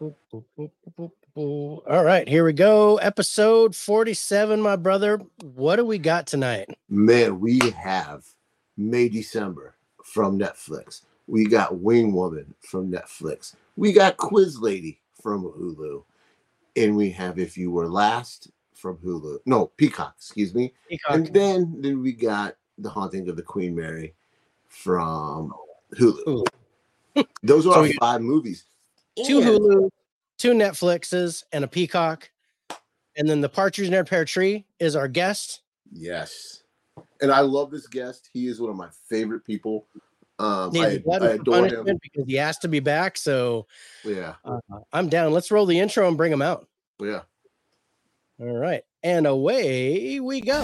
All right, here we go. Episode 47, my brother. What do we got tonight? Man, we have May December from Netflix. We got Wing Woman from Netflix. We got Quiz Lady from Hulu. And we have If You Were Last from Hulu. No, Peacock, excuse me. Peacock. And then, then we got The Haunting of the Queen Mary from Hulu. Hulu. Those are So our five movies. Two Hulu, two Netflixes, and a Peacock. And then the Partridge in a Pear Tree is our guest. Yes. And I love this guest. He is one of my favorite people. Um, I, I adore him. because he has to be back. So Yeah. uh, I'm down. Let's roll the intro and bring him out. Yeah. All right. And away we go.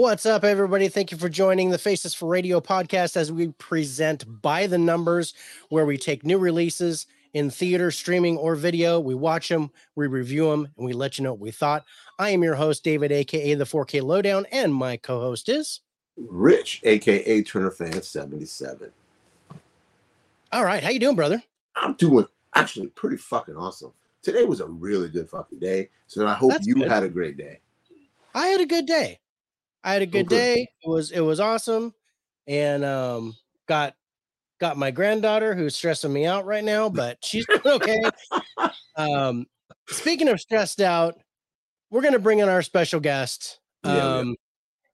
What's up, everybody? Thank you for joining the Faces for Radio podcast as we present by the numbers, where we take new releases in theater, streaming, or video. We watch them, we review them, and we let you know what we thought. I am your host, David, aka the 4K Lowedown, and my co-host is. Rich, aka Turner Fan 77. All right, how you doing, brother? I'm doing actually pretty fucking awesome. Today was a really good fucking day. So I hope That's you good. had a great day. I had a good day. I had a good good. day. It was it was awesome, and um, got got my granddaughter who's stressing me out right now, but she's okay. um, speaking of stressed out, we're gonna bring in our special guest. Yeah. Um,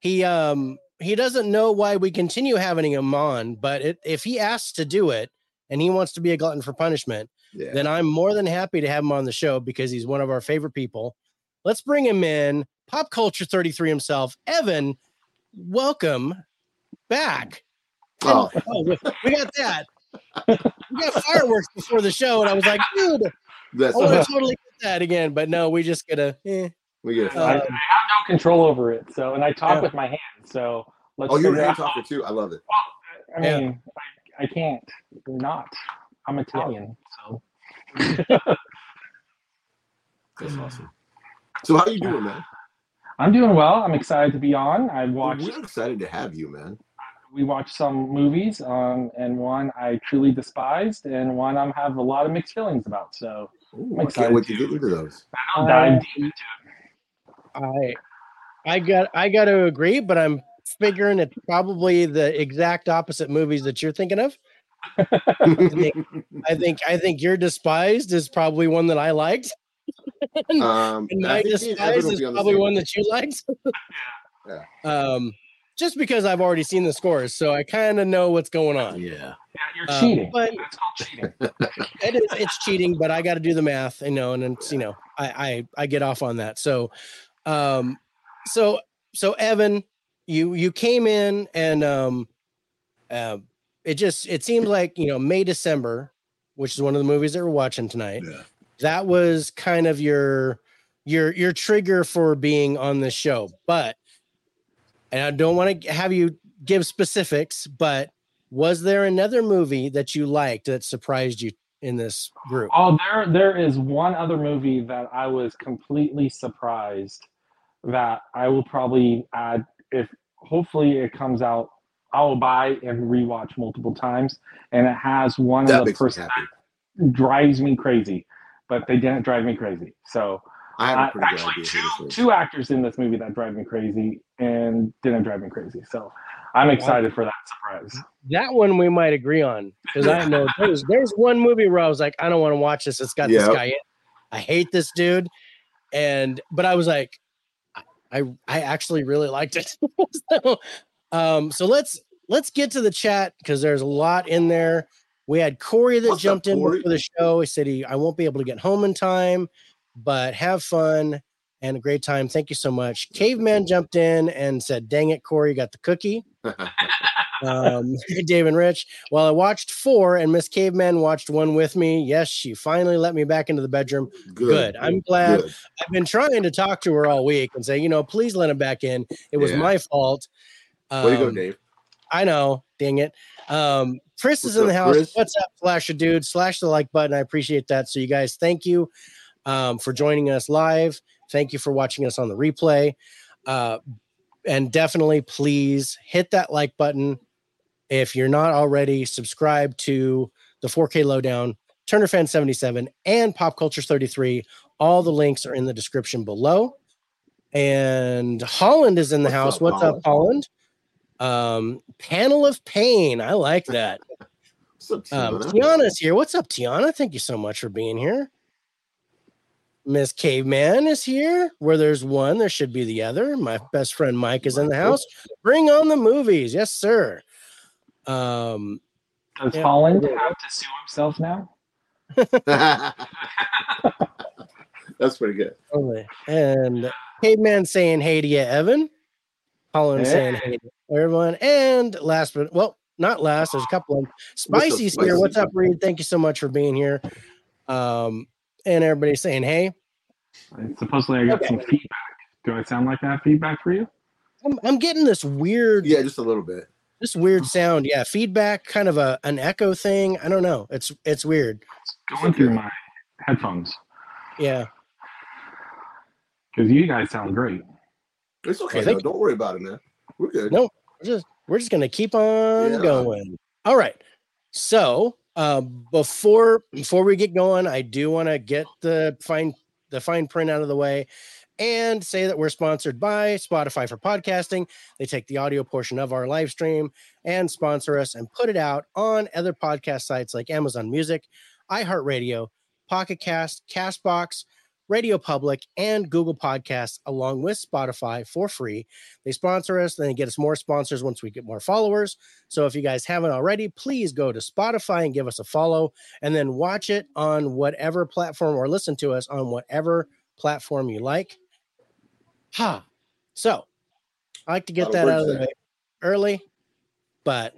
he um he doesn't know why we continue having him on, but it, if he asks to do it and he wants to be a glutton for punishment, Yeah. then I'm more than happy to have him on the show because he's one of our favorite people. Let's bring him in. Pop Culture 33 himself, Evan. Welcome back. oh, Oh, we we got that. We got fireworks before the show, and I was like, dude, that's I want to totally get that again. But no, we just gotta. eh. we get Uh, I, I have no control over it. So, and I talk Yeah. with my hands. So let's. Oh, you're a hand out- talker too. I love it. I Yeah. mean, I, I can't. not. I'm Italian, so. That's awesome. So how you doing, man? I'm doing well. I'm excited to be on. I Well, watched. We're excited to have you, man. We watched some movies, um, and one I truly despised, and one I have a lot of mixed feelings about. So Ooh, I'm I excited can't wait to to- get into those. I'll Uh, dive deep into I, I got, I got to agree, but I'm figuring it's probably the exact opposite movies that you're thinking of. it. I think, I think your despised is probably one that I liked, um, and I my think me and Evan despised will is on probably one that you liked. Yeah. Um, just because I've already seen the scores, so I kind of know what's going on. Yeah. yeah, you're Um, cheating. but- That's called cheating. it is it's cheating but i got to do the math you know and it's you know I, I i get off on that so um so so evan you you came in and um uh, it just it seemed like you know may december which is one of the movies that we're watching tonight Yeah. That was kind of your your your trigger for being on the show but and i don't want to have you give specifics but was there another movie that you liked that surprised you in this group Oh, there there is one other movie that I was completely surprised that I will probably add if hopefully it comes out. I will buy and rewatch multiple times, and it has one That of the person that drives me crazy, but they didn't drive me crazy. So I have a uh, pretty good actually, idea two who this is. two actors in this movie that drive me crazy and didn't drive me crazy. So I'm excited for that surprise. that one we might agree on because i know there's there's one movie where i was like i don't want to watch this it's got this guy in i hate this dude and but i was like i i actually really liked it so um so let's let's get to the chat because there's a lot in there. We had Corey that What's up, jumped in Corey? before the show. He said he I won't be able to get home in time, but have fun and a great time. Thank you so much. Caveman jumped in and said, "Dang it, Corey, you got the cookie." um, Dave and Rich. Well, I watched four, and Miss Caveman watched one with me. Yes, she finally let me back into the bedroom. Good. I'm glad. Good. I've been trying to talk to her all week and say, you know, please let him back in. It was Yeah. my fault. Way to go, Um, Dave. I know. Dang it. Um, Chris is What's in the up, house. Chris? What's up, Flasher dude? Slash the like button. I appreciate that. So, you guys, thank you um, for joining us live. Thank you for watching us on the replay. Uh, and definitely, please hit that like button. If you're not already subscribe to the 4K Lowedown, Turner Fan 77, and Pop Cultures 33, all the links are in the description below. And Holland is in the What's house. up, What's up, Holland? Um, panel of pain. I like that. What's up, Um, Tiana's here. What's up, Tiana? Thank you so much for being here. Miss Caveman is here. Where there's one, there should be the other. My best friend Mike is in the house. Bring on the movies. Yes, sir. Um, Does Yeah. Holland have to sue himself now? That's pretty good. and Caveman saying hey to you, Evan. Holland saying Hey. hey everyone. And last but well, not last, there's a couple of spicy Spicy's here. What's up, Reed? Thank you so much for being here. Um, and everybody saying hey. Supposedly I got Okay. some feedback. Do I sound like I have feedback for you? I'm, I'm getting this weird Yeah, just a little bit. this weird sound yeah feedback kind of a an echo thing i don't know it's it's weird It's going through my headphones yeah because you guys sound great. It's okay. Think- Don't worry about it, man. We're good. No. we're just we're just gonna keep on Yeah. going all right so um before before we get going i do want to get the fine the fine print out of the way and say that we're sponsored by spotify for podcasting they take the audio portion of our live stream and sponsor us and put it out on other podcast sites like amazon music iheartradio pocket cast castbox radio public and google podcasts along with spotify for free they sponsor us, then they get us more sponsors once we get more followers. So if you guys haven't already, please go to Spotify and give us a follow and then watch it on whatever platform or listen to us on whatever platform you like. Ha. So I like to get that out of the way early, but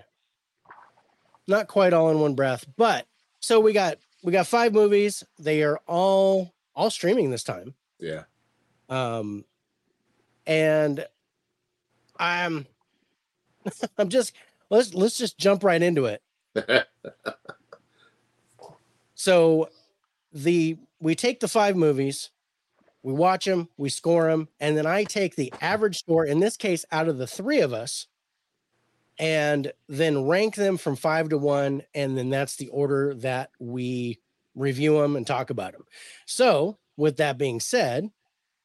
not quite all in one breath. But so we got we got five movies. They are all all streaming this time Yeah. um and i'm i'm just let's let's just jump right into it so the we take the five movies we watch them we score them and then i take the average score in this case out of the three of us and then rank them from five to one and then that's the order that we review them and talk about them so with that being said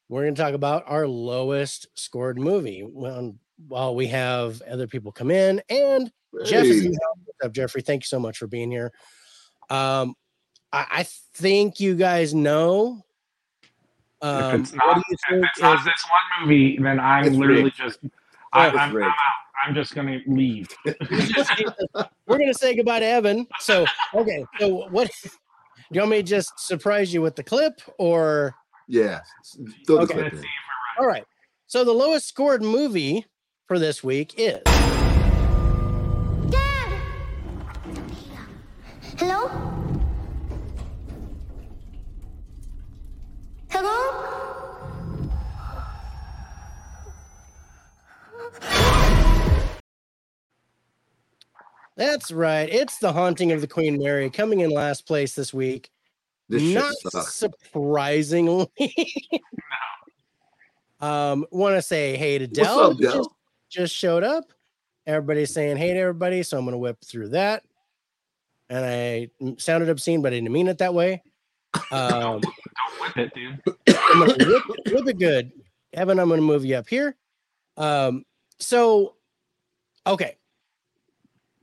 we're going to talk about our lowest scored movie when while we have other people come in and Jeff is in Hey. the house. What's up, Jeffrey? Thank you so much for being here. Um, I, I think you guys know. Um, it's not- If it's not is- this one movie, then I'm literally rigged. just I, It's I'm, I'm I'm just gonna leave. we're going to say goodbye to Evan. So, okay. So, what do you want me to just surprise you with the clip or? Yeah. Throw the Okay. clip in. see if we're All right. So, the lowest scored movie for this week is that's right. It's The Haunting of the Queen Mary coming in last place this week. This Not sucks. surprisingly. um, want to say hey to What's Dell. up, who Dell? Just, just showed up. Everybody's saying hey to everybody, so I'm gonna whip through that. And I sounded obscene, but I didn't mean it that way. Um, Don't whip it, dude. I'm gonna whip, whip it good. Evan, I'm gonna move you up here. Um, so okay.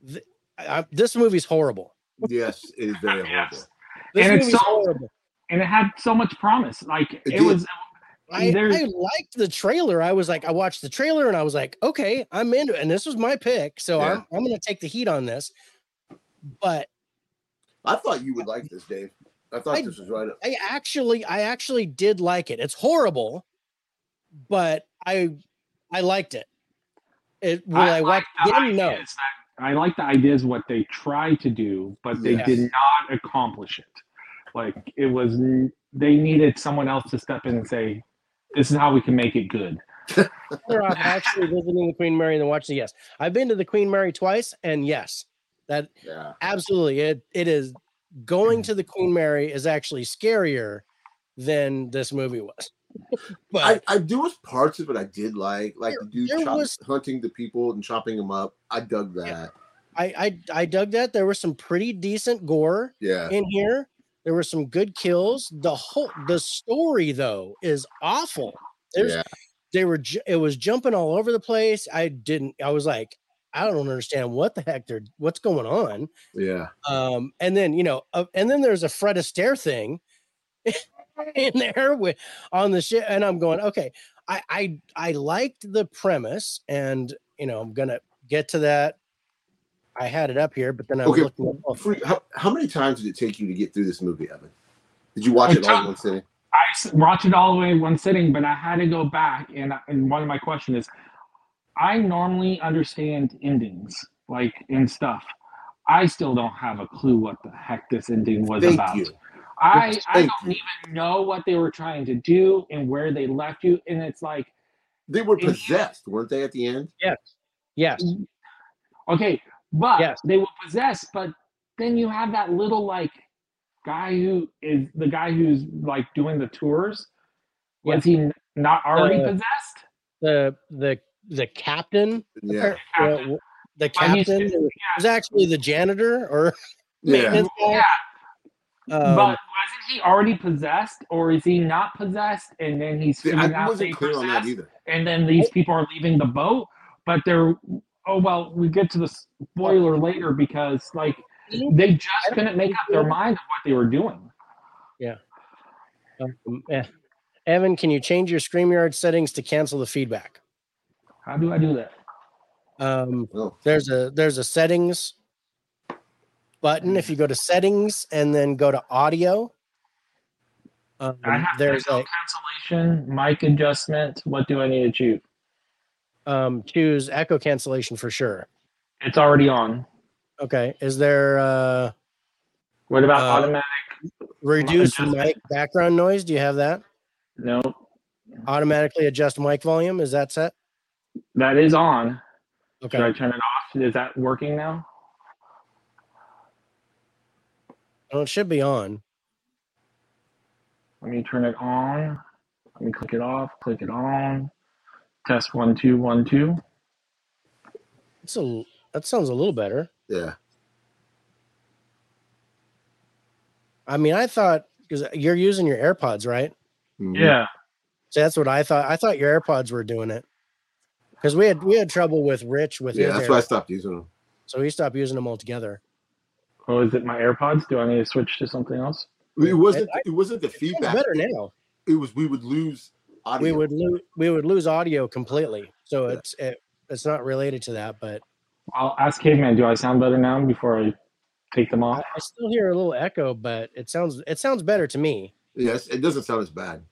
Th- I, this movie's horrible. yes, it is very Yes. horrible. This And it's so- horrible. And it had so much promise. Like it, did. was I, I liked the trailer. I was like, I watched the trailer and I was like, okay, I'm into it. And this was my pick. So Yeah. I'm, I'm going to take the heat on this. But I thought you would like this, Dave. I thought I- this was right up. I actually, I actually did like it. It's horrible, but I, I liked it. It will I, watch the again? No. ideas that- I like the ideas what they tried to do, but they Yes. did not accomplish it. Like it was, they needed someone else to step in and say, "This is how we can make it good." off actually visiting the Queen Mary and watching. Yes, I've been to the Queen Mary twice, and yes, that Yeah. absolutely it it is going to the Queen Mary is actually scarier than this movie was. But I, I do was parts of it I did like, like the dude chop- was- hunting the people and chopping them up. I dug that. I, I I dug that. There was some pretty decent gore Yeah. in here. There were some good kills. The whole the story though is awful. There's Yeah. they were it was jumping all over the place. I didn't. I was like, I don't understand what the heck they're what's going on. Yeah. Um, and then you know, uh, and then there's a Fred Astaire thing in there with on the shit, and I'm going, okay, I I I liked the premise, and you know, I'm gonna get to that. I had it up here, but then I was Okay. looking at oh, Free- How, how many times did it take you to get through this movie, Evan? Did you watch I it all in one sitting? I s- watched it all the way in one sitting, but I had to go back. And, and one of my questions is I normally understand endings, like in stuff. I still don't have a clue what the heck this ending was Thank about. you. I, I don't even know what they were trying to do and where they left you. And it's like, They were possessed, weren't they, at the end? yes, Yes. okay, but Yes. they were possessed, but then you have that little like guy who is the guy who's like doing the tours. Was he not already Uh, possessed? the the the captain, Yeah. or, uh, the But he's- captain was actually the janitor or Yeah. maintenance guy. Yeah, Um, but wasn't he already possessed, or is he not possessed? And then he's See, I out wasn't he's clear on that possessed, either. and then these people are leaving the boat, but they're oh well. We get to the spoiler later because like they just couldn't make up their mind of what they were doing. um, eh. Evan, can you change your StreamYard settings to cancel the feedback? How do I do that? Um, Oh, there's a there's a settings button. If you go to settings and then go to audio, um, have there's no a cancellation, mic adjustment. What do I need to choose? um, choose echo cancellation for sure. It's already on. Okay, is there uh, What about Uh, automatic? reduce mic background noise? Do you have that? No, Automatically adjust mic volume. Is that set? that is on. Okay. Should I turn it off? Is that working now? Well, it should be on. Let me turn it on. Let me click it off. Click it on. Test one two one two. It's a that sounds a little better. yeah. I mean, I thought because you're using your AirPods, right? Mhm. Yeah. So that's what I thought. I thought your AirPods were doing it because we had we had trouble with Rich with Yeah, his that's why I stopped using them. so he stopped using them altogether. Oh, is it my AirPods? Do I need to switch to something else? It wasn't. I- It wasn't the It's feedback. better now. It was we would lose audio. We would lose we would lose audio completely. So it's it, it's not related to that, but I'll ask Caveman. Do I sound better now before I take them I, off? I still hear a little echo, but it sounds it sounds better to me. Yes, it doesn't sound as bad.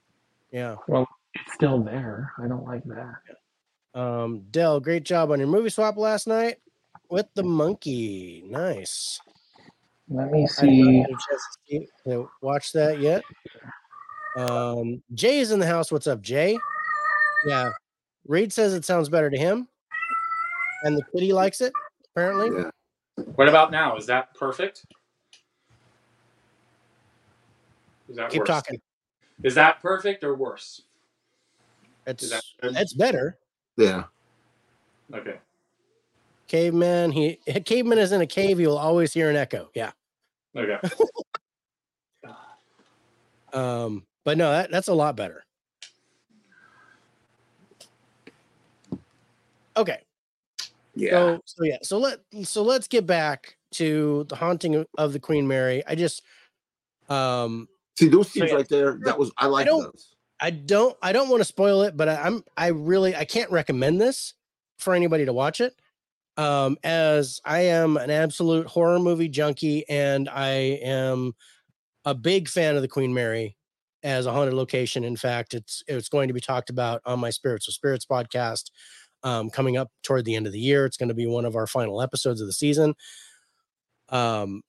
Yeah. Well, it's still there. I don't like that. Um, Dell, great job on your movie swap last night with the monkey. Nice. Let me see. had a chance to see- watch that yet. Um, Jay is in the house. What's up, Jay? Yeah. Reed says it sounds better to him, and the kitty likes it. Apparently, Yeah. What about now? Is that perfect? Is that keep worse? talking. Is that perfect or worse? It's Is that it's better. Yeah. okay? Caveman. He caveman is in a cave. You'll always hear an echo. Yeah. Okay. Um, but no, that, that's a lot better. Okay. Yeah. So, so yeah, so let so let's get back to the haunting of- the Queen Mary. I just um See those so scenes yeah. right there. That was I like those. I don't I don't want to spoil it, but I, I'm I really I can't recommend this for anybody to watch it. Um, as I am an absolute horror movie junkie, and I am a big fan of the Queen Mary as a haunted location. In fact, it's it's going to be talked about on my Spirits of Spirits podcast um, coming up toward the end of the year. It's going to be one of our final episodes of the season. Um,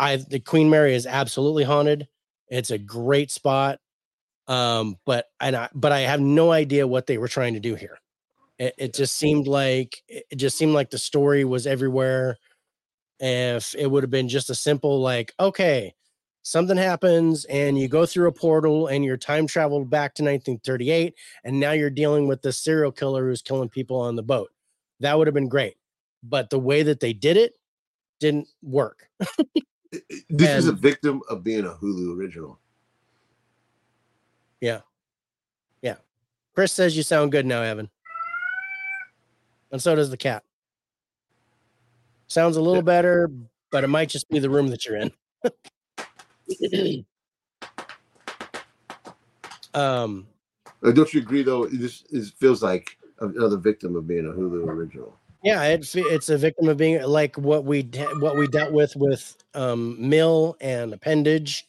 I the Queen Mary is absolutely haunted. It's a great spot. Um, but and I but I have no idea what they were trying to do here. It, it just seemed like it just seemed like the story was everywhere. If it would have been just a simple like, okay, something happens and you go through a portal and you're time traveled back to 1938 and now you're dealing with this serial killer who's killing people on the boat. That would have been great. But the way that they did it didn't work. This is a victim of being a Hulu original. Yeah yeah chris says you sound good now, Evan. And so does the cat. Sounds a little Yeah. better, but it might just be the room that you're in. um, Uh, don't you agree though? This is feels like another victim of being a Hulu original. yeah, it, fe- it's a victim of being like what we de- what we dealt with with um, Mill and Appendage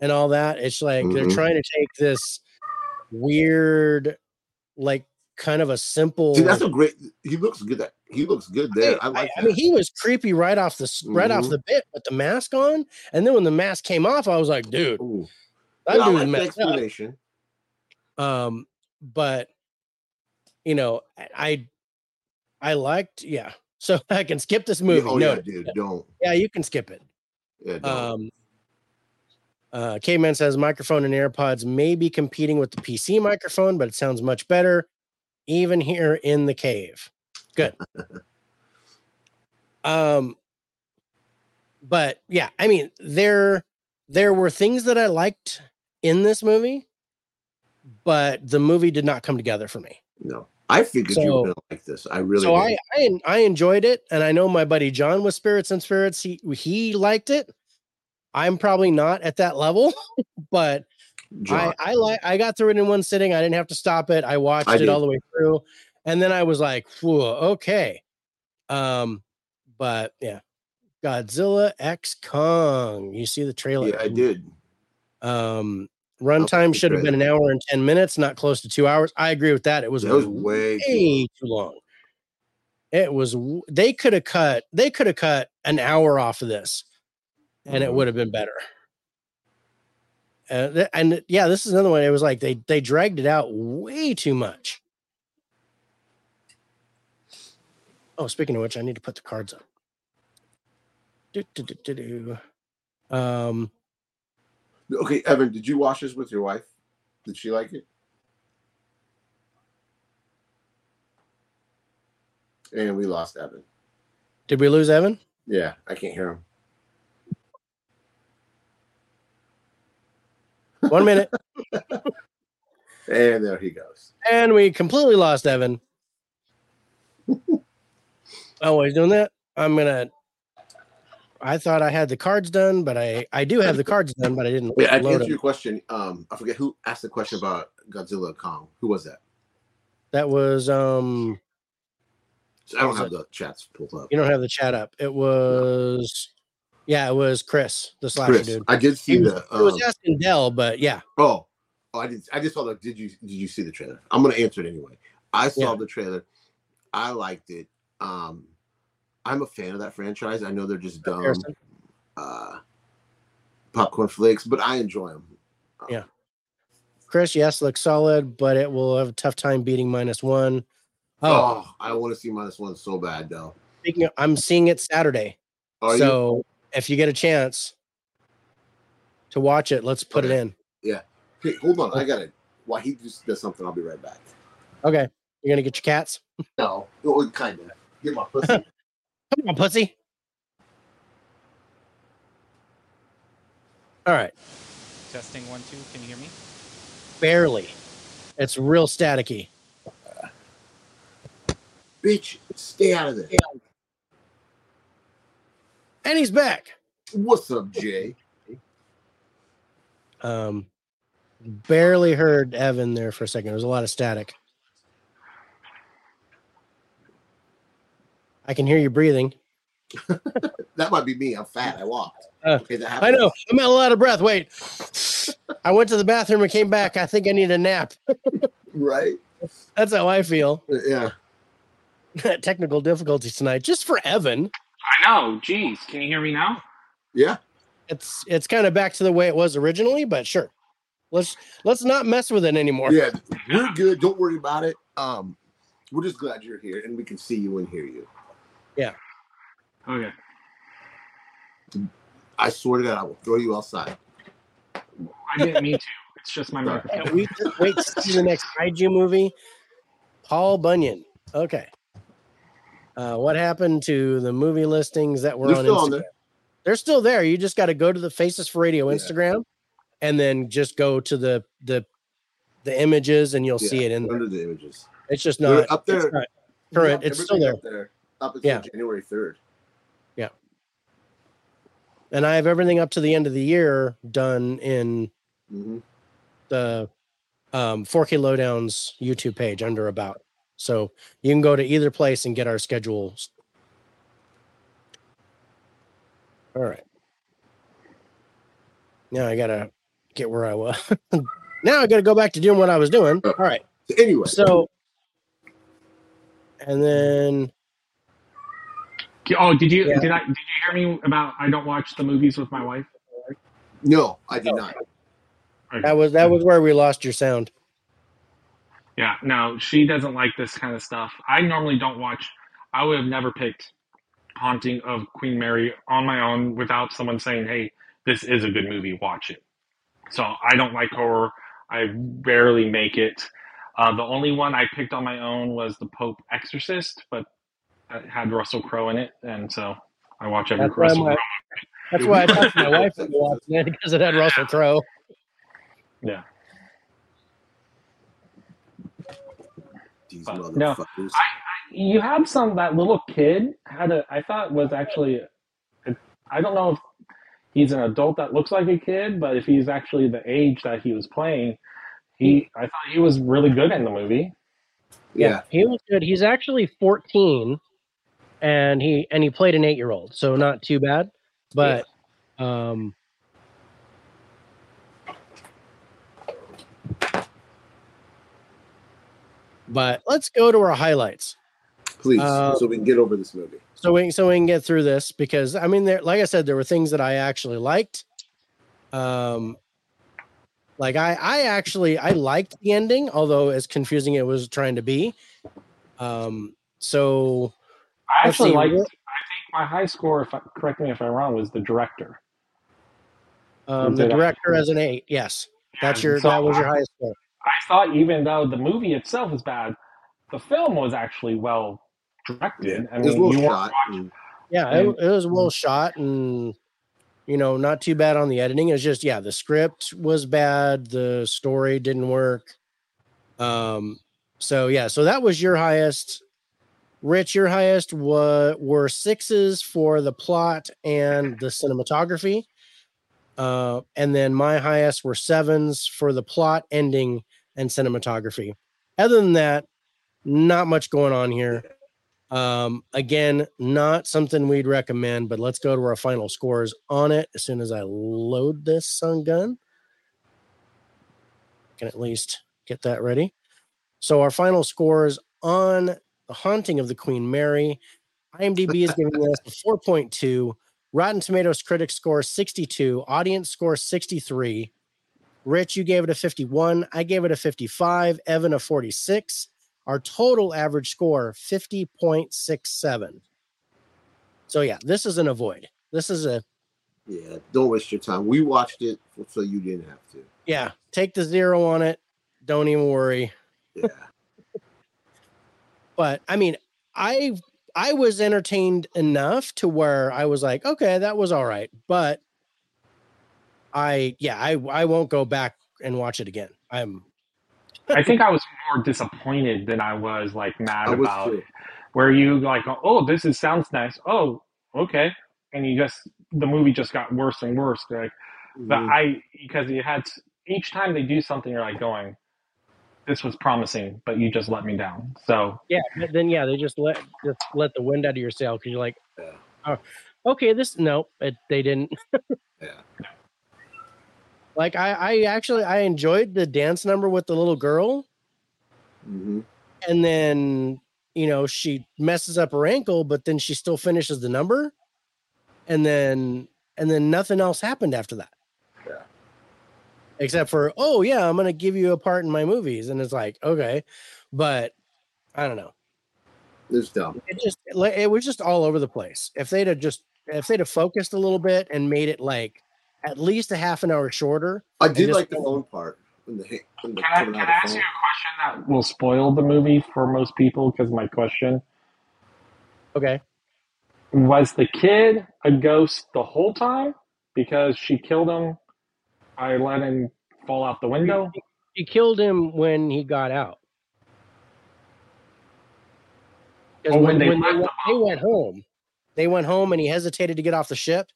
and all that. It's like they're Mhm. trying to take this weird, like kind of a simple. See, that's a great. He looks good. At, he looks good there. I I, like. I mean, he was creepy right off the right off Mhm. the bit with the mask on, and then when the mask came off, I was like, dude, Ooh. that Yeah, I dude like messed up. explanation. Um, but you know, I I liked, yeah. So I can skip this movie. Oh no, yeah, dude, don't. yeah, you can skip it. Yeah, don't. Um, uh, Caveman says microphone and AirPods may be competing with the PC microphone, but it sounds much better, even here in the cave. Good. um, but yeah, I mean, there there were things that I liked in this movie, but the movie did not come together for me. no, I figured you so- were gonna like this. I really. so did. I, I I enjoyed it, and I know my buddy John with Spirits and Spirits. He he liked it. I'm probably not at that level, but John, I I like I got through it in one sitting. I didn't have to stop it. I watched I it did. all the way through, and then I was like, "Whoa, okay." Um, but yeah, Godzilla X Kong. You see the trailer? yeah, I did. Um, runtime should have been an hour and ten minutes, not close to two hours. I agree with that. It was That was way too way too long. It was. They could have cut. They could have cut an hour off of this, and it Mhm. would have been better. Uh, and yeah, this is another one. It was like they they dragged it out way too much. Oh, speaking of which, I need to put the cards up. Do, do, do, do, do. Um, Okay, Evan, did you watch this with your wife? Did she like it? And we lost Evan. did we lose Evan? Yeah, I can't hear him. One minute, And there he goes. and we completely lost Evan. oh, he's doing that. I'm gonna. I thought I had the cards done, but I I do have the cards done, but I didn't Wait, I load answer them. your question. Um, I forget who asked the question about Godzilla Kong. Who was that? That was um. I don't have the chats pulled up. You don't have the chat up. It was, yeah, it was Chris, the slasher Chris, dude. I did see He was, the. he was um, asking Dell, but yeah, Oh, oh, I did. I just saw the. Did you did you see the trailer? I'm gonna answer it anyway. I saw Yeah. the trailer. I liked it. Um, I'm a fan of that franchise. I know they're just dumb, uh, popcorn flakes, but I enjoy them. Yeah. Chris, yes, looks solid, but it will have a tough time beating minus one. Oh, Oh, I want to see minus one so bad though. speaking of, I'm seeing it Saturday. Are you? so if you get a chance to watch it, let's put it Okay. in. Hey, hold on. I oh. got it. While he just does something, I'll be right back. Okay. You're gonna get your cats? No, oh, oh kind of. Get my pussy. Come on, pussy. All right. Testing one, two. Can you hear me? Barely. It's real staticky. Bitch, stay out of there. And he's back. What's up, Jay? Um Barely heard Evan there for a second. There was a lot of static. I can hear you breathing. That might be me. I'm fat. I walked. Uh, okay, I know. I'm a lot of breath. Wait. I went to the bathroom and came back. I think I need a nap. Right? That's how I feel. Yeah. Technical difficulties tonight, just for Evan. I know. Jeez, can you hear me now? Yeah. It's it's kind of back to the way it was originally, but sure. Let's let's not mess with it anymore. Yeah. We're good. Don't worry about it. Um, we're just glad you're here and we can see you and hear you. Yeah. Okay. I swear to God, I will throw you outside. I didn't mean to. It's just my microphone. Can we just wait to see the next kaiju movie? Paul Bunyan. Okay. Uh, what happened to the movie listings that were They're on Instagram? on there. They're still there. You just got to go to the Faces for Radio Yeah. Instagram, and then just go to the the the images, and you'll see it in there. under the images. It's just They're not up there. it's not current. Yeah, It's still there, Up, there, up until Yeah. January 3rd. Yeah. and I have everything up to the end of the year done in hmm the um, 4K Lowedowns YouTube page under about. So you can go to either place and get our schedules. All right. Now I gotta get where I was. now I gotta go back to doing what I was doing. Uh, All right. Anyway, So, and then Oh, did you Yeah. did I did you hear me about I don't watch the movies with my wife? no, I did oh. not. that was that was where we lost your sound. Yeah, no, she doesn't like this kind of stuff. I normally don't watch. I would have never picked Haunting of Queen Mary on my own without someone saying, "Hey, this is a good movie. Watch it." So I don't like horror. I barely make it. Uh, the only one I picked on my own was the Pope Exorcist, but it had Russell Crowe in it, and so I watch every That's Russell Crowe. That's why I talked to my wife about watching it because it had Russell Crowe. Yeah, These But, no, motherfuckers. you have some that little kid had a i thought was actually i don't know if he's an adult that looks like a kid but if he's actually the age that he was playing he i thought he was really good in the movie yeah. he was good. He's actually 14, and he and he played an eight year old, so not too bad. But um, but let's go to our highlights. Please, Uh, so we can get over this movie. so we so we can get through this because I mean, there, like I said, there were things that I actually liked. Um, like I, I actually I liked the ending, although as confusing it was trying to be. Um, so i actually see, liked i think my high score if I, correct me if i'm wrong was the director um, the director as an eight, yes, that's your So that was your I- highest score. I thought even though the movie itself was bad the film was actually well directed i It was mean well you shot. watching and- Yeah, it, And- it was well shot and you know not too bad on the editing. It's just yeah, the script was bad, the story didn't work. Um, so yeah, so that was your highest. Rich, your highest was were sixes for the plot and the cinematography. Uh, and then my highest were sevens for the plot, ending, and cinematography. Other than that, not much going on here. Um, again, not something we'd recommend, but let's go to our final scores on it as soon as I load this sun gun. Can at least get that ready. So our final scores on the haunting of the Queen Mary. IMDb is giving us a 4.2. Rotten Tomatoes critic score 62, audience score 63. Rich, you gave it a 51. I gave it a 55. Evan a 46. Our total average score 50.67. So yeah, this is an avoid. This is a Yeah, don't waste your time. We watched it so you didn't have to. yeah, take the zero on it. Don't even worry. Yeah. But I mean, I I was entertained enough to where I was like, okay, that was all right. But I yeah, I I won't go back and watch it again. I'm i think i was more disappointed than i was like mad was about too. where you like oh this is sounds nice oh okay and you just the movie just got worse and worse like but Mhm. i because it had each time they do something, you're like going, "This was promising, but you just let me down." So Yeah, then yeah, they just let just let the wind out of your sail because you're like, Yeah. oh, okay, this no, it, they didn't. Yeah. Like I, I actually I enjoyed the dance number with the little girl, hmm and then you know she messes up her ankle, but then she still finishes the number, and then and then nothing else happened after that. Yeah. Except for oh yeah, I'm gonna give you a part in my movies, and it's like okay, but I don't know. It's dumb. it just it was just all over the place. If they'd have just if they'd have focused a little bit and made it like at least a half an hour shorter, I did like the phone part when the when the can I, can I ask the you a question that will spoil the movie for most people? Because my question okay, was: the kid a ghost the whole time because she killed him? I let him fall out the window. he killed him when he got out. Oh, when they they, left went, the they went home, they went home and he hesitated to get off the ship,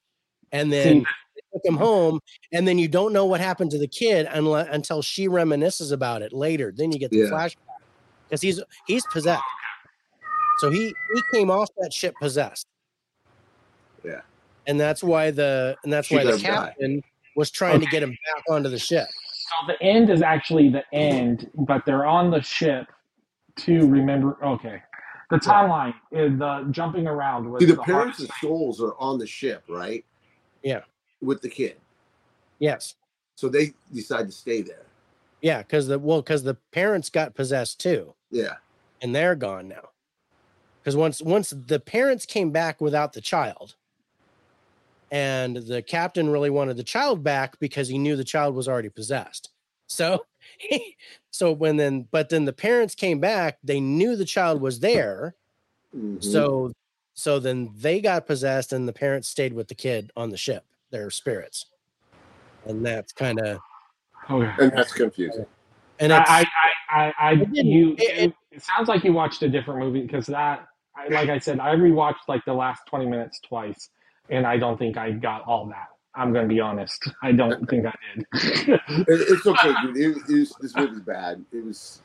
and then See, they took him home, and then you don't know what happened to the kid unless, until she reminisces about it later. Then you get the Yeah. flashback because he's he's oh, possessed. So he he came off that ship possessed. Yeah. And that's why the and that's She why the let him die. Captain was trying to get him back onto the ship. So the end is actually the end, but they're on the ship to remember. Okay, the timeline is the jumping around was See, the the parents' hardest thing. souls are on the ship, right? Yeah. With the kid, Yes. so they decide to stay there. Yeah, because the well, because the parents got possessed too, Yeah. and they're gone now. Because once once the parents came back without the child, and the captain really wanted the child back because he knew the child was already possessed. So, so when then, but then the parents came back, they knew the child was there. Mhm. So, so then they got possessed, and the parents stayed with the kid on the ship, their spirits, and that's kind of Okay. and that's confusing. and it's I, I, I, I, It didn't- you, it- it, it sounds like you watched a different movie because that, I, like I said, I rewatched like the last 20 minutes twice, and I don't think I got all that. I'm going to be honest. I don't think I did. It, it's okay, dude. It, it was, this movie's bad. It was,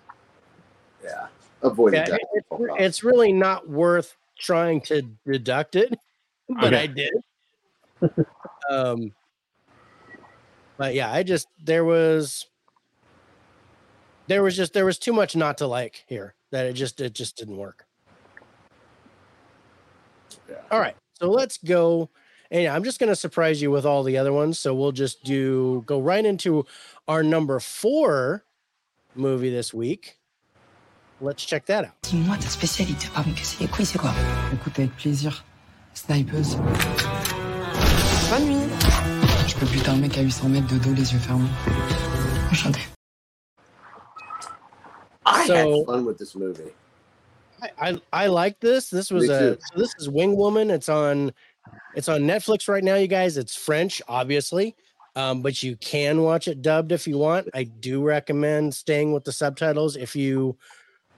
yeah. Avoid yeah, it- it's, it's really not worth trying to deduct it, but Okay. I did. um, but yeah, I just there was there was just there was too much not to like here that it just it just didn't work. Yeah. All right, so let's go. And I'm just going to surprise you with all the other ones. So we'll just do go right into our number four movie this week. Let's check that out. Dis-moi ta spécialité, pas me casser les couilles, c'est quoi Écoute, avec plaisir. Snipeuse. Bonne nuit. Je peux buter un mec à 800 mètres de dos, les yeux fermés. Enchanté. I So- had fun with this movie. I, I I like this. This was a so this is Wing Woman. It's on it's on Netflix right now, you guys. It's French, obviously. Um, but you can watch it dubbed if you want. I do recommend staying with the subtitles if you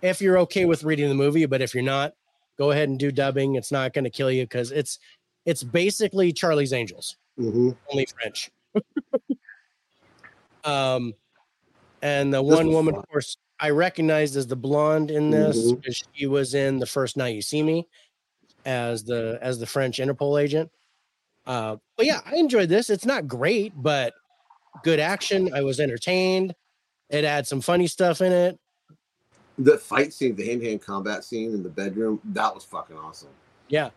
if you're okay with reading the movie, but if you're not, go ahead and do dubbing. It's not going to kill you because it's it's basically Charlie's Angels hmm only French. um, and the This one woman, fun. of course, I recognized as the blonde in this Mhm. because she was in the first Now You See Me as the as the French Interpol agent. Uh, but yeah, I enjoyed this. It's not great, but good action. I was entertained. It had some funny stuff in it. The fight scene, the hand to hand combat scene in the bedroom, that was fucking awesome. Yeah,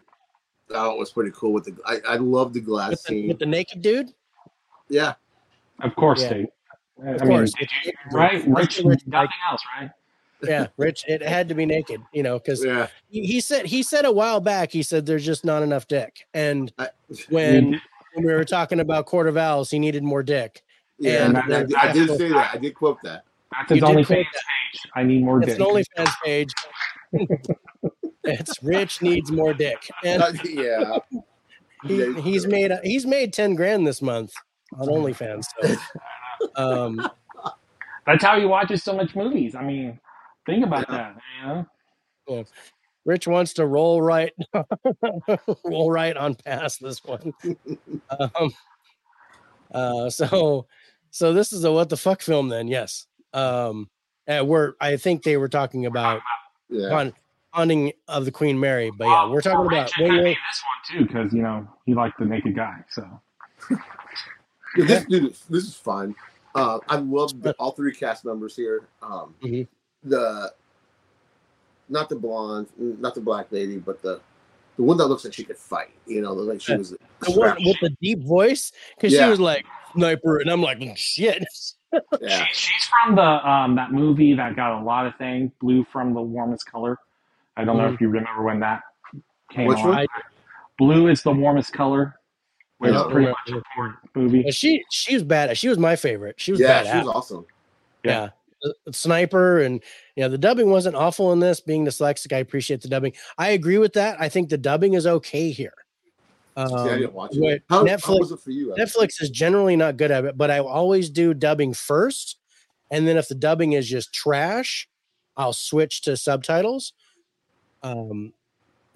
That was pretty cool. With the, I, I love the glass with the, scene. with the naked dude. yeah, Of course, Yeah. they. I Of mean, course. did you, right? Rich- Rich, Rich- nothing else, right? Yeah, Rich. It had to be naked, you know, because yeah. he, he said he said a while back. He said there's just not enough dick, and I, when when we were talking about Court of Owls, he needed more dick. yeah, And I, I did- I did say that. I did quote that. That's You his did OnlyFans quote page. I need more It's dick. an OnlyFans page. it's Rich needs more dick, and Uh, yeah. he, he's made a, he's made ten grand this month on OnlyFans. So, um, That's how he watches so much movies. I mean, think about that. You know? Rich wants to roll right, roll right on past this one. Um, uh, so, so this is a what the fuck film then? Yes. Um, uh, we're I think they were talking about Yeah. Haun- haunting of the Queen Mary, but yeah, we're talking about Rich, it could Wing be Wing- this one too, because you know he liked the naked guy. So Yeah, this dude, is- this is fun. Uh, I love the, all three cast members here. Um, Mhm. The not the blonde, not the black lady, but the the one that looks like she could fight. You know, like she Yeah. was. the one with the deep voice because she was like sniper, and I'm like "Mm, shit. Yeah, She- she's from the um that movie that got a lot of things. Blue from the warmest color. I don't know if you remember when that came Which on. one? Blue is the warmest color. Which Yeah. is pretty much a porn movie. But she she was bad. She was my favorite. She was yeah, badass. she was awesome. yeah. The- the sniper and you know the dubbing wasn't awful in this being dyslexic i appreciate the dubbing i agree with that i think the dubbing is okay here um, See, I didn't watch it. How, how netflix was it for you? Netflix is generally not good at it but i always do dubbing first and then if the dubbing is just trash i'll switch to subtitles um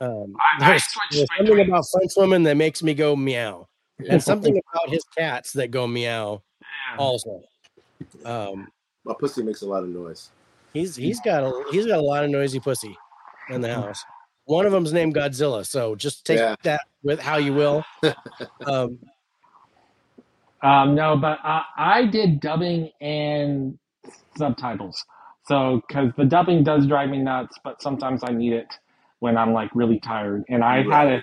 um I- I there's, there's something about french women that makes me go meow Yeah. And something about his cats that go meow also um My pussy makes a lot of noise. He's he's got a he's got a lot of noisy pussy in the house. One of them's named Godzilla, so just take Yeah. that with how you will. Um, Um, no, but I, I did dubbing and subtitles. So, because the dubbing does drive me nuts, but sometimes I need it when I'm like really tired. And I had a,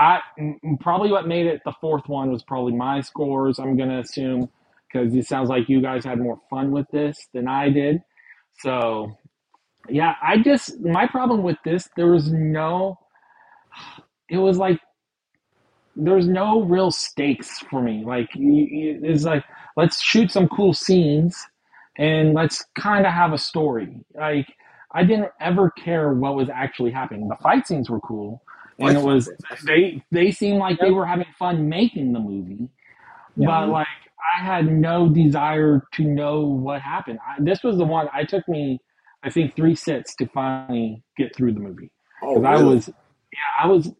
I probably what made it the fourth one was probably my scores. I'm gonna assume because it sounds like you guys had more fun with this than I did. So, yeah, I just my problem with this there was no, it was like there's no real stakes for me. Like it's like let's shoot some cool scenes and let's kind of have a story. Like I didn't ever care what was actually happening. The fight scenes were cool, and it was they they seemed like they were having fun making the movie, but like I had no desire to know what happened. I, this was the one I took me, I think, three sits to finally get through the movie Oh, because I was, yeah, I was,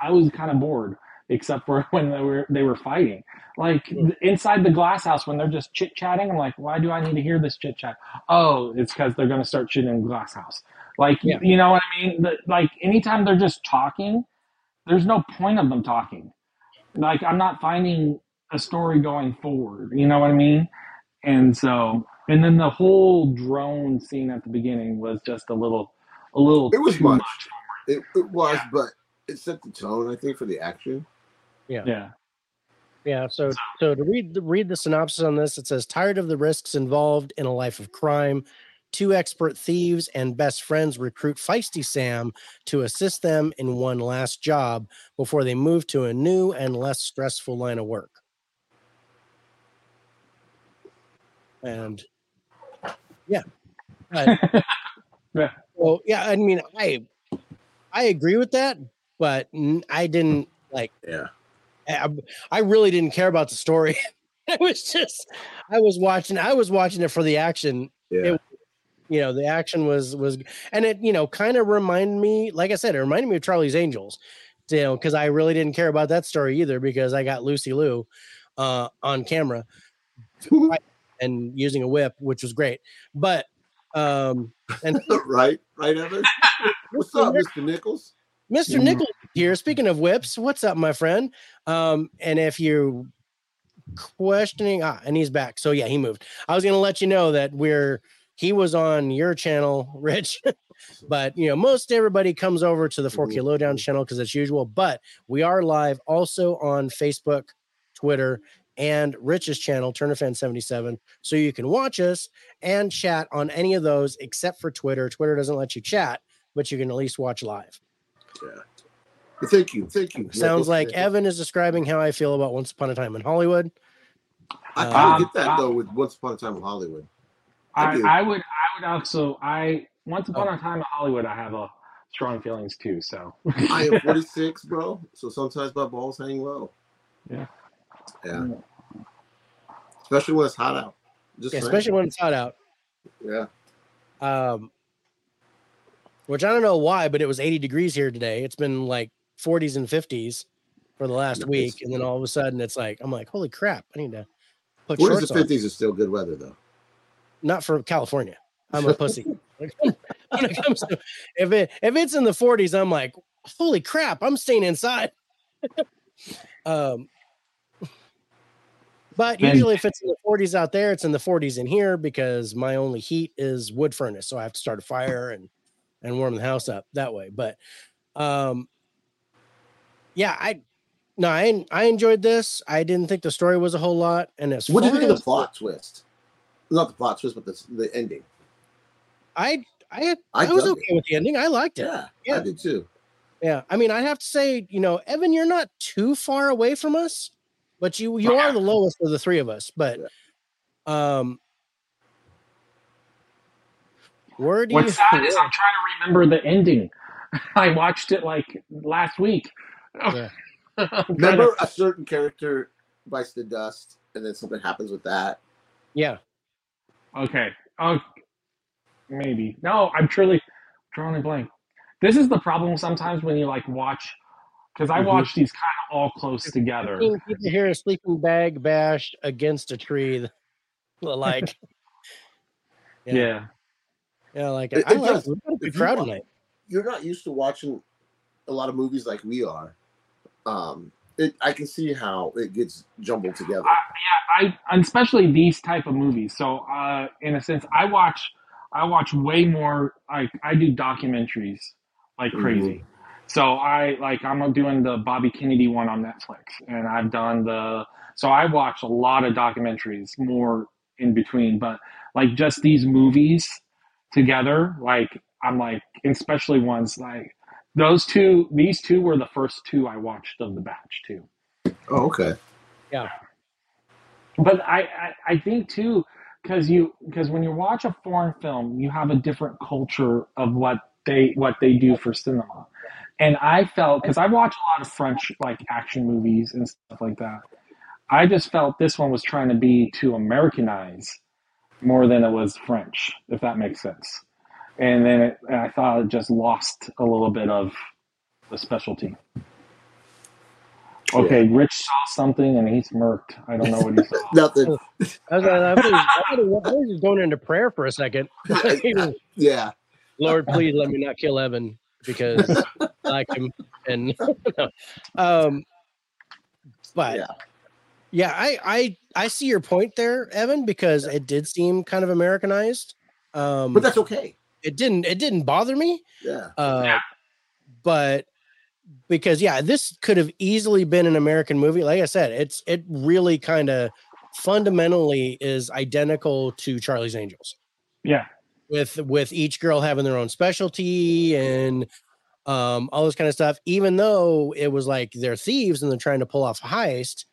I was kind of bored, except for when they were they were fighting. Like hmm. inside the glass house when they're just chit chatting, I'm like, why do I need to hear this chit chat? Oh, it's because they're gonna start shooting in glass house. Like, Yeah. you know what I mean? Like anytime they're just talking, there's no point of them talking. Like I'm not finding a story going forward. You know what I mean? And so, and then the whole drone scene at the beginning was just a little, a little. It was too much. for It, it was, Yeah. but it set the tone, I think, for the action. Yeah. Yeah. yeah. So so to read the read the synopsis on this, it says tired of the risks involved in a life of crime. Two expert thieves and best friends recruit Feisty Sam to assist them in one last job before they move to a new and less stressful line of work. And yeah, I- Yeah. well, yeah. I mean, I I agree with that, but I didn't like. Yeah. I, I really didn't care about the story. I was just I was watching I was watching it for the action. Yeah. It- You know, the action was was and it, you know, kind of reminded me, like I said, it reminded me of Charlie's Angels. You know, because I really didn't care about that story either because I got Lucy Liu uh on camera and using a whip, which was great. But um and right, right, Evan. What's up, Mr. Nichols? Mr. Mhm. Nichols here. Speaking of whips, what's up, my friend? Um, and if you're questioning, ah, and he's back. So yeah, he moved. I was gonna let you know that we're he was on your channel, Rich, but you know, most everybody comes over to the 4K Lowedown channel because it's usual. But we are live also on Facebook, Twitter, and Rich's channel, TurnerFan77. So you can watch us and chat on any of those except for Twitter. Twitter doesn't let you chat, but you can at least watch live. Yeah. Thank you, thank you. Sounds Nichols. like Evan is describing how I feel about Once Upon a Time in Hollywood. I Um, kind of get that um, though with Once Upon a Time in Hollywood. I I. I would, I would also, I once upon Oh. a time in Hollywood, I have a strong feelings too. So I am 46, bro. So sometimes my balls hang low. Yeah. Yeah. Especially when it's hot out. Just Yeah, especially when it's hot out. yeah. Um, which I don't know why, but it was 80 degrees here today. It's been like 40s and 50s for the last Nice. week, and then all of a sudden it's like I'm like, holy crap! I need to put 40s shorts and on. 50s is still good weather, though. Not for California. I'm a pussy. when it comes to if it if it's in the 40s, I'm like, holy crap, I'm staying inside. um, but usually, if it's in the 40s out there, it's in the 40s in here because my only heat is wood furnace, so I have to start a fire and and warm the house up that way. But um, yeah, I no, I I enjoyed this. I didn't think the story was a whole lot, and as What do you think of the plot twist? Not the plot twist, but the, the ending. I I I I, was dug okay with the ending. I liked it. Yeah, Yeah. I did too. Yeah, I mean, I'd have to say, you know, Evan, you're not too far away from us, but you you are the lowest of the three of us. But um, where do What's you? sad is I'm trying to remember the ending. I watched it like last week. Yeah. I'm to- Remember, a certain character bites the dust, and then something happens with that. Yeah, Okay. Oh, maybe. No, I'm truly drawing a blank. This is the problem sometimes when you like watch, because I Mhm. watch these kind of all close together. Fifteen people hear a sleeping bag bashed against a tree, like Yeah. Yeah. yeah, like It- I it like does. we got a you crowd wa- tonight. You're not used to watching a lot of movies like we are. Um, it, I can see how it gets jumbled together. I, yeah, I and especially these type of movies. So, uh, in a sense, I watch, I watch way more. Like I do documentaries like crazy. So I like I'm doing the Bobby Kennedy one on Netflix, and I've done the. So I watch a lot of documentaries, more in between, but like just these movies together, like I'm like, especially ones like those two. These two were the first two I watched of the batch too. Oh, okay. Yeah. But I, I, I think too because you because when you watch a foreign film you have a different culture of what they what they do for cinema and i felt because i watch a lot of french like action movies and stuff like that i just felt this one was trying to be to americanize more than it was french if that makes sense and then it, and i thought it just lost a little bit of the specialty okay rich saw something and he smirked i don't know what he saw Nothing. I was, I was, I was, I was just going into prayer for a second. Yeah. Lord, please let me not kill Evan because I like him. And um, but Yeah. yeah, I I I see your point there, Evan, because it did seem kind of Americanized. Um, But that's okay. It didn't it didn't bother me. Yeah. Uh, Yeah. but because yeah, this could have easily been an American movie. Like I said, it's it really kind of fundamentally is identical to Charlie's Angels yeah with with each girl having their own specialty and um all this kind of stuff even though it was like they're thieves and they're trying to pull off a heist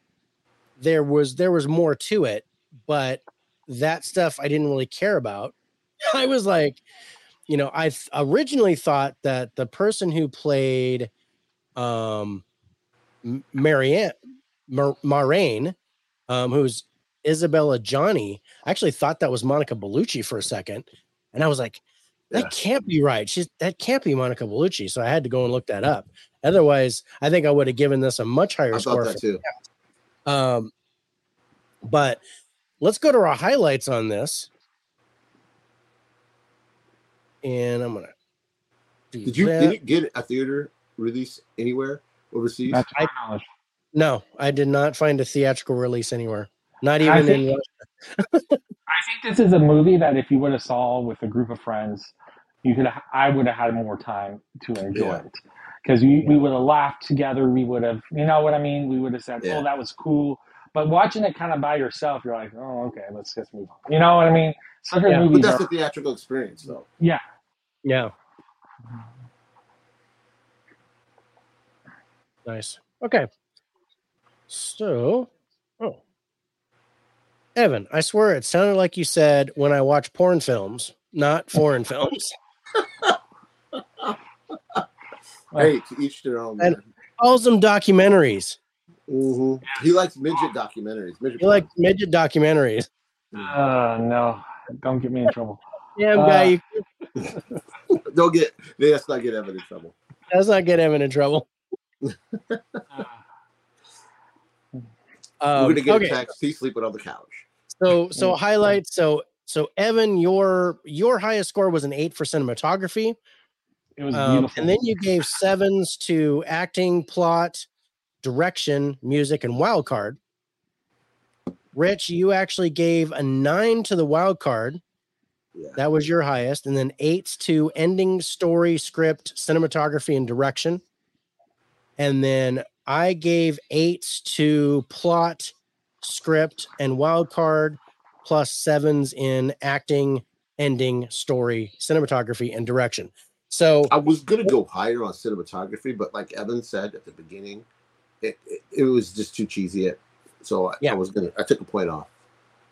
there was there was more to it but that stuff i didn't really care about i was like you know i th- originally thought that the person who played um marianne Mar- um who's Isabelle Adjani I actually thought that was monica bellucci for a second and I was like, that Yeah. can't be right. She's that can't be Monica Bellucci. So I had to go and look that up. Otherwise, I think I would have given this a much higher I score. thought that too. um, but let's go to our highlights on this. And I'm gonna Did you that. did it get a theater release anywhere overseas? I- No, I did not find a theatrical release anywhere. Not I even in think- I think this is a movie that if you would have saw with a group of friends, you could. I would have had more time to enjoy Yeah. it because we, we would have laughed together. We would have, you know what I mean. We would have said, oh, Yeah. "Oh, that was cool." But watching it kind of by yourself, you're like, "Oh, okay, let's just move on." You know what I mean? Certain Yeah, but But that's are, the theatrical experience, though. yeah. Yeah. Nice. Okay. So, oh. Evan, I swear it sounded like you said when I watch porn films, not foreign films. Hey, to each their own. And- man. Calls them documentaries. Mhm. He likes midget documentaries. Midget You like midget documentaries. Uh, no, don't get me in trouble. Damn Uh, guy, you, Don't get. Let's not get Evan in trouble. let's not get Evan in trouble. Uh, Um, We're gonna get okay. a text. He's sleeping on the couch. So so highlights. So so Evan, your your highest score was an eight for cinematography. It was Um, beautiful. and then you gave sevens to acting, plot, direction, music, and wild card. Rich, you actually gave a nine to the wild card. Yeah. That was your highest. And then eights to ending, story, script, cinematography, and direction. And then I gave eights to plot, script, and wild card, plus sevens in acting, ending, story, cinematography, and direction. So I was gonna go higher on cinematography, but like Evan said at the beginning, it it, it was just too cheesy. It so I, Yeah. I was gonna I took a point off.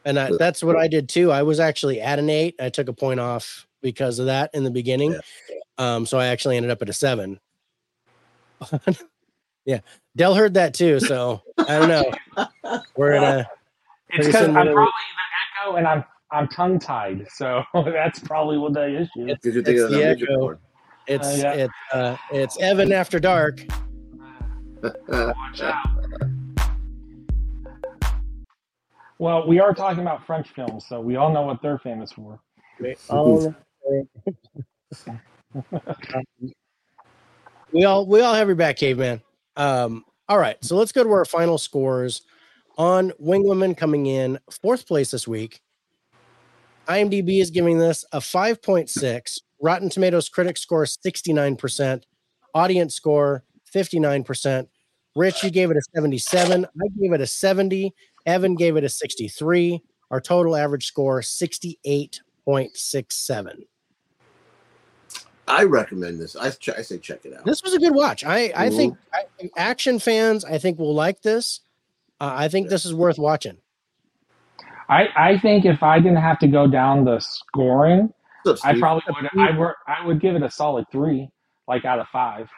And I, that's what I did too. I was actually at an eight. I took a point off because of that in the beginning. Yeah. Um, so I actually ended up at a seven. yeah. Dell heard that too. So I don't know. We're gonna it's because I'm probably the echo and I'm I'm tongue tied, so that's probably what the issue. is. Did you think It's the echo. board? it's yeah. it's uh it's Evan after dark. Watch out. Well, we are talking about French films, so we all know what they're famous for. Um, we all we all have your back, caveman. Um, all right, so let's go to our final scores on Wing Woman coming in fourth place this week. IMDb is giving this a 5.6. Rotten Tomatoes critic score 69%, audience score 59%. Rich, you gave it a 77. I gave it a 70. Evan gave it a 63. Our total average score 68.67. I recommend this. I ch- I say check it out. This was a good watch. I I Mhm. think I, action fans I think will like this. Uh, I think this is worth watching. I, I think if I didn't have to go down the scoring, What's up, I probably would. I would. I would give it a solid three, like out of five.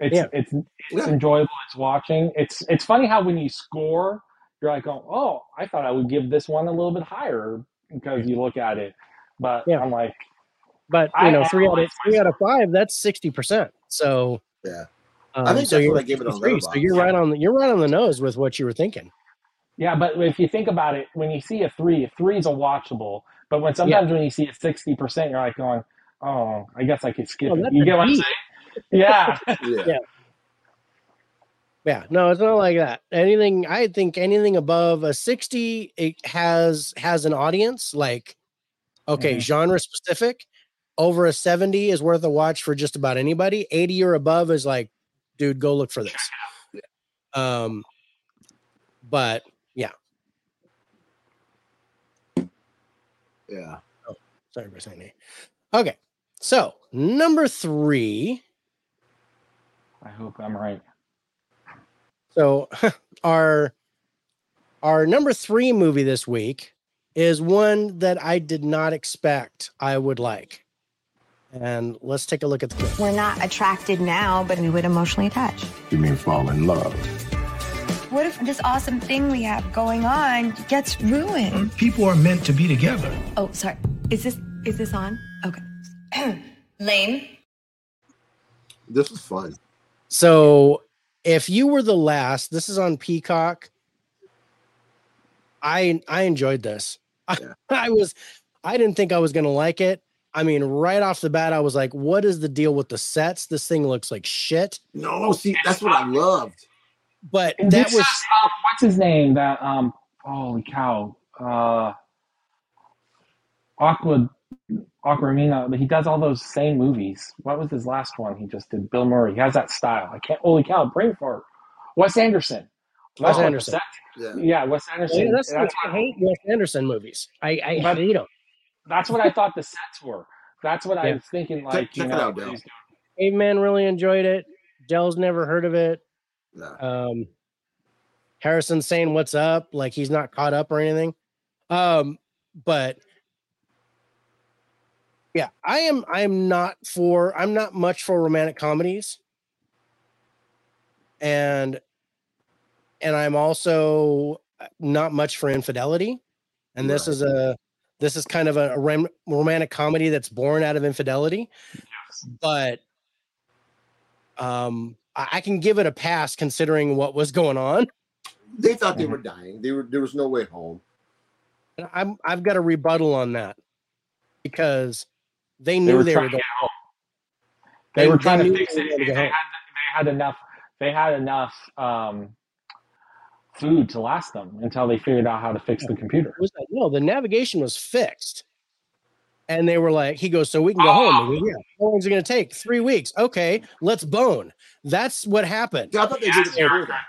It's Yeah. it's it's Yeah. enjoyable. It's watching. It's it's funny how when you score, you're like, oh, oh, I thought I would give this one a little bit higher because you look at it, but Yeah. I'm like, But I you know, three out of three out of five, that's sixty percent. So Yeah. um, I think so that's you're what I gave it on 63, So you're right on the you're right on the nose with what you were thinking. yeah. But if you think about it, when you see a three, a three is a watchable. But when sometimes when you see a sixty percent, you're like going, oh, I guess I could skip Oh, it. You get what I'm saying? Yeah. Yeah. Yeah. Yeah, no, it's not like that. Anything I think anything above a 60 it has has an audience like okay, Mhm. genre specific. Over a 70 is worth a watch for just about anybody. 80 or above is like dude, go look for this. Um but Yeah. Yeah. Oh, sorry for saying that. Okay. So, number 3 I hope I'm right. So our our number three movie this week is one that I did not expect I would like. And let's take a look at the clip. We're not attracted now, but we would emotionally attach. You mean fall in love? What if this awesome thing we have going on gets ruined? People are meant to be together. Oh, sorry. Is this is this on? Okay. Lame. This is fun. So if you were the last, this is on Peacock. I I enjoyed this. I, Yeah. I was I didn't think I was gonna like it. I mean, right off the bat, I was like, what is the deal with the sets? This thing looks like shit. No, see, that's what I loved. But And that this was is, um, what's his name? That um, holy cow, uh, Aqua, Aquamina. But he does all those same movies. What was his last one? He just did. Bill Murray. He has that style. I can't. Holy cow, brain fart. Wes Anderson. Wes That's what the Anderson. set- Yeah. yeah, Wes Anderson. Yeah, that's, that's, I hate Wes Anderson movies. I, I But- hate them. that's what I thought the sets were. That's what I was thinking. Like check you it know, out, Dale. he's doing- really enjoyed it. Dell's never heard of it. No. Um, Harrison's saying what's up, like he's not caught up or anything. Um, but yeah, I am. I am not for. I'm not much for romantic comedies, and and I'm also not much for infidelity. And this Right. is a this is kind of a, a rom- romantic comedy that's born out of infidelity but um I, I can give it a pass considering what was going on They thought they Mhm. were dying. They were there was no way home. And I'm I've got a rebuttal on that because they knew They knew were they, trying were to going. get home. They, were trying knew to fix it. were and gonna They had, home. they had enough. They had enough um, food to last them until they figured out how to fix the computer. It was like, no, the navigation was fixed. And they were like, he goes, so we can go home. He goes, yeah. How long is it going to take? Three weeks. Okay, let's bone. That's what happened. See, I thought they did it before that.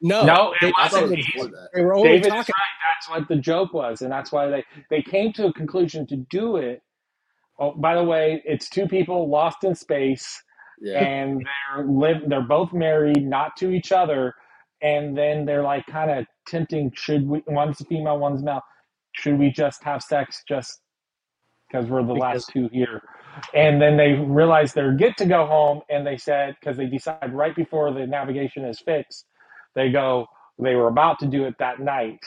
No, No, they, it I thought it wasn't. was they were only David is talking. right. That's what the joke was, and that's why they they came to a conclusion to do it. Oh, by the way, it's two people lost in space, Yeah. and they're live. They're both married, not to each other, and then they're like kind of tempting. Should we? One's female, one's male. Should we just have sex just because we're the Because- last two here? And then they realize they're get to go home, and they said because they decide right before the navigation is fixed, they go. They were about to do it that night,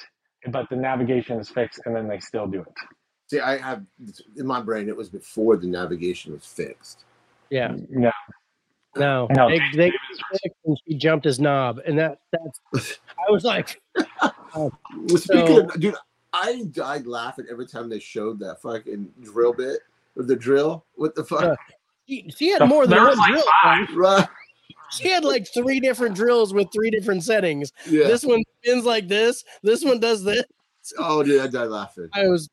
but the navigation is fixed, and then they still do it. See, I have in my brain it was before the navigation was fixed. Yeah, No, no, no. they, they fixed and she jumped his knob, and that that's. I was like, oh. Well, Speaking So- of, dude, I died laughing every time they showed that fucking drill bit of the drill. What the fuck? Yeah. she, she had more than There one like drill. five. Right? She had like three different drills with three different settings. Yeah. This one spins like this. This one does this. oh, dude, I died laughing. I was,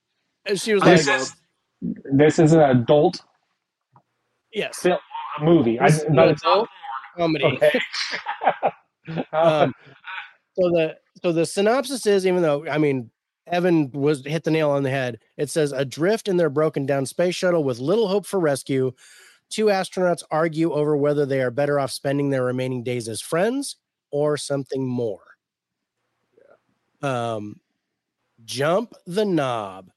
and she was I like, This is this is an adult yes, film movie, I, but it's not comedy. Okay. Um, so the so the synopsis is even though I mean Evan was hit the nail on the head. It says adrift in their broken down space shuttle with little hope for rescue. Two astronauts argue over whether they are better off spending their remaining days as friends or something more. Um, jump the knob,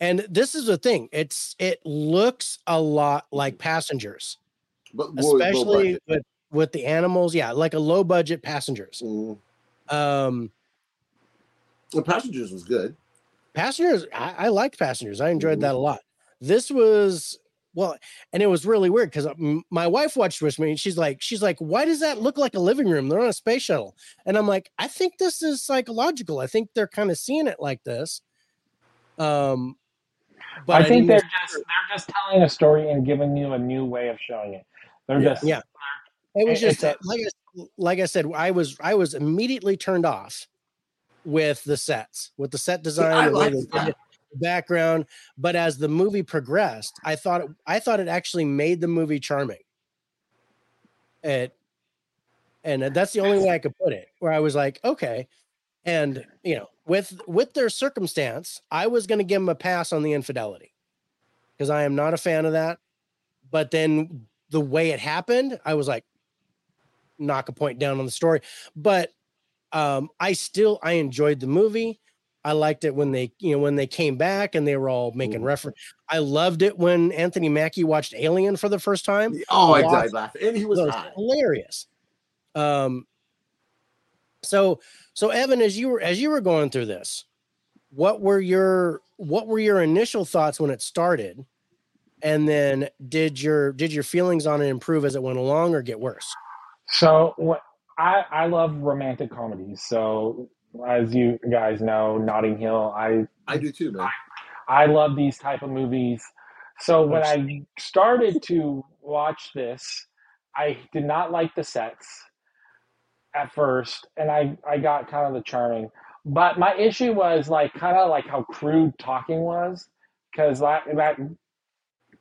and this is the thing. It's it looks a lot like passengers, But especially with with the animals. Yeah, like a low budget passengers. Mm. Um, The passengers was good. passengers, I, I liked passengers. I enjoyed Mhm. that a lot. This was well, and it was really weird because my wife watched with me. And she's like, she's like, why does that look like a living room? They're on a space shuttle, and I'm like, I think this is psychological. I think they're kind of seeing it like this. Um, I think didn't they're just they're just telling a story and giving you a new way of showing it. They're Yeah. just Yeah. It was just it's uh, like I, like I said, I was I was immediately turned off with the sets, with the set design, I the like they that. the background. But as the movie progressed, I thought it, I thought it actually made the movie charming. It and that's the only way I could put it. Where I was like, okay, and you know, with with their circumstance, I was going to give them a pass on the infidelity because I am not a fan of that. But then the way it happened, I was like, knock a point down on the story. But um, I still I enjoyed the movie. I liked it when they, you know, when they came back and they were all making Mhm. reference. I loved it when Anthony Mackie watched Alien for the first time. Oh, I died laughing. And he was was hilarious. Um, so so Evan, as you were as you were going through this, what were your what were your initial thoughts when it started? And then did your did your feelings on it improve as it went along or get worse? So what I I love romantic comedies. So as you guys know, Notting Hill, I I do too, man. I love these type of movies. So when I started to watch this, I did not like the sets at first, and I I got kind of the charming. But my issue was like kind of like how crude talking was, because that that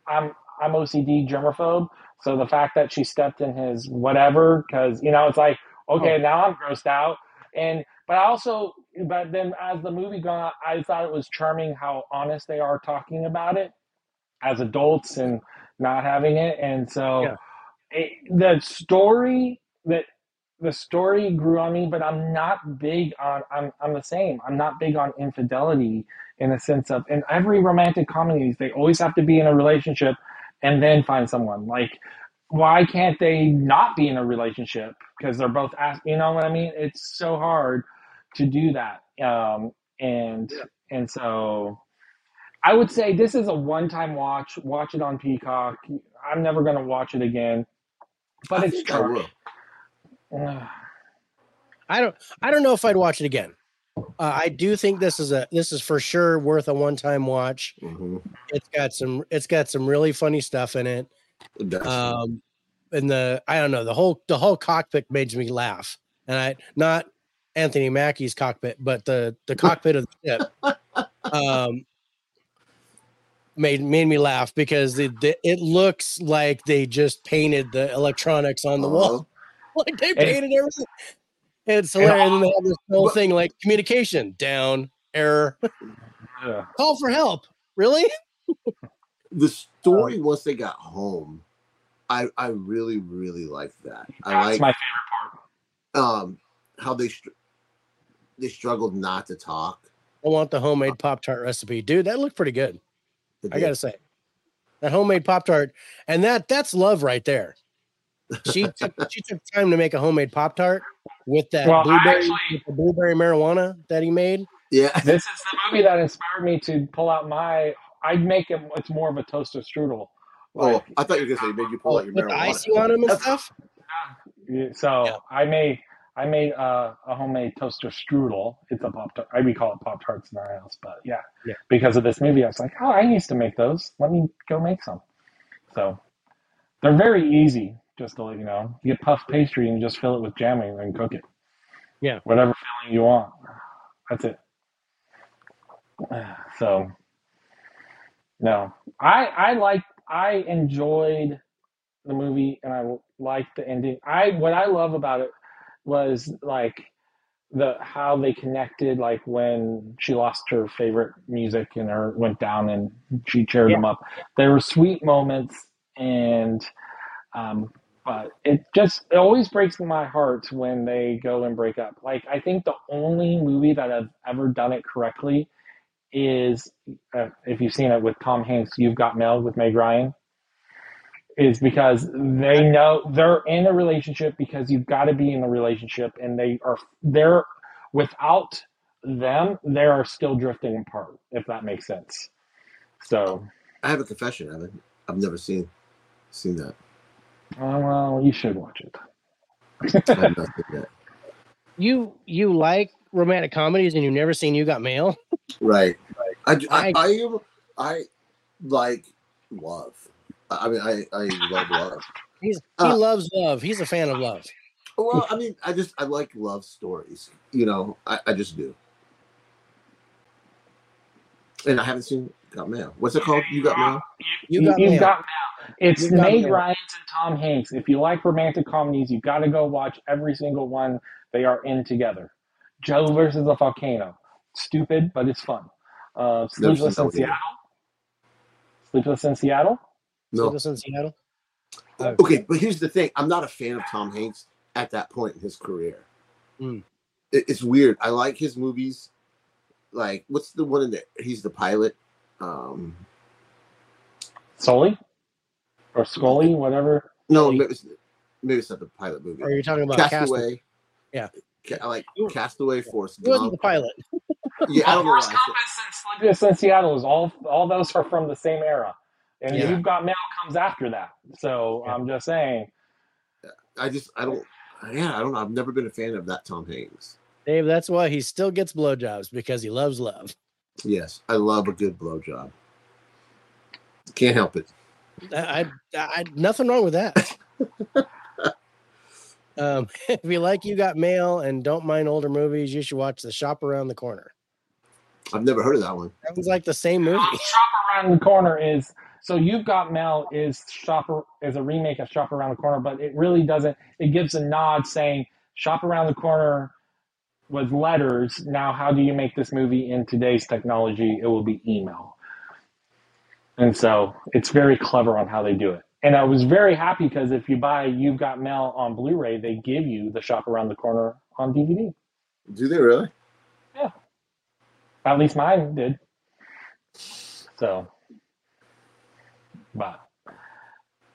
I'm I'm OCD germaphobe. So the fact that she stepped in his whatever, because you know it's like okay oh. now I'm grossed out, and but I also but then as the movie gone, I thought it was charming how honest they are talking about it as adults and not having it, and so Yeah. it, the story that the story grew on me, but I'm not big on I'm I'm the same. I'm not big on infidelity in the sense of in every romantic comedies they always have to be in a relationship and then find someone. Like why can't they not be in a relationship because they're both ask, you know what I mean? It's so hard to do that. Um and and so I would say this is a one-time watch. Watch it on Peacock. I'm never going to watch it again. But I it's think I charming. will. I don't I don't know if I'd watch it again. Uh, I do think this is a this is for sure worth a one time watch. Mhm. It's got some it's got some really funny stuff in it. It. Um, and the I don't know the whole the whole cockpit made me laugh, and I not Anthony Mackie's cockpit, but the the cockpit of the ship. Um, made made me laugh because it it looks like they just painted the electronics on the wall. Like they painted everything. It's hilarious. And then they have this whole thing like communication down, error, Yeah. call for help. Really? the story once they got home, I I really really liked that. I That's like my favorite part. um how they str- they struggled not to talk. I want the homemade Pop Tart recipe, dude. That looked pretty good. I gotta say, that homemade Pop Tart, and that that's love right there. She took she took time to make a homemade Pop Tart with that Well, blueberry actually- with the blueberry marijuana that he made. Yeah, This is the movie that inspired me to pull out my. I'd make it. It's more of a toaster strudel. Oh, Like, I thought you were gonna say made you pull Oh, out your with the marijuana. icing on him and stuff. Yeah, So Yeah. I made I made uh, a homemade toaster strudel. It's a pop tart. I we call it pop tarts in our house, but yeah, Yeah. because of this movie, I was like, oh, I used to make those. Let me go make some. So they're very easy. Just to let you know, you get puff pastry and you just fill it with jamming and cook it. Yeah. whatever filling you want. That's it. So no, I I like I enjoyed the movie and I liked the ending. I what I love about it was like the how they connected like when she lost her favorite music and her went down and she cheered them up. There were sweet moments and um but it just it always breaks my heart when they go and break up. Like I think the only movie that I've ever done it correctly is uh, if you've seen it with Tom Hanks, You've Got Mail with Meg Ryan, is because they know they're in a relationship because you've got to be in a relationship, and they are they're without them they are still drifting apart. If that makes sense. So, I have a confession, Evan. I've never seen seen that. Uh, well, you should watch it. I have not seen that. You you like romantic comedies and you've never seen You Got Mail? Right. I, I, I- I, am I like love. I mean, I, I love love. He's he Uh, loves love. He's a fan of love. Well, I mean, I just I like love stories. You know, I, I just do. And I haven't seen Got Mail. What's it called? You Got Mail? You You got have mail. got mail. It's You Meg mail. Ryan's and Tom Hanks. If you like romantic comedies, you got to go watch every single one they are in together. Joe versus the volcano. Stupid, but it's fun. Uh, Sleepless in that one either. Seattle. Sleepless in Seattle. No. Sleepless in Seattle. Uh, Okay, but here's the thing: I'm not a fan of Tom Hanks at that point in his career. Hmm. It- it's weird. I like his movies. Like, what's the one in there? He's the pilot. Um, Sully or Scully, whatever. no, maybe it's, maybe it's not the pilot movie. Are you talking about Castaway? Castaway. Yeah. I like Castaway, Force He wasn't the pilot. Yeah, I don't know. why I Forrest said- Gump and Sleepless in Seattle is all. All those are from the same era, and Yeah. You've Got Mail comes after that. So Yeah. I'm just saying. I just I don't. Yeah, I don't know. I've never been a fan of that Tom Hanks. Dave, that's why he still gets blowjobs because he loves love. Yes, I love a good blowjob. Can't help it. I, I, I nothing wrong with that. um, if you like You Got Mail and don't mind older movies, you should watch The Shop Around the Corner. I've never heard of that one. Sounds like the same movie. Shop around the corner is so you've got Mail is shop is a remake of Shop Around the Corner, but it really doesn't. It gives a nod saying Shop Around the Corner with letters. Now, how do you make this movie in today's technology? It will be email, and so it's very clever on how they do it. And I was very happy because if you buy You've Got Mail on Blu-ray, they give you the Shop Around the Corner on DVD. Do they really? Yeah. At least mine did. So, but,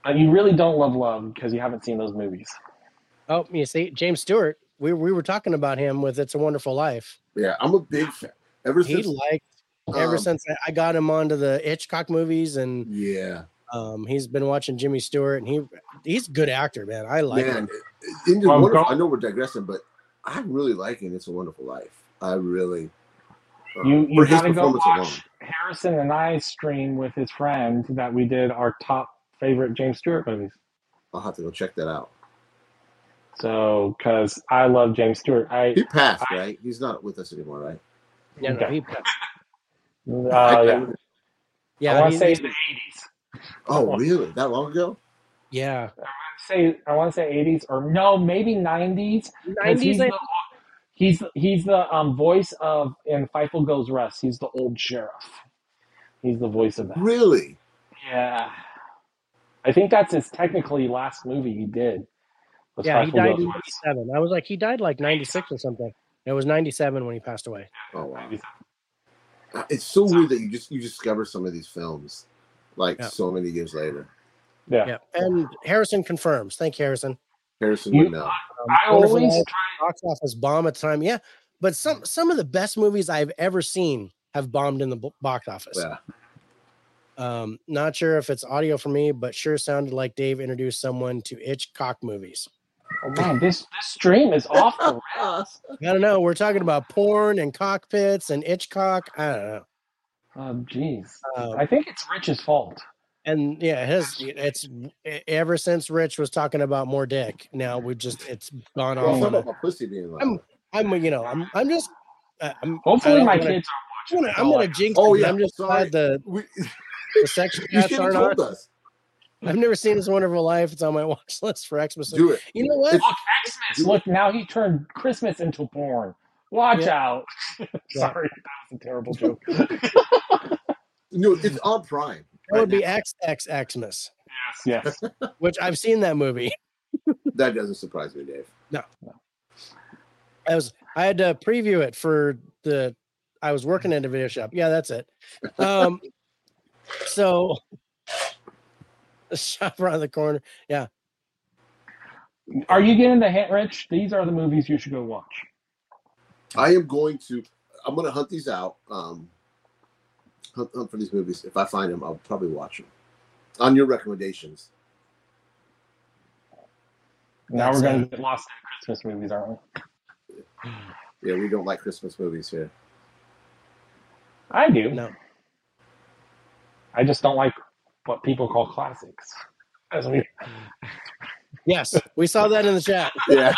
but you really don't love love because you haven't seen those movies. Oh, you see, James Stewart. We, we were talking about him with It's a Wonderful Life. Yeah, I'm a big fan. Ever He since, liked ever um, since I- I got him onto the Hitchcock movies, and yeah, um, he's been watching Jimmy Stewart, and he he's a good actor, man. I like man. him. In the Well, wonderful, I know we're digressing, but I'm really liking It's a Wonderful Life. I really. uh, You you his gotta go watch alone. Harrison and I stream with his friend that we did our top favorite James Stewart movies. I'll have to go check that out. So, because I love James Stewart, I He passed, I- right? He's not with us anymore, right? Yeah, no, Okay. he, uh, yeah, yeah, I want he- to say he- the '80s. Oh, really? That long ago? yeah. I want to say I want to say '80s or no, maybe '90s. 'cause He's 90s, I- the, he's he's the um, voice of in Fievel Goes West. He's the old sheriff. He's the voice of that. Really? Yeah, I think that's his technically last movie he did. was yeah, he died Goes in West. 97. I was like, he died like 96 or something. It was 97 when he passed away. Oh wow. Uh, It's so weird that you just you discover some of these films like Yeah. so many years later. Yeah. Yeah. And Harrison confirms. Thank you, Harrison. Harrison You- would know. Um, I Wonderful always Life, try. box office bomb at the time. Yeah. But some some of the best movies I've ever seen have bombed in the box office. Yeah. Um, not sure if it's audio for me, but sure sounded like Dave introduced someone to Hitchcock movies. Oh man, this this stream is off the rails. I don't know. We're talking about porn and cockpits and Hitchcock. I don't know. Oh jeez, Um, I think it's Rich's fault. and yeah, his it's ever since Rich was talking about more dick. Now we just it's gone Well, off. it's not on a- about my pussy being loud. I'm I'm you know I'm I'm just uh, I'm I Hopefully, don't my wanna- kids I'm are gonna, watching. I'm gonna jinx Oh, yeah, I'm just sorry. glad the we, the section you cats should have aren't told us. I've never seen this wonderful life. It's on my watch list for Xmas. Do it. You know what? It's- Look, Xmas. Look, now he turned Christmas into porn. Watch Yeah. out. Sorry, that was a terrible joke. No, it's on Prime. That would be XX Xmas, yes, yes. which I've seen that movie. That doesn't surprise me, Dave. No. I was I had to preview it for the I was working at a video shop. Yeah, that's it. Um so the shop around the corner. Yeah. Are you getting the hint, Rich? These are the movies you should go watch. I am going to. I'm going to hunt these out. Um, hunt, hunt for these movies. If I find them, I'll probably watch them. On your recommendations. Now That's, we're going uh, to get lost in Christmas movies, aren't we? Yeah, we don't like Christmas movies here. I do. No. I just don't like what people call classics. As we, Yes, we saw that in the chat. Yeah.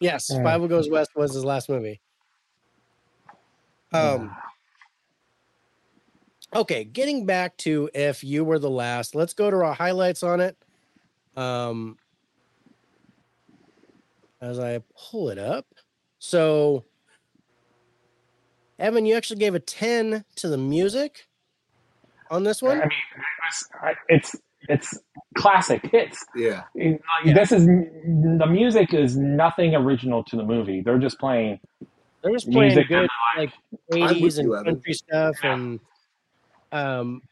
Yes, Yeah. Fievel Goes West was his last movie. Um okay, getting back to if you were the last, let's go to our highlights on it. Um as I pull it up. So Evan, you actually gave a 10 to the music on this one? I mean, it's, I- it's it's classic hits. Yeah. Like, Yeah. This is the music is nothing original to the movie. They're just playing They're just playing music. good like 80s and you, country stuff Yeah. and um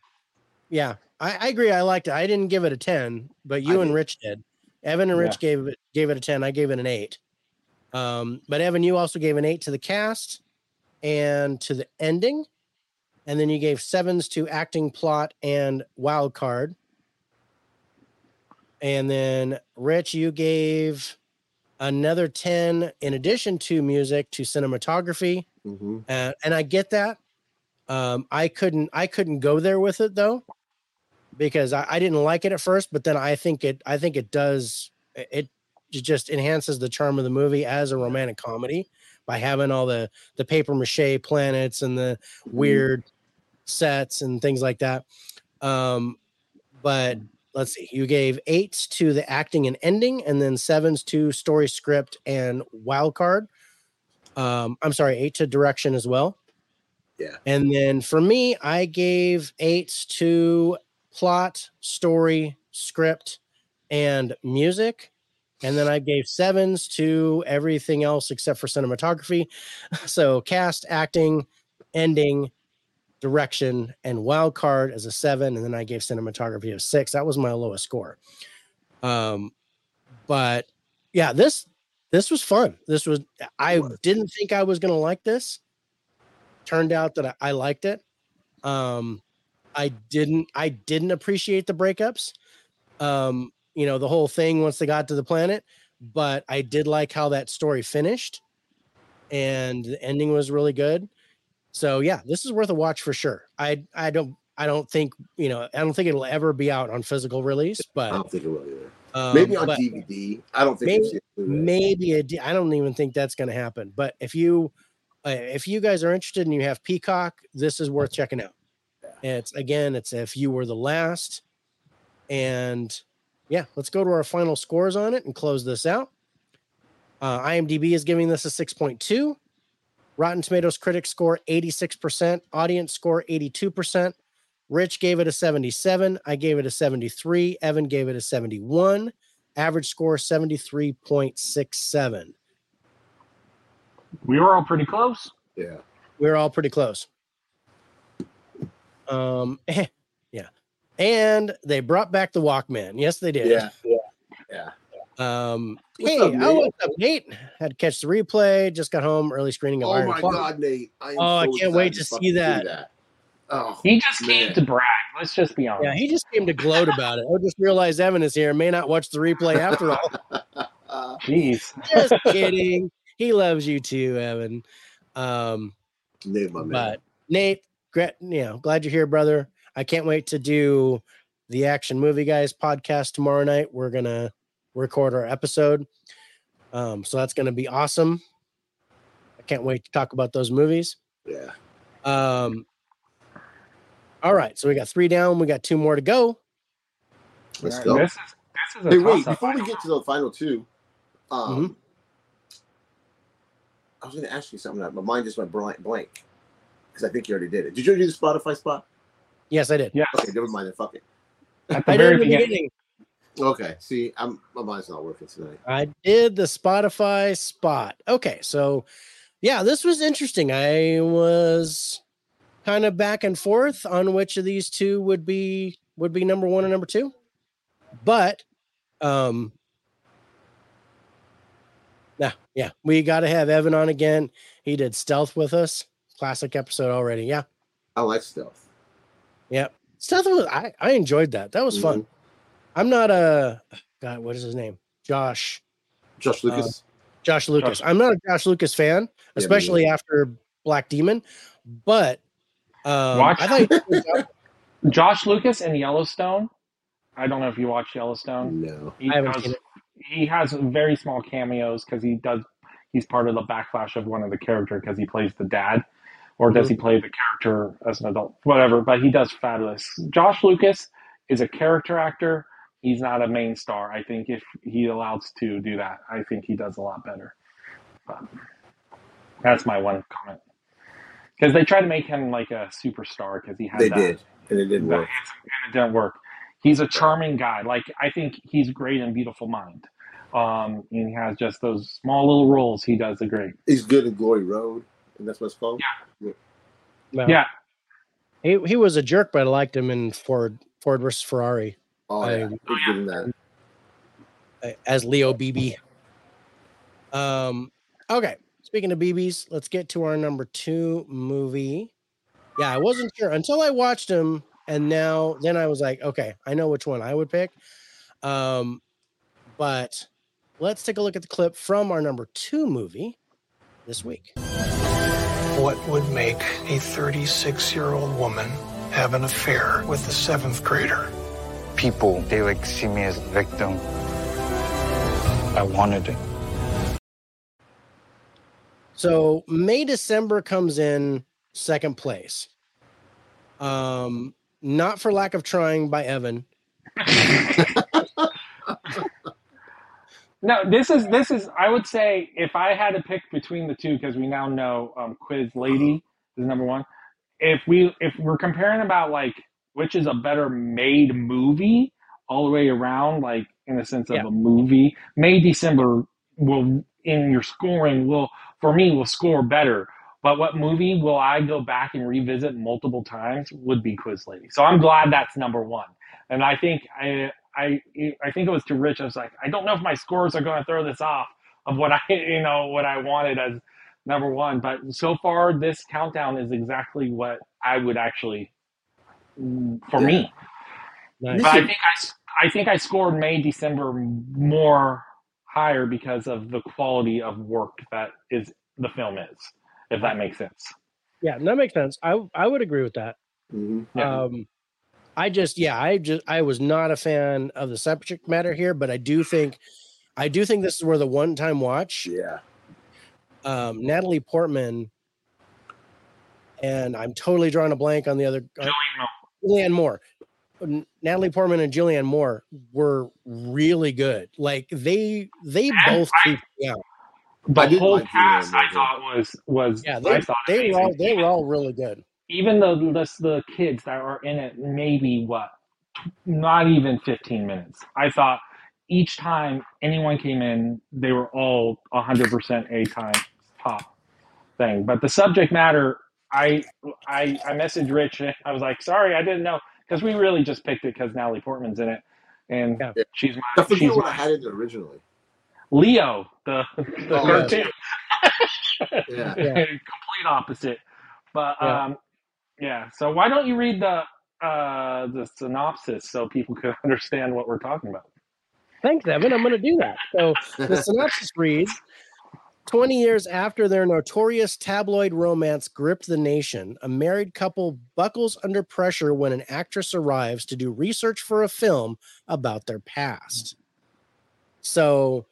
yeah I, I agree i liked it i didn't give it a 10 but you I and did. rich did evan and rich gave it gave it a 10 i gave it an 8 um but evan you also gave an 8 to the cast and to the ending and then you gave sevens to acting plot and wild card. And then rich you gave another 10 in addition to music to cinematography. Hmm uh, and I get that. Um, I couldn't I couldn't go there with it though, because I, I didn't like it at first, but then I think it I think it does it it just enhances the charm of the movie as a romantic comedy by having all the the paper mache planets and the weird sets and things like that. Um, but let's see, you gave eights to the acting and ending, and then sevens to story script and wild card. Um, I'm sorry, eight to direction as well. Yeah. And then for me, I gave eights to plot, story, script, and music. And then I gave sevens to everything else except for cinematography. So cast, acting, ending, direction, and wild card as a seven. And then I gave cinematography a six. That was my lowest score. Um, but yeah, this this was fun. This was I didn't think I was gonna like this. Turned out that I, I liked it. Um, I didn't I didn't appreciate the breakups. Um, you know, the whole thing once they got to the planet. but I did like how that story finished, and the ending was really good. So yeah, this is worth a watch for sure. I I don't I don't think you know I don't think it'll ever be out on physical release, I but don't think it will either. um, Maybe on DVD. I don't think maybe- we'll see it Blu-ray. maybe a D- I don't even think that's going to happen. But if you uh, if you guys are interested and you have Peacock, this is worth checking out. It's again, it's if you were the last, and yeah, let's go to our final scores on it and close this out. Uh, IMDb is giving this a six point two. Rotten Tomatoes critics score 86%, audience score 82%. Rich gave it a 77. I gave it a 73. Evan gave it a 71. Average score 73.67. We were all pretty close. Yeah. We were all pretty close. Um, yeah. And they brought back the Walkman. Yes, they did. Yeah. Yeah. Yeah. Um, hey, up, oh, Nate? what's up, Nate? Had to catch the replay. Just got home. Early screening of Oh Iron my Claw. God, Nate! I am Oh, I can't wait to see fucking that. Oh, He just came to brag. Let's just be honest. Yeah, he just came to gloat about it. I just realized Evan is here. May not watch the replay after all. Uh, Jeez. Just kidding. He loves you too, Evan. Um, Nate, my man. but Nate, great, you know, glad you're here, brother. I can't wait to do the Action Movie Guys podcast tomorrow night. We're gonna record our episode, um, so that's gonna be awesome. I can't wait to talk about those movies. yeah. Um, all right, so we got three down. We got two more to go. Let's go. This is this is a Hey, wait! toss-up. Before we get to the final two, um, Mhm. I was going to ask you something. My mind just went blank, blank because I think you already did it. Did you do the Spotify spot? Yes, I did. Yes. Okay, never mind. Then fuck it. At the I did very in the beginning. beginning. Okay. See, I'm my mind's not working tonight. I did the Spotify spot. Okay, so yeah, this was interesting. I was kind of back and forth on which of these two would be would be number one and number two, but um, yeah, yeah, we got to have Evan on again. He did stealth with us, classic episode already. Yeah, I like stealth. yeah, stealth was I I enjoyed that. That was fun. I'm not a God. What is his name? Josh. Josh Lucas. Josh Lucas. I'm not a Josh Lucas fan, me especially after Black Demon, but um, Watch- I thought he did a good job. Josh Lucas in Yellowstone. I don't know if you watch Yellowstone. no. He, I haven't does- seen it. he has very small cameos because he does. He's part of the backlash of one of the character because he plays the dad, or does he play the character as an adult? Whatever, but he does fabulous. Josh Lucas is a character actor. He's not a main star. I think if he allows to do that, I think he does a lot better. But that's my one comment. Because they try to make him like a superstar because he has They that did, and it didn't work. and it didn't work. He's a charming guy. Like I think he's great in Beautiful Mind. Um, and he has just those small little roles. He does the great. He's good in Glory Road, and that's what it's called. Well, Yeah, he, he was a jerk, but I liked him in Ford Ford versus Ferrari Oh I- yeah, he's good in that. uh, as Leo Beebe. Um, okay. Speaking of BBs, let's get to our number two movie. Yeah, I wasn't sure until I watched him, and now then I was like, okay, I know which one I would pick. Um, but let's take a look at the clip from our number two movie this week. What would make a 36 year old woman have an affair with a seventh grader? People they like see me as a victim i wanted it So May December comes in second place. Um, not for lack of trying by Evan. No, this is this is. I would say if I had to pick between the two, because we now know um, Quiz Lady is number one. If we if we're comparing about like which is a better made movie all the way around, like in the sense of Yeah. a movie, May December will in your scoring will for me will score better. But what movie will I go back and revisit multiple times would be Quiz Lady. So I'm glad that's number one. And I think I I I think it was to Rich. I was like, I don't know if my scores are going to throw this off of what I you know what I wanted as number one. But so far, this countdown is exactly what I would actually mm, for me. Nice. But I think I s- I think I scored May December more higher because of the quality of work that is the film is, if that makes sense. Yeah, that makes sense. I I would agree with that. Mm-hmm. Um, I just yeah, I just I was not a fan of the subject matter here, but I do think I do think this is where the one time watch. Yeah. Um, Natalie Portman and I'm totally drawing a blank on the other uh, Julianne Moore. Natalie Portman and Julianne Moore were really good. Like they they both creeped me out. The whole cast Julianne I Moore. thought was was Yeah, I they, thought they were all they were all really good. even the the, the kids that are in it maybe what not even 15 minutes i thought each time anyone came in they were all 100% a time top thing but the subject matter i i i messaged rich i was like sorry i didn't know because we really just picked it because natalie portman's in it and Yeah. she's I my forget she's what I my had it originally. leo the the Oh, yeah. cartoon Yeah. Yeah. complete opposite. But Yeah. um, yeah. So why don't you read the uh, the synopsis so people can understand what we're talking about? Thanks, Evan. I'm going to do that. So the synopsis reads 20 years after their notorious tabloid romance gripped the nation, a married couple buckles under pressure when an actress arrives to do research for a film about their past. So,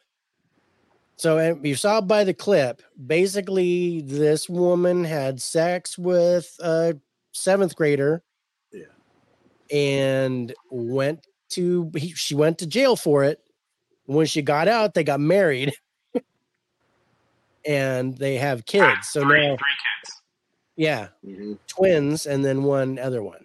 so and you saw by the clip, basically, this woman had sex with a seventh grader Yeah. and went to he, she went to jail for it when she got out they got married and they have kids so three, now three kids. yeah Mhm. twins and then one other one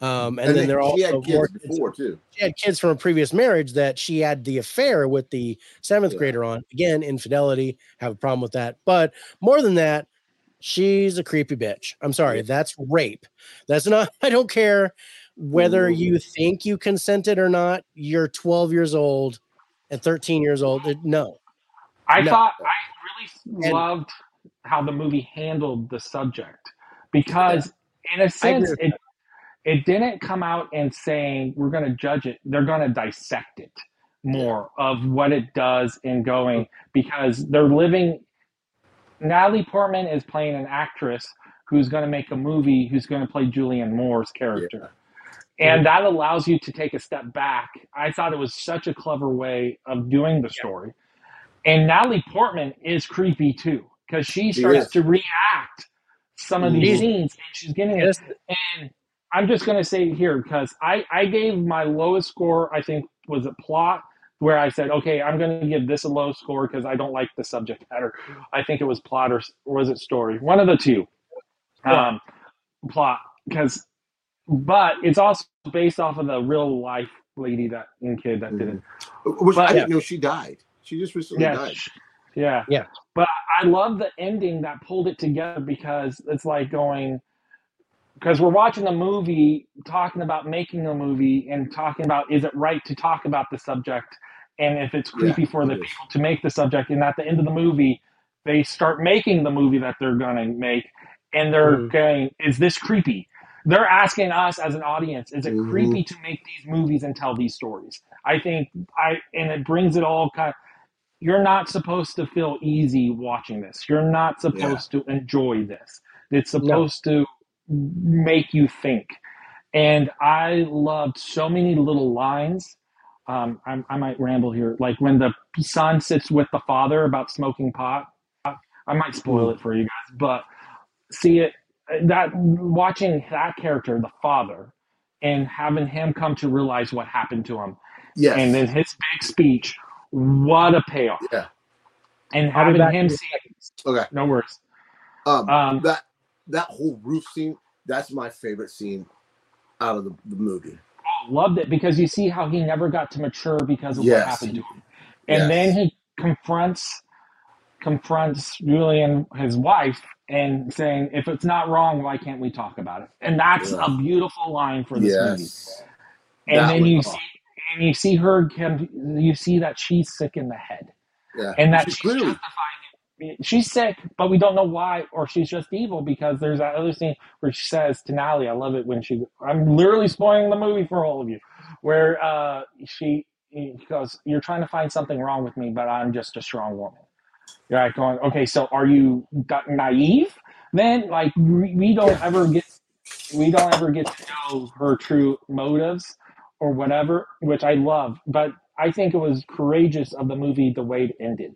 um and, And, then then they're all she had kids before too. she had kids from a previous marriage that she had the affair with the seventh Yeah. grader on. Again, infidelity, have a problem with that. But more than that, she's a creepy bitch. I'm sorry, Yeah. that's rape. That's not, I don't care whether Mhm. you think you consented or not. You're 12 years old and 13 years old. No. I No. thought I really And- loved how the movie handled the subject because, in a sense, it it didn't come out and saying we're going to judge it. They're going to dissect it more of what it does in going because they're living. Natalie Portman is playing an actress who's going to make a movie who's going to play Julianne Moore's character. And that allows you to take a step back. I thought it was such a clever way of doing the story. And Natalie Portman is creepy too, because she starts to react some of these scenes and she's getting it. And I'm just gonna say it here because I, I gave my lowest score, I think was a plot where I said, okay, I'm gonna give this a low score because I don't like the subject matter. I think it was plot or, or was it story? One of the two. Um, plot because but it's also based off of the real life lady that and kid that did it. Which But- I didn't know she died. She just recently Yeah, died. yeah, Yeah. But I love the ending that pulled it together because it's like going because we're watching a movie, talking about making a movie, and talking about is it right to talk about the subject, and if it's creepy Yeah, for the it is. people to make the subject, and at the end of the movie, they start making the movie that they're gonna make, and they're Mhm. going, is this creepy? They're asking us as an audience, is it Mhm. creepy to make these movies and tell these stories? I think I and it brings it all kind of you're not supposed to feel easy watching this. You're not supposed to enjoy this. It's supposed to make you think. And I loved so many little lines. Um, I, I might ramble here. Like when the son sits with the father about smoking pot. I might spoil it for you guys, but see it that watching that character, the father, and having him come to realize what happened to him, Yes. and then his big speech. What a payoff! yeah. And I'll be having back him in see, Okay. no worries. Um, Um, that that whole roof scene, that's my favorite scene out of the, the movie. I loved it because you see how he never got to mature because of Yes. what happened to him. And Yes. then he confronts confronts Julian, his wife, and saying, if it's not wrong, why can't we talk about it? And that's Yeah. a beautiful line for this movie. And That then you awesome. see and you see her you see that she's sick in the head. Yeah. And that She's she's justifying it. She's sick, but we don't know why, or she's just evil because there's that other scene where she says to Natalie, I love it when she I'm literally spoiling the movie for all of you, where uh she he goes, "You're trying to find something wrong with me, but I'm just a strong woman." You're like going, "Okay, so are you naive?" Then, like, we, we don't ever get we don't ever get to know her true motives or whatever, which I love. But I think it was courageous of the movie the way it ended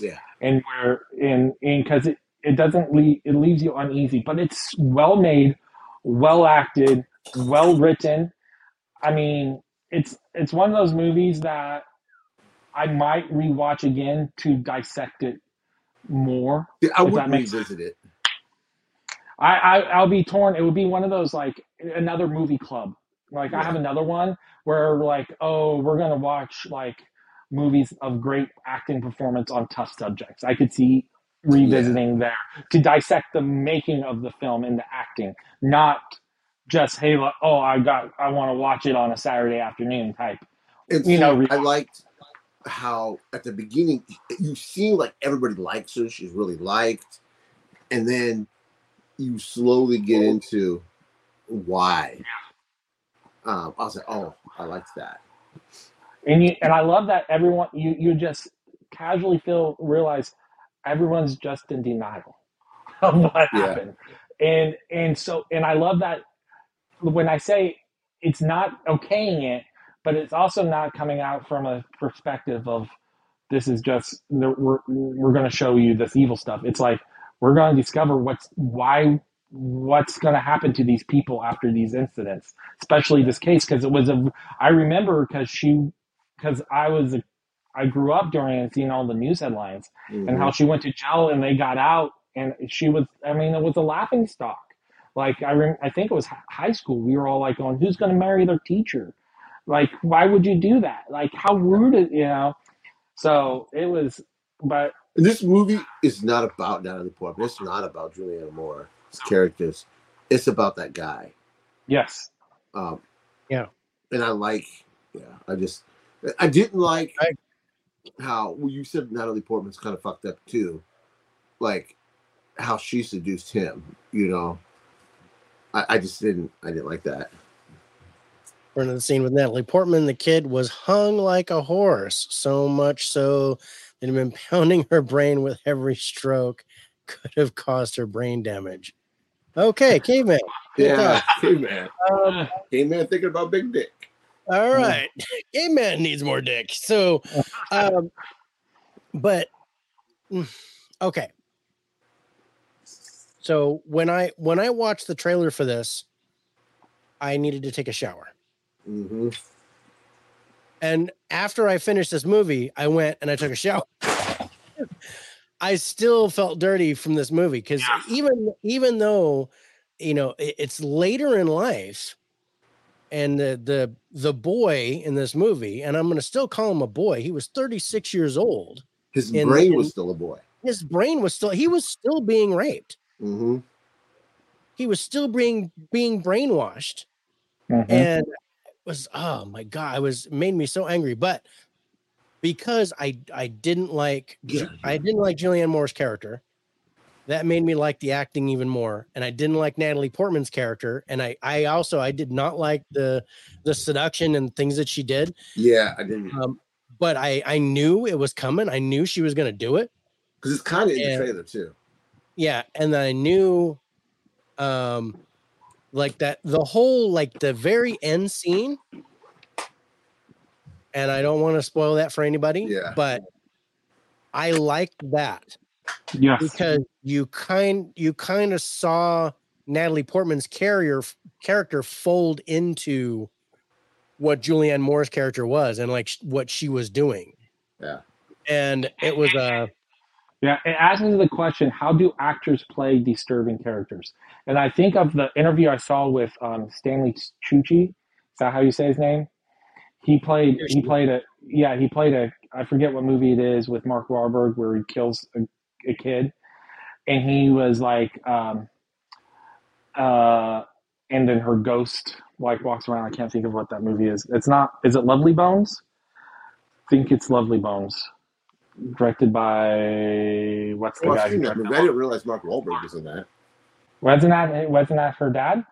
Yeah. and where in in because it it doesn't leave it leaves you uneasy but it's well made well acted well written i mean it's it's one of those movies that i might rewatch again to dissect it more Yeah, I would revisit it. I, I I'll be torn. It would be one of those like another movie club. Like I have another one where like, oh, we're gonna watch like movies of great acting performance on tough subjects. I could see revisiting there to dissect the making of the film and the acting, not just hey, like, oh, I got I want to watch it on a Saturday afternoon type. And You know, I liked how at the beginning you seem like everybody likes her. She's really liked, and then you slowly get into why. Um, I was like, oh, I liked that. and you and I love that everyone you you just casually feel realize everyone's just in denial of what Yeah. happened, and and so and I love that when I say it's not okaying it, but it's also not coming out from a perspective of this is just we're we're going to show you this evil stuff. It's like we're going to discover what's why what's going to happen to these people after these incidents, especially this case because it was a I remember because she because I was a, I grew up during and seeing all the news headlines and how Mhm. she went to jail and they got out and she was I mean it was a laughing stock. Like I rem- I think it was high school. We were all like going, "Who's going to marry their teacher?" Like, why would you do that? Like, how rude, is, you know? So it was, but this movie is not about Natalie Portman. It's not about Julianne Moore's characters. It's about that guy. yes, Um, Yeah. and I like, yeah, I just, I didn't like I- how well, you said Natalie Portman's kind of fucked up too, like how she seduced him. You know, I, I just didn't, I didn't like that. We're in the scene with Natalie Portman. The kid was hung like a horse, so much so that had been pounding her brain with every stroke could have caused her brain damage. Okay, caveman. Yeah, talk. hey man, Um, hey man, thinking about Big Dick. all right, caveman needs more dick. So, um, but mm, okay. So when I when I watched the trailer for this, I needed to take a shower. hmm And after I finished this movie, I went and I took a shower. I still felt dirty from this movie because even even though you know it- it's later in life, and the the the boy in this movie, and I'm gonna still call him a boy. He was 36 years old. His In- brain in- was still a boy. His brain was still he was still being raped. Mm-hmm. He was still being being brainwashed. Mhm. and it was oh my god it was made me so angry but because i i didn't like Ju- i didn't like julianne moore's character. That made me like the acting even more and i didn't like natalie portman's character and i i also i did not like the the seduction and things that she did. Yeah, I didn't um but i i knew it was coming. I knew she was going to do it. Because it's kind of in the trailer too. yeah and then i knew um like that the whole like the very end scene and i don't want to spoil that for anybody Yeah. but i liked that yes, because you kind you kind of saw natalie portman's carrier character fold into what julianne moore's character was and like sh- what she was doing Yeah. and it was a Yeah, it asks me the question: How do actors play disturbing characters? And I think of the interview I saw with um, Stanley Tucci. Is that how you say his name? He played. He played a. Yeah, he played a. I forget what movie it is with Mark Wahlberg where he kills a, a kid, and he was like, um, uh, and then her ghost like walks around. I can't think of what that movie is. It's not. Is it Lovely Bones? I think it's Lovely Bones directed by what's the Oh, guy who that. I didn't realize Mark Wahlberg was in that. wasn't that wasn't that her dad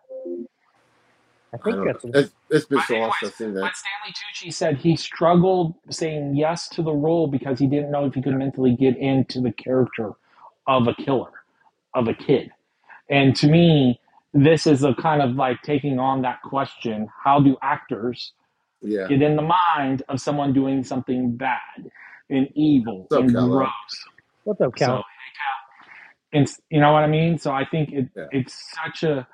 I I think don't that's. It's, it's been so long anyways, since I've seen But. Stanley Tucci said he struggled saying yes to the role because he didn't know if he could mentally get into the character of a killer, of a kid. And to me, this is a kind of like taking on that question how do actors Yeah. get in the mind of someone doing something bad and evil What's up, and Kello? gross? What's up, So, Cal? hey, Cal. It's, you know what I mean? So I think it, Yeah. it's such a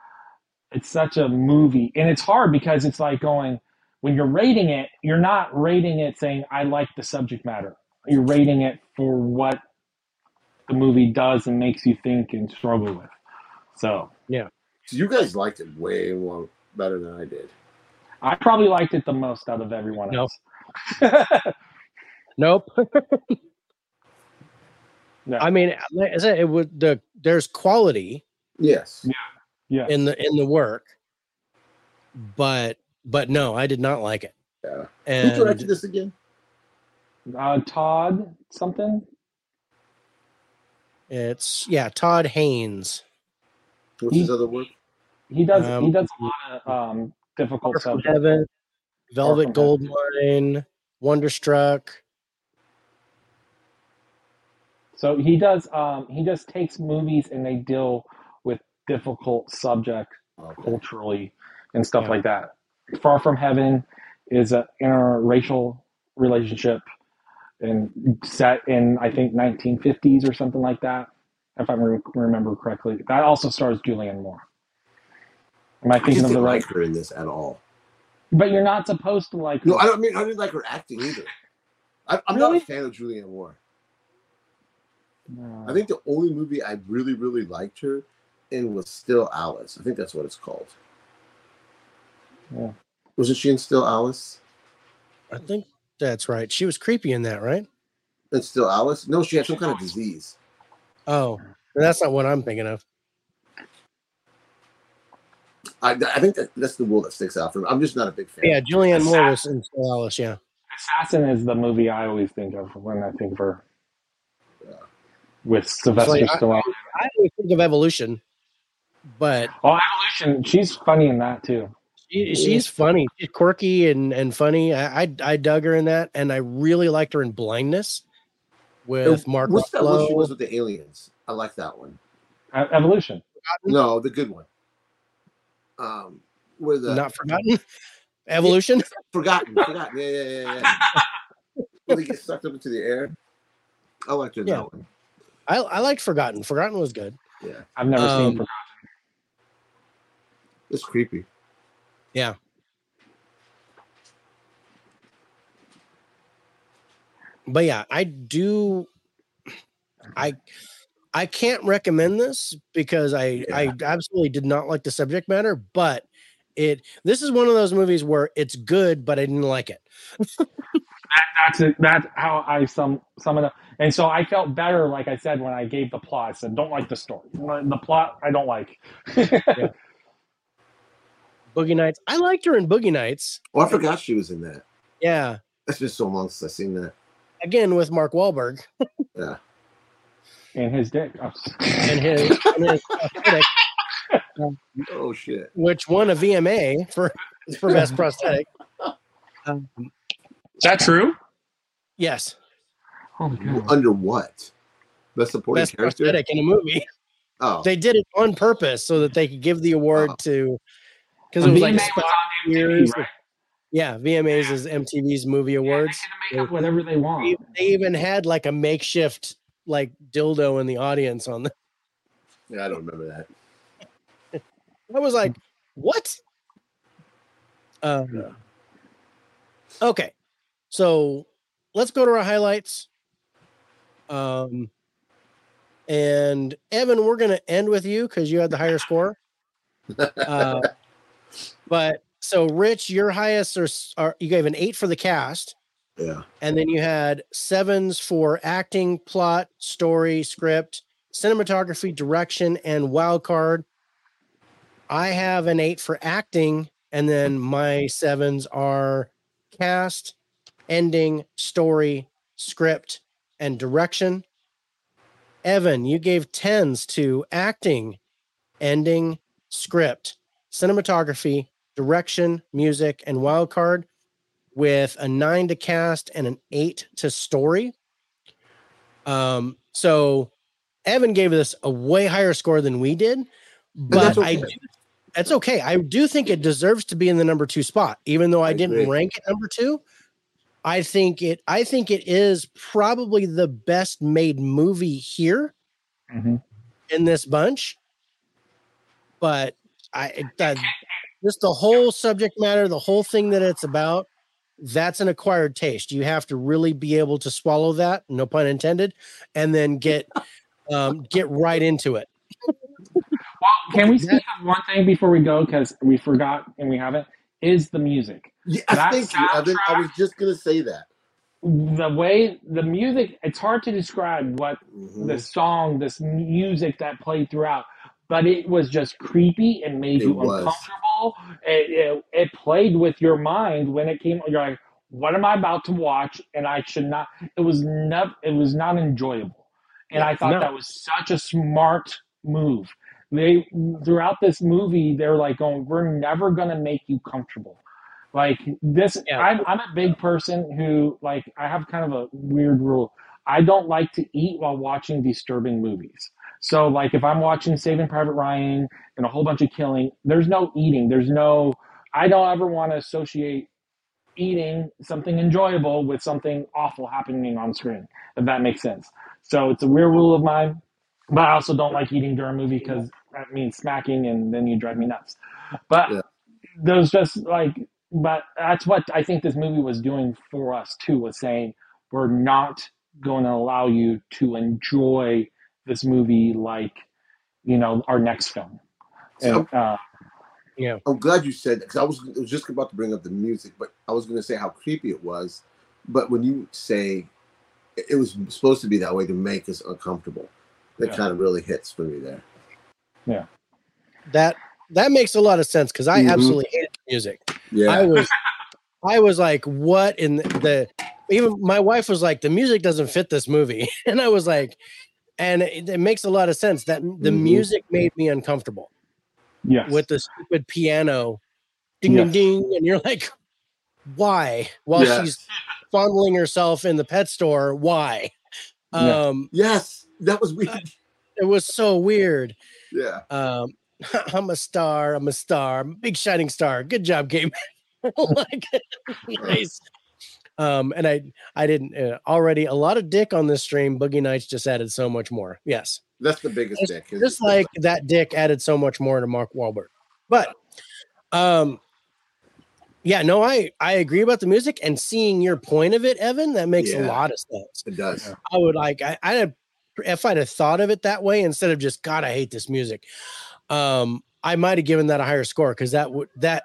it's such a movie and it's hard because it's like going when you're rating it you're not rating it saying i like the subject matter you're rating it for what the movie does and makes you think and struggle with so So you guys liked it way more better than I did. i probably liked it the most out of everyone No. else Nope. No. I mean, like it would the there's quality Yes. yeah in the in the work, but but no, I did not like it. Yeah. Who directed this again? uh, todd something it's yeah, Todd Haynes. What's his other work? he does Um, he does a lot of um difficult stuff Heaven, Velvet from Goldmine, Wonderstruck. So he does. Um, he just takes movies and they deal with difficult subject Okay. culturally and stuff Yeah. like that. Far from Heaven is an interracial relationship and set in I think 1950s or something like that, if I re- remember correctly. That also stars Julianne Moore. Am I I just thinking of the right? like her in this at all. But you're not supposed to like. Her. No. I don't mean I didn't like her acting either. I, I'm not a fan of Julianne Moore. No. I think the only movie I really, really liked her in was Still Alice. I think that's what it's called. Yeah. Wasn't she in Still Alice? I think that's right. She was creepy in that, right? In Still Alice? No, she had some kind of disease. Oh, that's not what I'm thinking of. I, I think that, that's the rule that sticks out for me. I'm just not a big fan. Yeah, Julianne Moore was in Still Alice. Yeah, Assassins is the movie I always think of when I think of her. Yeah. With Sylvester like, I- Stallone. I always think of Evolution, but Oh, Evolution. She's funny in that too. she, she's funny. She's quirky and and funny. I, I I dug her in that, and I really liked her in Blindness with Mark What's that one she was with the aliens? I like that one. Evolution. No, the good one. Um, with the Not forgotten. Evolution. forgotten, forgotten. Yeah, yeah, yeah, yeah. when they get sucked up into the air. I liked her Yeah. that one. I I liked Forgotten. Forgotten was good. Yeah, I've never Um, seen Forgotten. It's creepy. Yeah. But yeah, I do I I can't recommend this because I I absolutely did not like the subject matter, but it this is one of those movies where it's good, but I didn't like it. That, that's it. That's how I sum sum it up. And so I felt better, like I said, when I gave the plot. I said, "Don't like the story. The plot, I don't like." Boogie Nights. I liked her in Boogie Nights. Oh, I forgot she was in that. Yeah. It's been so long since I've seen that. Again with Mark Wahlberg Yeah. and his dick. Oh. and his, and his prosthetic, Oh shit. which won a VMA for for best prosthetic. Um, Is that true? yes, Holy cow. Under what? Best supporting best character. prosthetic in a movie. Oh, They did it on purpose so that they could give the award Oh. to because it was like VMA a was on MTV, years. right? Yeah, VMAs is MTV's movie Yeah, awards. they can make up whatever they want. They, they even had like a makeshift like dildo in the audience on the. yeah, I don't remember that. I was like, what? Um, Yeah. Okay, so let's go to our highlights. Um, and Evan, we're gonna end with you because you had the higher score. Uh, but so, Rich, your highest are, are you gave an eight for the cast, Yeah. and then you had sevens for acting, plot, story, script, cinematography, direction, and wild card. I have an eight for acting, and then my sevens are cast, ending, story, script, and direction. Evan, you gave tens to acting, ending, script, cinematography, direction, music, and wild card with a nine to cast and an eight to story. Um, so Evan gave us a way higher score than we did, but that's I okay. do, that's okay. I do think it deserves to be in the number two spot, even though I, I didn't agree. rank it number two. I think it I think it is probably the best made movie here Mhm. in this bunch. But I that, just the whole subject matter, the whole thing that it's about, that's an acquired taste. You have to really be able to swallow that, no pun intended, and then get um, get right into it. Well, can we speak of one thing before we go? Because we forgot and we haven't. Is the music. Yeah, That thank you, Evan. I was just gonna say that. The way the music, it's hard to describe what Mhm. the song, this music that played throughout, but it was just creepy and made It you was. uncomfortable. It, it, it played with your mind when it came. You're like, what am I about to watch? And I should not. It was not. It was not enjoyable. And I thought No. that was such a smart move. They throughout this movie, they're like going, "We're never gonna make you comfortable." Like this, Yeah. I'm I'm a big person who like I have kind of a weird rule. I don't like to eat while watching disturbing movies. So like if I'm watching Saving Private Ryan and a whole bunch of killing, there's no eating. There's no. I don't ever want to associate eating something enjoyable with something awful happening on screen. If that makes sense. So it's a weird rule of mine. But I also don't like eating during a movie because that means smacking and then you drive me nuts. But Yeah. there's just like, but that's what I think this movie was doing for us too, was saying we're not going to allow you to enjoy this movie like, you know, our next film. So And, uh, Yeah. I'm glad you said that because I was, I was just about to bring up the music, but I was going to say how creepy it was. But when you say it it was supposed to be that way to make us uncomfortable, that Yeah. kind of really hits for me there. Yeah, that that makes a lot of sense because I Mhm. absolutely hate music. Yeah, I was I was like, what in the, the even my wife was like, the music doesn't fit this movie. And I was like, and it, it makes a lot of sense that the Mhm. music made me uncomfortable yes. with the stupid piano ding Yes. ding ding. And you're like, why? While Yes. she's fondling herself in the pet store, why? Yeah. Um, yes, that was weird. it was so weird. Yeah, Um, I'm a star. I'm a star. I'm a big shining star. Good job, game. like, nice. Um, and I, I didn't uh, already a lot of dick on this stream. Boogie Nights just added so much more. Yes, that's the biggest just, dick. is- just like that dick added so much more to Mark Wahlberg. But, um, yeah, no, I I agree about the music and seeing your point of it, Evan. That makes a lot of sense. it does. I would like I I had if I'd have thought of it that way instead of just God, I hate this music. Um, I might have given that a higher score because that would that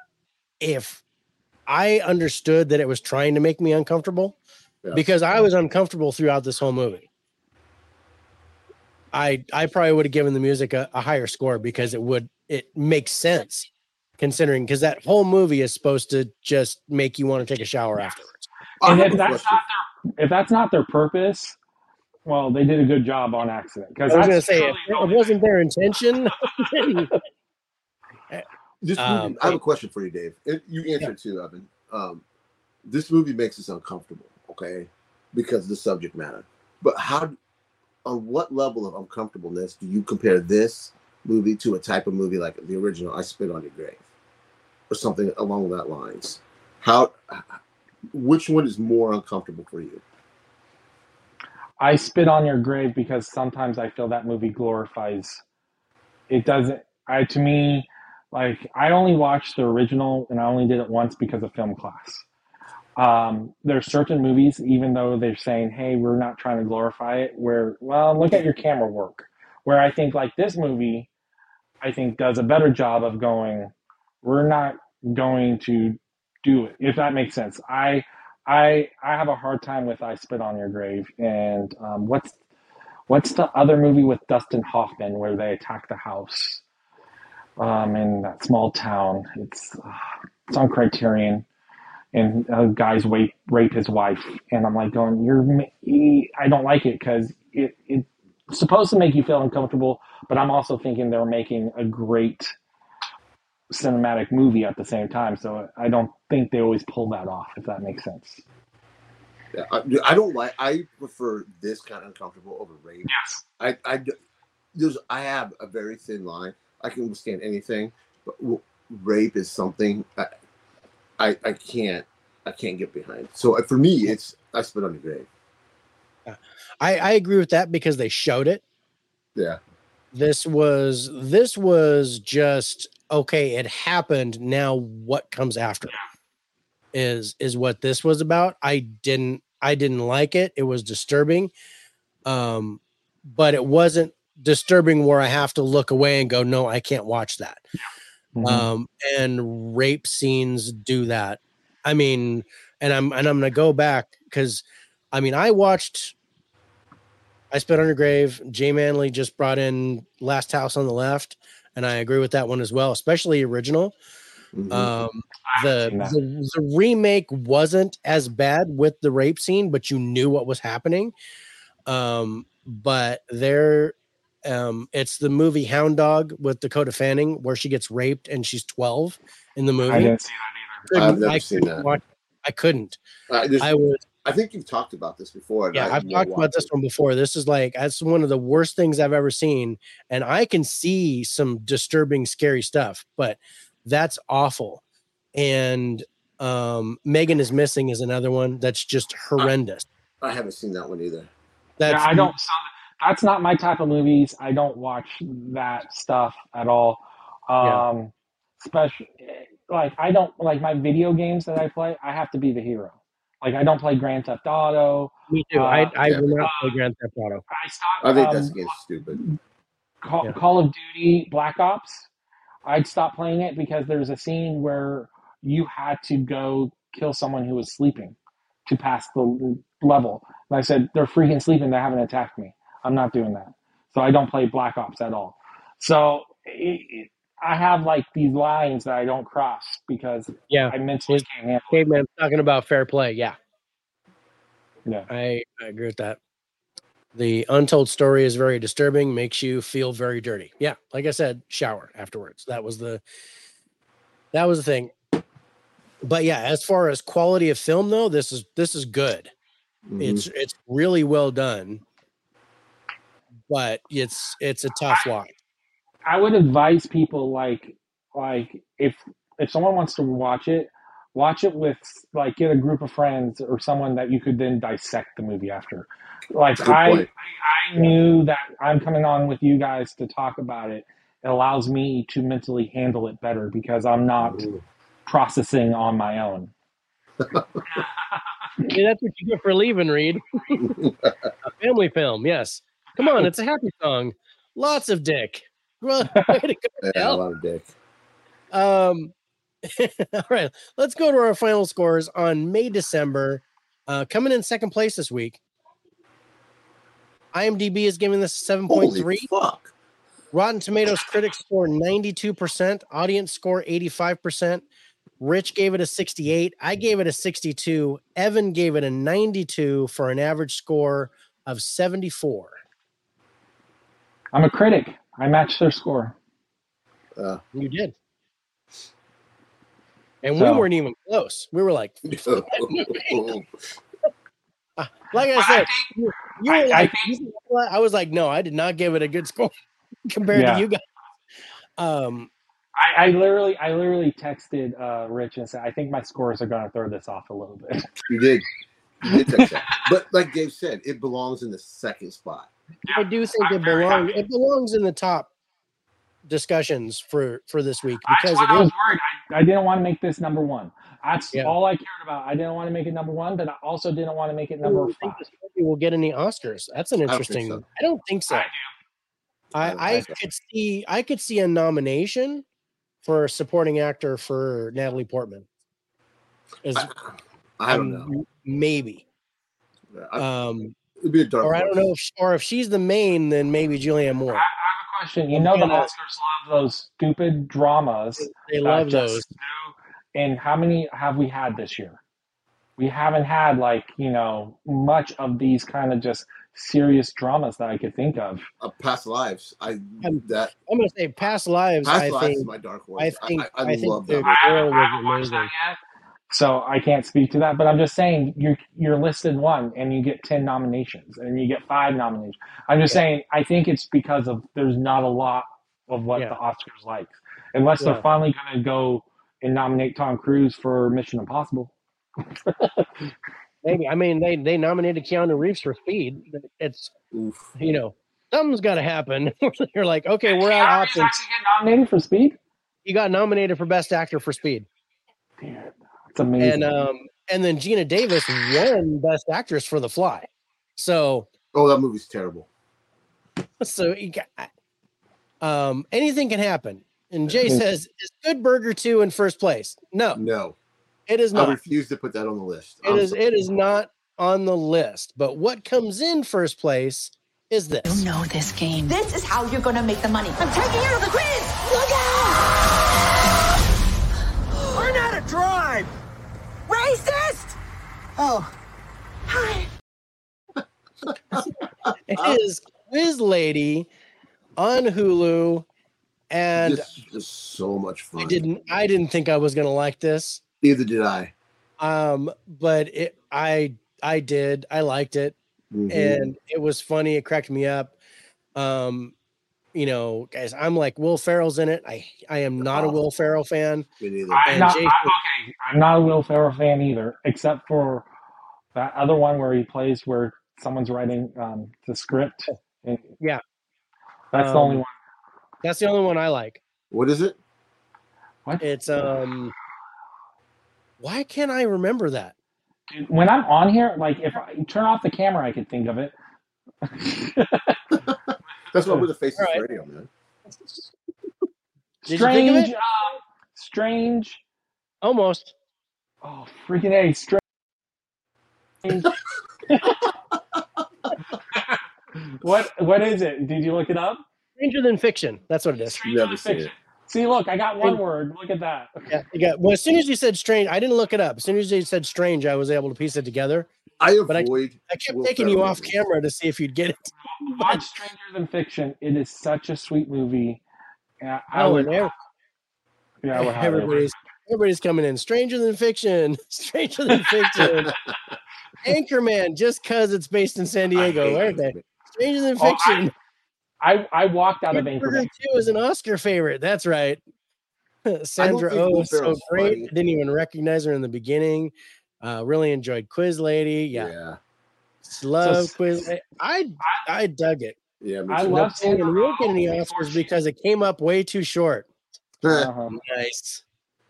if I understood that it was trying to make me uncomfortable Yeah. because I was uncomfortable throughout this whole movie. I I probably would have given the music a, a higher score because it would it makes sense considering because that whole movie is supposed to just make you want to take a shower afterwards. And if that's not their if that's not their purpose, well, they did a good job on accident. Because I was gonna say if it wasn't their intention, eh, then- This Um, movie, I have a question for you, Dave. And you answered too, Evan. Um, this movie makes us uncomfortable, okay, because of the subject matter. But how, on what level of uncomfortableness do you compare this movie to a type of movie like the original "I Spit on Your Grave" or something along that lines? How, which one is more uncomfortable for you? I spit on your grave because sometimes I feel that movie glorifies. It doesn't. I to me, like I only watched the original and I only did it once because of film class. Um, there's certain movies, even though they're saying, "Hey, we're not trying to glorify it," where well, look at your camera work. Where I think like this movie, I think does a better job of going. We're not going to do it if that makes sense. I I I have a hard time with I Spit on Your Grave and um, what's what's the other movie with Dustin Hoffman where they attack the house um, in that small town? It's uh, it's on Criterion and uh, guys rape rape his wife and I'm like going you're I don't like it because it it's supposed to make you feel uncomfortable but I'm also thinking they're making a great cinematic movie at the same time. So I don't think they always pull that off, if that makes sense. I, I don't like. I prefer this kind of uncomfortable over rape. Yes. I, I, there's, I have a very thin line. I can withstand anything, but rape is something I, I, I can't, I can't get behind. So uh, for me, it's I spit on the grave. I, I agree with that because they showed it. Yeah. This was this was just okay, it happened. Now what comes after is is what this was about. I didn't I didn't like it. It was disturbing. Um, but it wasn't disturbing where I have to look away and go, no, I can't watch that. Mhm. Um, and rape scenes do that. I mean, and I'm and I'm gonna go back because I mean I watched I Spit on Your Grave. Jay Manley just brought in Last House on the Left, and I agree with that one as well, especially original. Mhm. Um, the, haven't seen that. the the remake wasn't as bad with the rape scene, but you knew what was happening. Um, but there, um, it's the movie Hound Dog with Dakota Fanning where she gets raped and she's twelve in the movie. I didn't see that either. I've Couldn't- never I seen that. watch- I couldn't. I, I was I think you've talked about this before. and yeah, I I've talked about this one before. This is like that's one of the worst things I've ever seen, and I can see some disturbing, scary stuff, but that's awful. And um, Megan is missing is another one that's just horrendous. I haven't seen that one either. either. That's yeah, I don't. So that's not my type of movies. I don't watch that stuff at all. Yeah. Um, especially like I don't like my video games that I play. I have to be the hero. Like I don't play Grand Theft Auto. Me too. I, Uh, I yeah. will not play Grand Theft Auto. I stopped. I think um, that's against stupid. Call, Yeah. Call of Duty Black Ops. I'd stop playing it because there's a scene where you had to go kill someone who was sleeping to pass the level. And I said, they're freaking sleeping. They haven't attacked me. I'm not doing that. So I don't play Black Ops at all. So it, it, I have like these lines that I don't cross because Yeah, I mentally can't handle it. caveman talking about fair play. Yeah, Yeah. I, I agree with that. The untold story is very disturbing, makes you feel very dirty. Yeah, like I said, shower afterwards. That was the that was the thing. But yeah, as far as quality of film though, this is this is good. Mhm. It's it's really well done. But it's it's a tough watch. I would advise people like like if if someone wants to watch it, watch it with like get a group of friends or someone that you could then dissect the movie after. Like That's a good I. I knew that I'm coming on with you guys to talk about it. It allows me to mentally handle it better because I'm not Mhm. processing on my own. Yeah, that's what you get for leaving, Reed. a family film, yes. Come on, it's a happy song. Lots of dick. Well, way to go, Yeah, a lot of dick. Um, all right, let's go to our final scores on May December. Uh, coming in second place this week. IMDb is giving this 7.3. fuck! Rotten Tomatoes critics score 92%, audience score 85%. Rich gave it a 68. I gave it a 62. Evan gave it a 92 for an average score of 74. I'm a critic. I match their score. Uh, You did. And So- we weren't even close. We were like, like I I said, think- you, you I- were like, think- you know? I was like, no, I did not give it a good score compared Yeah. to you guys. Um, I, I literally I literally texted uh, Rich and said I think my scores are gonna throw this off a little bit. you did. You did text that. But like Dave said, it belongs in the second spot. I do think I'm it belongs. It belongs in the top discussions for for this week because what I it was is. worried. I, I didn't want to make this number one. That's Yeah. all I cared about. I didn't want to make it number one, but I also didn't want to make it number don't five. think this movie will get any Oscars. That's an don't think interesting. so. I don't think so. I do. I, I don't I think so. could see I could see a nomination for supporting actor for Natalie Portman. As, I, I don't um, know. Maybe. I, Um, it'd be a dark. or I don't know if or if she's the main, then maybe Julianne I, I Moore. have a question. You know the gonna- Oscars love those stupid dramas. They love those. do- And how many have we had this year? We haven't had like you know much of these kind of just serious dramas that I could think of. Uh, past lives. I I'm- that I'm gonna say past lives. past I lives is think my dark horse. I think I, I, I, think love the that. I girl haven't, I haven't watched that amazing. yet, so I can't speak to that. But I'm just saying you're you're listed one, and you get ten nominations, and you get five nominations. I'm just Yeah. saying I think it's because of there's not a lot of what Yeah. the Oscars like, unless Yeah. they're finally going to go and nominate Tom Cruise for Mission Impossible. Maybe I mean they they nominated Keanu Reeves for Speed. It's Oof. you know something's got to happen. You're like, okay, we're Keanu out of options. actually get nominated for Speed. He got nominated for Best Actor for Speed, It's amazing. and um and then Geena Davis won Best Actress for The Fly. So Oh, that movie's terrible. so you got, um anything can happen. And Jay says, "Is Good Burger two in first place?" No, No, it is not. I refuse to put that on the list. It I'm is. sorry. It is not on the list. But what comes in first place is this. You know this game. This is how you're gonna make the money. I'm taking you to the quiz! Look out! Racist! Oh. Hi. It is Quiz Lady on Hulu, and This is just so much fun. I didn't. I didn't think I was gonna like this. Neither did I. Um, but it. I. I did. I liked it, Mhm. and it was funny. It cracked me up. Um, you know, guys, I'm like Will Ferrell's in it. I. I am not a. Will Ferrell fan. Me neither. I'm not Jason- I, okay. I'm not a Will Ferrell fan either, except for that other one where he plays where someone's writing um, the script. Yeah. that's the only Um, one. That's the only one I like. What is it? What? It's um. Why can't I remember that? When I'm on here, like if I turn off the camera, I could think of it. That's why we're the faces All right. radio, man. Did you think of strange, it? um, strange. Almost. Oh, freaking a strange. what what is it? Did you look it up? Stranger than fiction. That's what it is. Stranger Never than seen Fiction. it. See, look, I got one word. Look at that. Yeah, you got. Well, as soon as you said strange, I didn't look it up. As soon as you said strange, I was able to piece it together. I But I- avoid. I kept Will taking you off camera to see if you'd get it. Watch Stranger Than Fiction. It is such a sweet movie. Yeah, I Oh, would. and Yeah, I would have it. everybody's everybody's coming in. Stranger than fiction. Stranger than fiction. Anchorman, just because it's based in San Diego. hate Where they? Stranger than Oh, I- fiction. I I walked out of Good Burger Anchorman. Two is an Oscar favorite. That's right. Sandra Oh Will is so great. funny. Didn't even recognize her in the beginning. Uh, really enjoyed Quiz Lady. Yeah, Yeah. love So- Quiz. Lady. I I dug it. Yeah. me I too. love And Sandra we won't get any Oscars because it came up way too short. Uh-huh. Nice,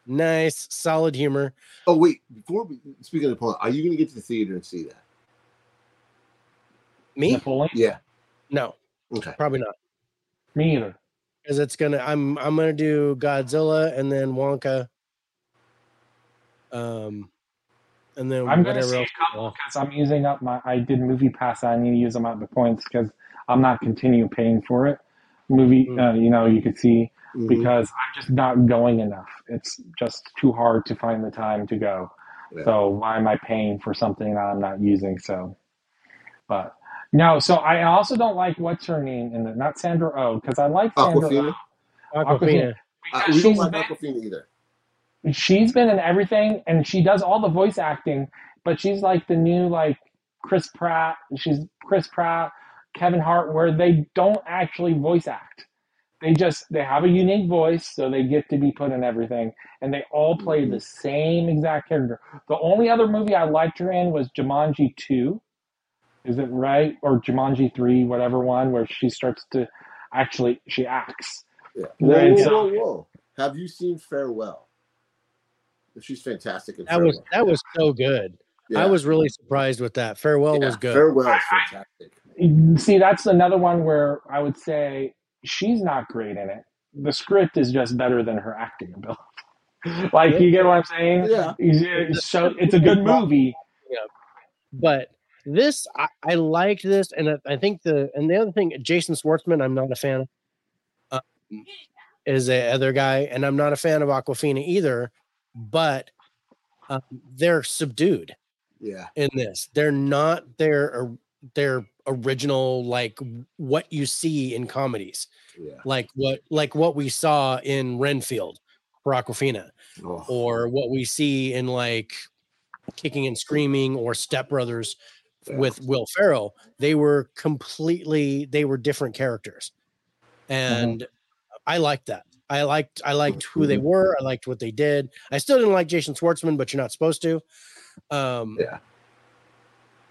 nice, solid humor. Oh wait, before we speaking of Napoleon, are you going to get to the theater and see that? Me? Napoleon? Yeah. No, Okay. probably not. Me either. Because it's gonna. I'm I'm gonna do Godzilla and then Wonka. Um, and then I'm going to whatever see a couple because I'm using up my. I did Movie Pass. I need to use them up the points because I'm not continue paying for it. Movie, Mm. uh, you know, you could see Mhm. because I'm just not going enough. It's just too hard to find the time to go. Yeah. So why am I paying for something that I'm not using? So, but no. So I also don't like what's her name in it. Not Sandra Oh because I like Sandra Awkwafina? Oh Awkwafina. Awkwafina. Uh, we don't like been- Awkwafina either. She's been in everything and she does all the voice acting but she's like the new like chris pratt she's chris pratt kevin hart where they don't actually voice act they just they have a unique voice so they get to be put in everything and they all play the mm-hmm. same exact character the only other movie i liked her in was jumanji 2 is it right or jumanji 3 whatever one where she starts to actually she acts Yeah. Whoa, whoa, whoa, whoa. Have you seen Farewell? She's fantastic in That was Farewell. that was so good. I was really surprised with that. Farewell was good. Farewell is fantastic. See, that's another one where I would say she's not great in it. The script is just better than her acting ability. like, you get what I'm saying? Yeah. It's- So it's a good movie. Yeah. but this I, I liked this, and I, I think the and the other thing, Jason Schwartzman, I'm not a fan of. Um, is the other guy, and I'm not a fan of Awkwafina either. But um, they're subdued Yeah. in this. They're not their their original like what you see in comedies Yeah. like what like what we saw in renfield for awkwafina Oh, or what we see in like kicking and screaming or step brothers Yeah. with will ferrell they were completely they were different characters and i like that i liked i liked who they were i liked what they did i still didn't like jason schwartzman but you're not supposed to um Yeah.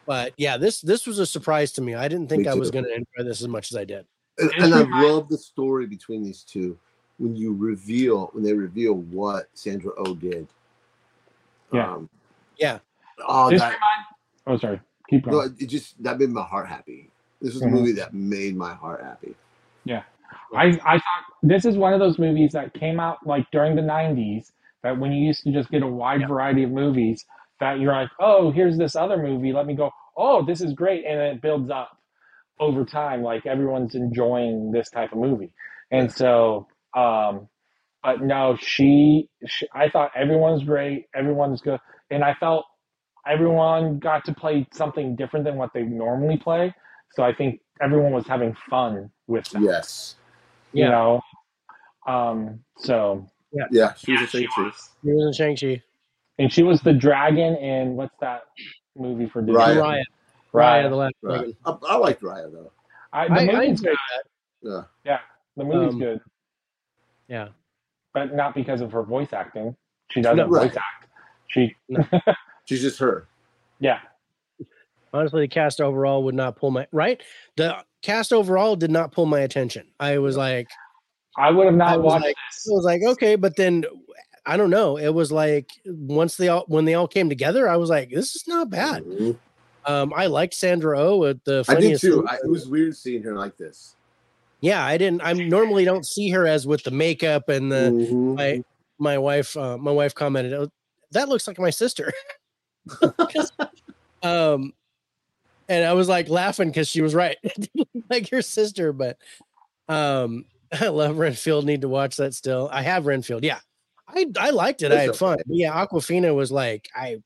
but yeah this this was a surprise to me i didn't think Me i was going to enjoy this as much as i did and, and I love the story between these two when you reveal when they reveal what Sandra O did. Yeah. Um, yeah oh, that, remind- oh, sorry. Keep going. no, it just that made my heart happy. This is Mhm. a movie that made my heart happy. I, I thought this is one of those movies that came out like during the 90s that when you used to just get a wide variety of movies that you're like oh here's this other movie let me go oh this is great and then it builds up over time like everyone's enjoying this type of movie. And so um but no she, she i thought everyone's great everyone's good and i felt everyone got to play something different than what they normally play. So i think everyone was having fun with that Yes. you Yeah. know um so Yeah, yeah, she was yeah, a she thing She was. he was in shang-chi and she was the dragon in what's that movie for Disney? Raya. Raya. Raya. Raya, the last Right. dragon. I, I liked Raya though. I, the I, I movie's enjoyed good. that. Yeah. The movie's Um, good, Yeah. but not because of her voice acting. She doesn't No. voice act. She, She's just her. yeah, Honestly, the cast overall would not pull my right. The cast overall did not pull my attention. I was like, I would have not was watched like, this. I was like, okay, but then I don't know. It was like once they all when they all came together, I was like, this is not bad. Mhm. Um, I liked Sandra Oh at the I did funniest. too. I, it was weird seeing her like this. yeah, I didn't. I normally don't see her as with the makeup and the. Mhm. My my wife, uh, my wife commented, "Oh, that looks like my sister." um, and I was like laughing because she was right, It didn't look like your sister. But um, I love Renfield. Need to watch that still. I have Renfield. Yeah, I I liked it. I had fun. But yeah, Awkwafina was like I.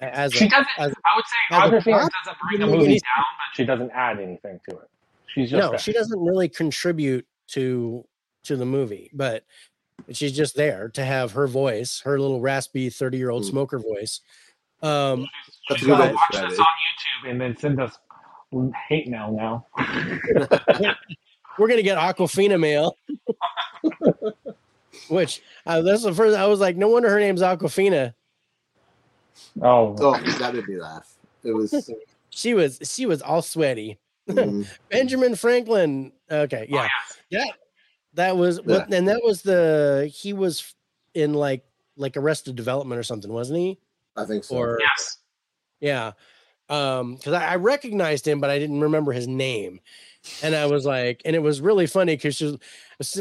As She a, doesn't. as- I would say as a Awkwafina doesn't bring the movie down, but she doesn't add anything to it. She's just no, there. she doesn't really contribute to to the movie, but she's just there to have her voice, her little raspy 30 year old Mm. smoker voice. Um, That's She's good gonna watch this on YouTube and then send us hate mail now. we're gonna get Awkwafina mail. Which uh, that's the first I was like, no wonder her name's Awkwafina. Oh, Oh, that made me laugh. It was She was she was all sweaty. mhm. Benjamin Franklin. Okay, oh, yeah. yes. That that was what and that was the he was in like like Arrested Development or something, wasn't he? I think so. Or Yes. Yeah. Um, because I, I recognized him, but I didn't remember his name. And I was like, and it was really funny because she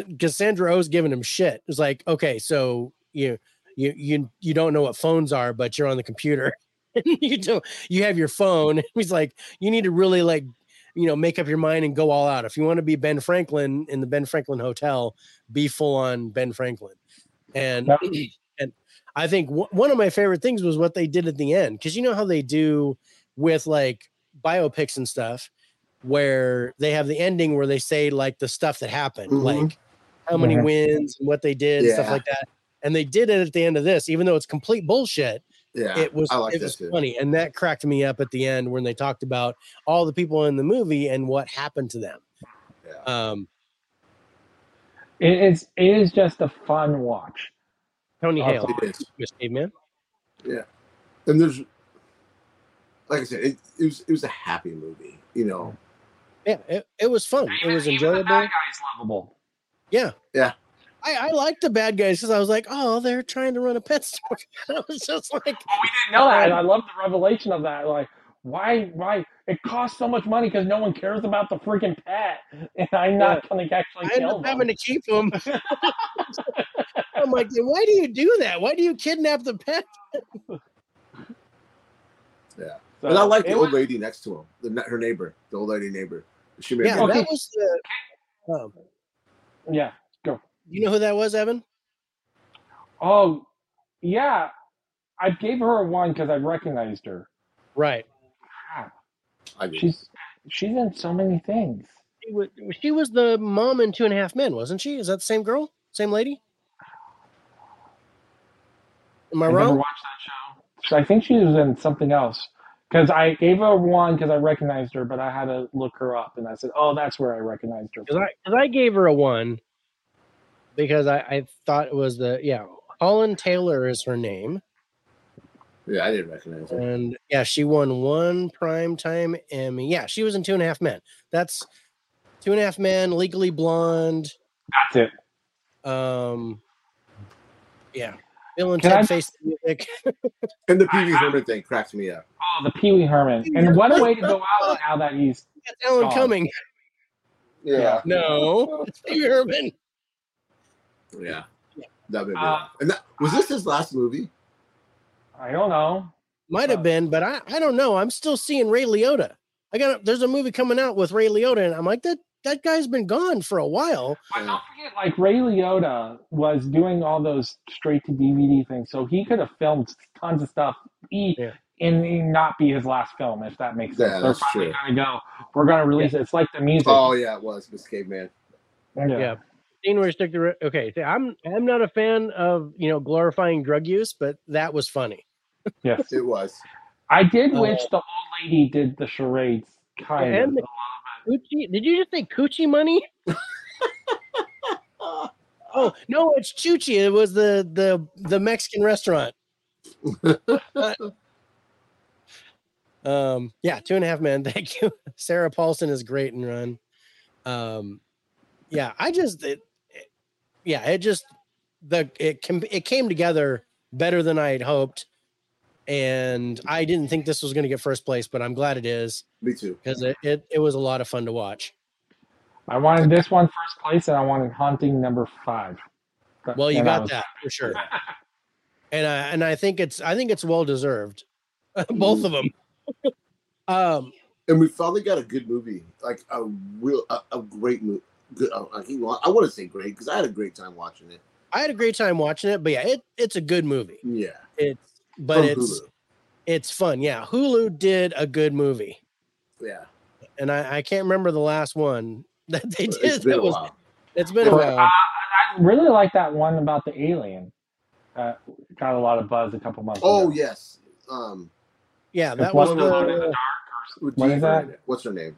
because Sandra Oh's giving him shit. It was like, okay, so you you you you don't know what phones are, but you're on the computer. you don't you have your phone. He's like, you need to really like you know make up your mind and go all out. If you want to be Ben Franklin in the Ben Franklin Hotel, be full on Ben Franklin. And I think w- one of my favorite things was what they did at the end because you know how they do with like biopics and stuff where they have the ending where they say like the stuff that happened, Mhm. like how many Mhm. wins and what they did and stuff like that. And they did it at the end of this, even though it's complete bullshit. Yeah, it was like it was too. funny, and that cracked me up at the end when they talked about all the people in the movie and what happened to them. Yeah. Um, It is. It is just a fun watch. Tony Hale, It is. Miss Caveman. And there's like I said, it, it was it was a happy movie. You know. Yeah, it, it was fun. It Even- was even enjoyable. The bad guy's lovable. Yeah. Yeah. I, I like the bad guys because I was like, oh, they're trying to run a pet store. I was just like, Well, we didn't know that. And I love the revelation of that. Like, why? Why it costs so much money because no one cares about the freaking pet, and I'm not going to actually I end kill up them. having to keep them. I'm like, "Then why do you do that? Why do you kidnap the pet? Yeah. So, and I like the old was- lady next to him, the her neighbor, the old lady neighbor. She made Yeah, Okay. that was the. Um, Yeah. Go. you know who that was, Evan? Oh, yeah. I gave her a one because I recognized her. Right. Crap. I mean, She's she's in so many things. She was, she was the mom in Two and a Half Men, wasn't she? Is that the same girl? Same lady? Am I, I never watched that show. So I think she was in something else. Because I gave her one because I recognized her, but I had to look her up, and I said, "Oh, that's where I recognized her." Because I, 'cause I gave her a one because I, I thought it was the yeah Holland Taylor is her name, yeah, I didn't recognize her. and yeah she won one primetime Emmy. Yeah, she was in Two and a Half Men. That's Two and a Half Men, Legally Blonde. That's it. Um, yeah, Bill and Can Ted I- Face the Music. And the Pee Wee Herman thing cracks me up. Oh, the Pee Wee Herman, and what a way to go out now that he's That's Alan gone. Cumming. Yeah, No, it's Pee Wee Herman. yeah. That made me Uh. And that, was this his last movie? I don't know. Might have been, but I, I don't know. I'm still seeing Ray Liotta. I got there's a movie coming out with Ray Liotta, and I'm like that that guy's been gone for a while. But don't forget, like Ray Liotta was doing all those straight to DVD things, so he could have filmed tons of stuff. E- Yeah. and not be his last film, if that makes sense. Yeah, They're finally true. gonna go. We're gonna release it. It's like the music. Oh yeah, it was Escape Man. yeah. Yeah. Scene where he stick the okay. I'm I'm not a fan of you know glorifying drug use, but that was funny. Yes. It was. I did Uh, wish the old lady did the charades kind And of. the- Coochie? Did you just say coochie money? oh no, it's Chuchi. It was the the the Mexican restaurant. um, yeah, two and a half men. Thank you. Sarah Paulson is great and run. Um, yeah, I just it, it- yeah, it just the it com- it came together better than I had hoped, and I didn't think this was going to get first place, but I'm glad it is Me too. because it, it it was a lot of fun to watch. I wanted this one first place, and I wanted Hunting number five. But- Well, you got was- that for sure, and I and I think it's I think it's well deserved, both of them. um, And we finally got a good movie, like a real, a, a great movie. Good, uh, I, keep I want to say great because I had a great time watching it. I had a great time watching it, but yeah, it it's a good movie. Yeah, It's but From it's Hulu. it's fun. Yeah, Hulu did a good movie, Yeah, and I I can't remember the last one that they did. it's been that a was while. it's been a Uh, while. I really like that one about the alien. Uh, got a lot of buzz a couple months Oh ago. yes, um, Yeah, that one was Alone in the the Dark or with What is that? What's her name?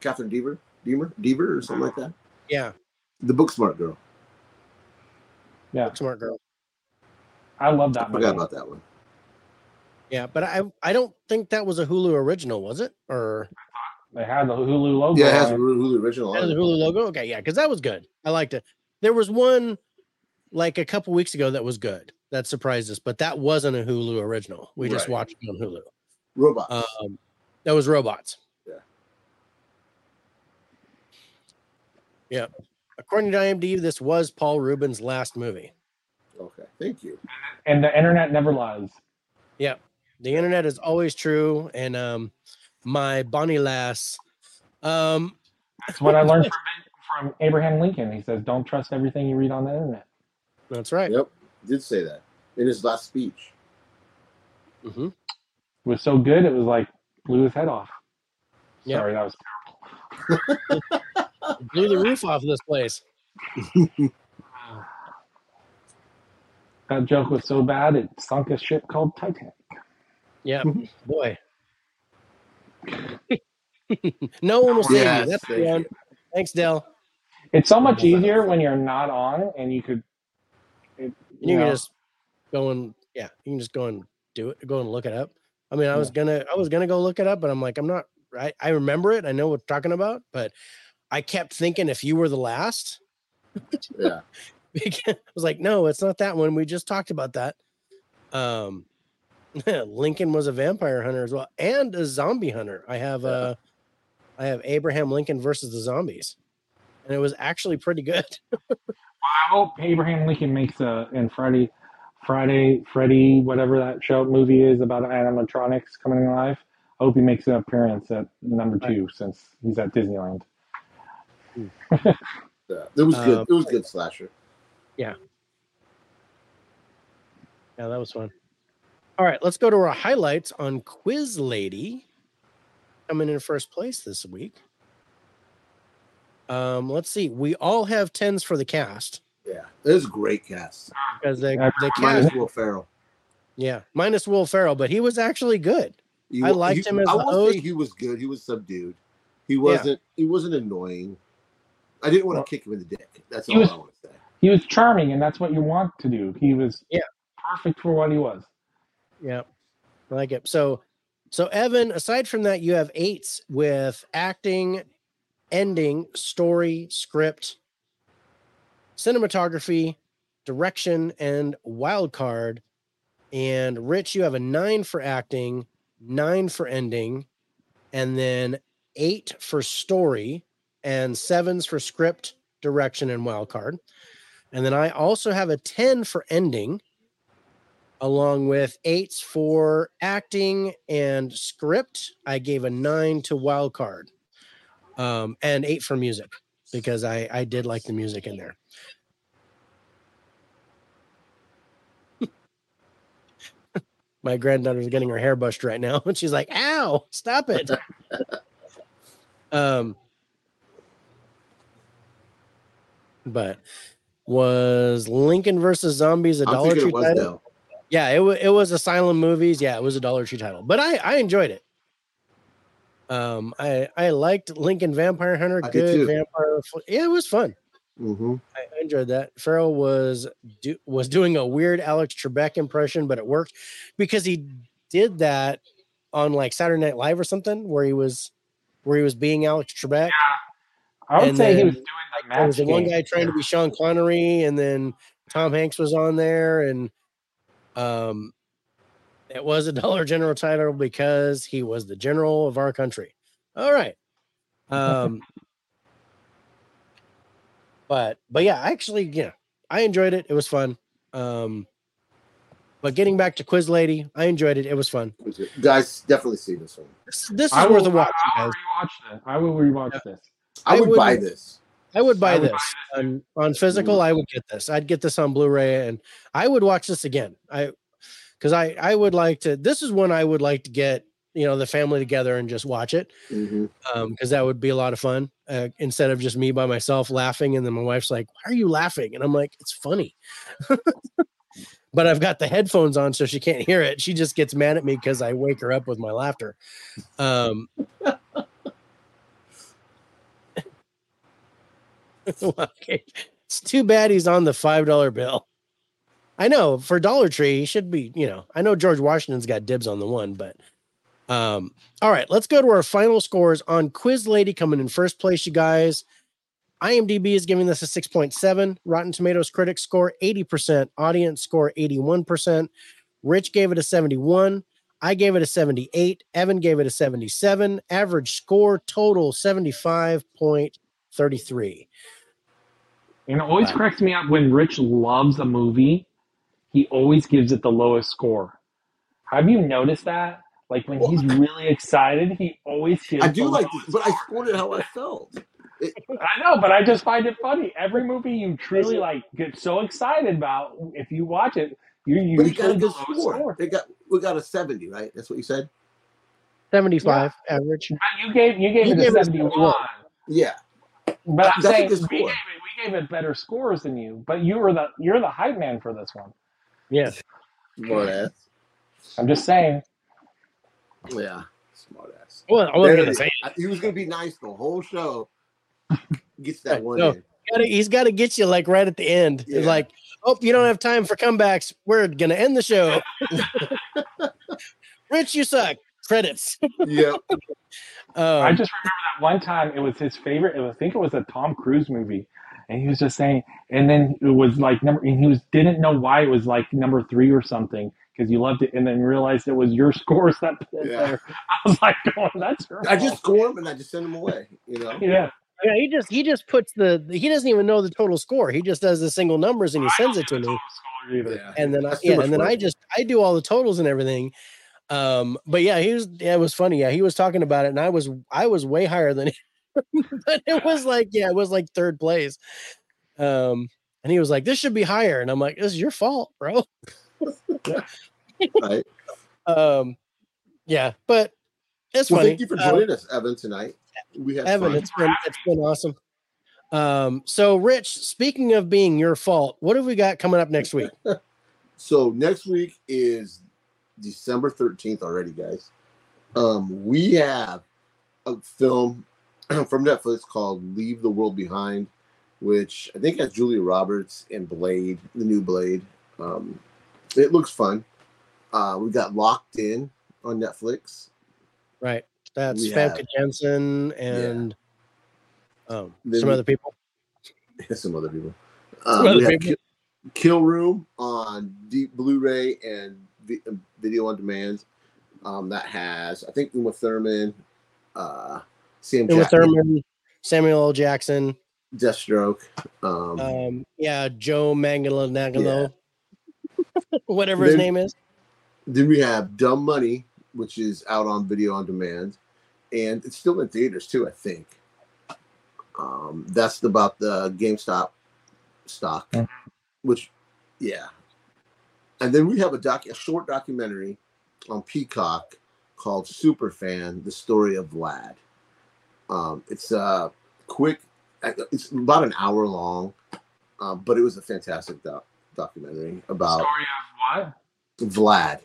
Catherine Dever, Dever, Dever, or something like that. yeah The book smart girl. Yeah, smart girl. I love I that movie. forgot about that one. Yeah, but I I don't think that was a Hulu original, was it? Or They had the Hulu logo. Yeah, it has on a Hulu original. That On was a. Hulu logo. Okay, yeah, because that was good. I liked it. There was one like a couple weeks ago that was good. That surprised us, but that wasn't a Hulu original. We just watched it on Hulu. Robots. Um, that was robots. Yeah. Yeah. According to IMDb, this was Paul Reubens' last movie. Okay, thank you. and the internet never lies. Yeah. The internet is always true. And um my Bonnie Lass. Um That's what I learned from, from Abraham Lincoln. He says, "Don't trust everything you read on the internet." that's right. Yep, did say that in his last speech. Mm-hmm. It was so good, it was like blew his head off. Yeah. Sorry, that was Blew the roof off of this place. that joke was so bad it sunk a ship called Titanic. Yeah, mm-hmm. boy. no one will save Yes, you. That's thank the one. you. Thanks, Dell. It's so much easier when you're not on and you could. It, You, you can just go and yeah, you can just go and do it. Go and look it up. I mean, I was gonna, I was gonna go look it up, but I'm like, I'm not. right. I remember it. I know what we're talking about, but I kept thinking if you were the last, Yeah, I was like, no, it's not that one. We just talked about that. Um, Lincoln was a vampire hunter as well, and a zombie hunter. I have uh, I have Abraham Lincoln versus the zombies, and it was actually pretty good. I hope Abraham Lincoln makes a and Friday, Friday, Freddy, whatever that show movie is about animatronics coming alive. I hope he makes an appearance at number two since he's at Disneyland. yeah. It was good. Um, it was good slasher. Yeah. Yeah, that was fun. All right, let's go to our highlights on Quiz Lady. coming in first place this week. Um, let's see. We all have tens for the cast Yeah, this is a great cast. because they Yeah, Minus cast, Will Ferrell. yeah, minus Will Ferrell, but he was actually good. He I liked he- him as I the won't host. say he was good. He was subdued. He wasn't. He wasn't annoying. I didn't want to kick him in the dick. That's all was- I want to say. He was charming, and that's what you want to do. He was Yeah. perfect for what he was. Yeah, I like it. So, so Evan, aside from that, you have eights with acting, ending, story, script, cinematography, direction, and wild card. And Rich, you have a nine for acting, nine for ending, and then eight for story, and sevens for script, direction, and wild card. And then I also have a 10 for ending, along with eights for acting and script. I gave a nine to wild card, um, and eight for music because I I did like the music in there. My granddaughter's getting her hair brushed right now, and she's like, "Ow! Stop it!" um, but was Lincoln versus Zombies a I'm Dollar thinking Tree it was title? though. Yeah, it, wa- it was Asylum Movies. Yeah, it was a Dollar Tree title, but I I enjoyed it. Um, I I liked Lincoln Vampire Hunter. I Good vampire. fl- Yeah, it was fun. Mm-hmm. I I enjoyed that. Ferrell was do, was doing a weird Alex Trebek impression, but it worked because he did that on like Saturday Night Live or something, where he was where he was being Alex Trebek. I would And say he was doing the There was the one guy trying to be Sean Connery, and then Tom Hanks was on there, and um, it was a Dollar General title because he was the general of our country. All right, um, but but yeah, actually, yeah, I enjoyed it. It was fun. Um, but getting back to Quiz Lady, I enjoyed it. It was fun. Guys, definitely see this one. This, this is I worth will, a watch, I, guys. will rewatch this. I will rewatch this. I I would buy this. I would buy I would this buy on, on physical. I would get this. I'd get this on Blu-ray, and I would watch this again. I because I I would like to. This is one I would like to get you know the family together and just watch it Mm-hmm. um because that would be a lot of fun uh, instead of just me by myself laughing and then my wife's like why are you laughing and i'm like it's funny but i've got the headphones on so she can't hear it she just gets mad at me because i wake her up with my laughter um okay. it's too bad he's on the five dollar bill i know for dollar tree he should be you know i know george washington's got dibs on the one but um, all right, let's go to our final scores on Quiz Lady coming in first place, you guys. IMDb is giving this a 6.7. Rotten Tomatoes critics score 80%, audience score 81%. Rich gave it a 71. I gave it a 78. Evan gave it a 77. Average score total 75.33. And it always cracks me up when Rich loves a movie, he always gives it the lowest score. Have you noticed that? Like when he's really excited, he always gives I the do like lowest this, but I scored it how I felt. It, I know, but I just find it funny. Every movie you truly like get so excited about, if you watch it, you but he got a good score. score. They got we got a seventy, right? That's what you said. 75 average. Uh, you gave you gave You it gave a it 71. Yeah, But I'm saying we gave, it, we gave it better scores than you. But you were the you're the hype man for this one. Yes. smart ass. I'm just saying. Yeah, smart ass. Well, I wasn't There going to it say is. He was gonna be nice the whole show. Gets that one no. in. he's got to get you like right at the end. It's Yeah. like, oh, you don't have time for comebacks. We're gonna end the show. Rich, you suck. Credits. Yeah, Um, I just remember that one time it was his favorite. It was, I think it was a Tom Cruise movie, and he was just saying, and then it was like number, and he was didn't know why it was like number three or something because you loved it, and then realized it was your scores that put it Yeah. there. I was like, going, that's your I just score them and I just send them away. You know. yeah. yeah, he just he just puts the he doesn't even know the total score. He just does the single numbers and he sends it to me. Yeah. And then I, yeah, and then I just I do all the totals and everything. Um, but yeah, he was yeah, it was funny. Yeah, he was talking about it, and I was I was way higher than him. but it was like, yeah, it was like third place. Um, and he was like, This should be higher. And I'm like, This is your fault, bro. right. um yeah but It's well, funny. thank you for Uh, joining us, Evan, tonight. We had Evan, fun. it's been it's been awesome. Um, so Rich, speaking of being your fault, what have we got coming up next week? So next week is December 13th already, guys. Um, we have a film from Netflix called Leave the World Behind, which I think has Julia Roberts and Blade, the new Blade. Um, it looks fun. Uh, we got Locked In on Netflix. Right. That's We Famke have- Janssen and um, Then some we- other people. some other people. Some Um, other we have people. Kill, Kill Room on deep Blu-ray and uh, video on demand. Um, that has I think Uma Thurman, uh, Sam Uma Jackson, Thurman, Samuel L. Jackson, Deathstroke. Um, um, yeah, Joe Manganiello, whatever his name is. Then we have Dumb Money, which is out on video on demand, and it's still in theaters too. I think. Um, that's about the GameStop stock, which, yeah. And then we have a doc, a short documentary on Peacock called Superfan: The Story of Vlad. Um, it's a quick, it's about an hour long, uh, but it was a fantastic doc- documentary about Story of what? Vlad.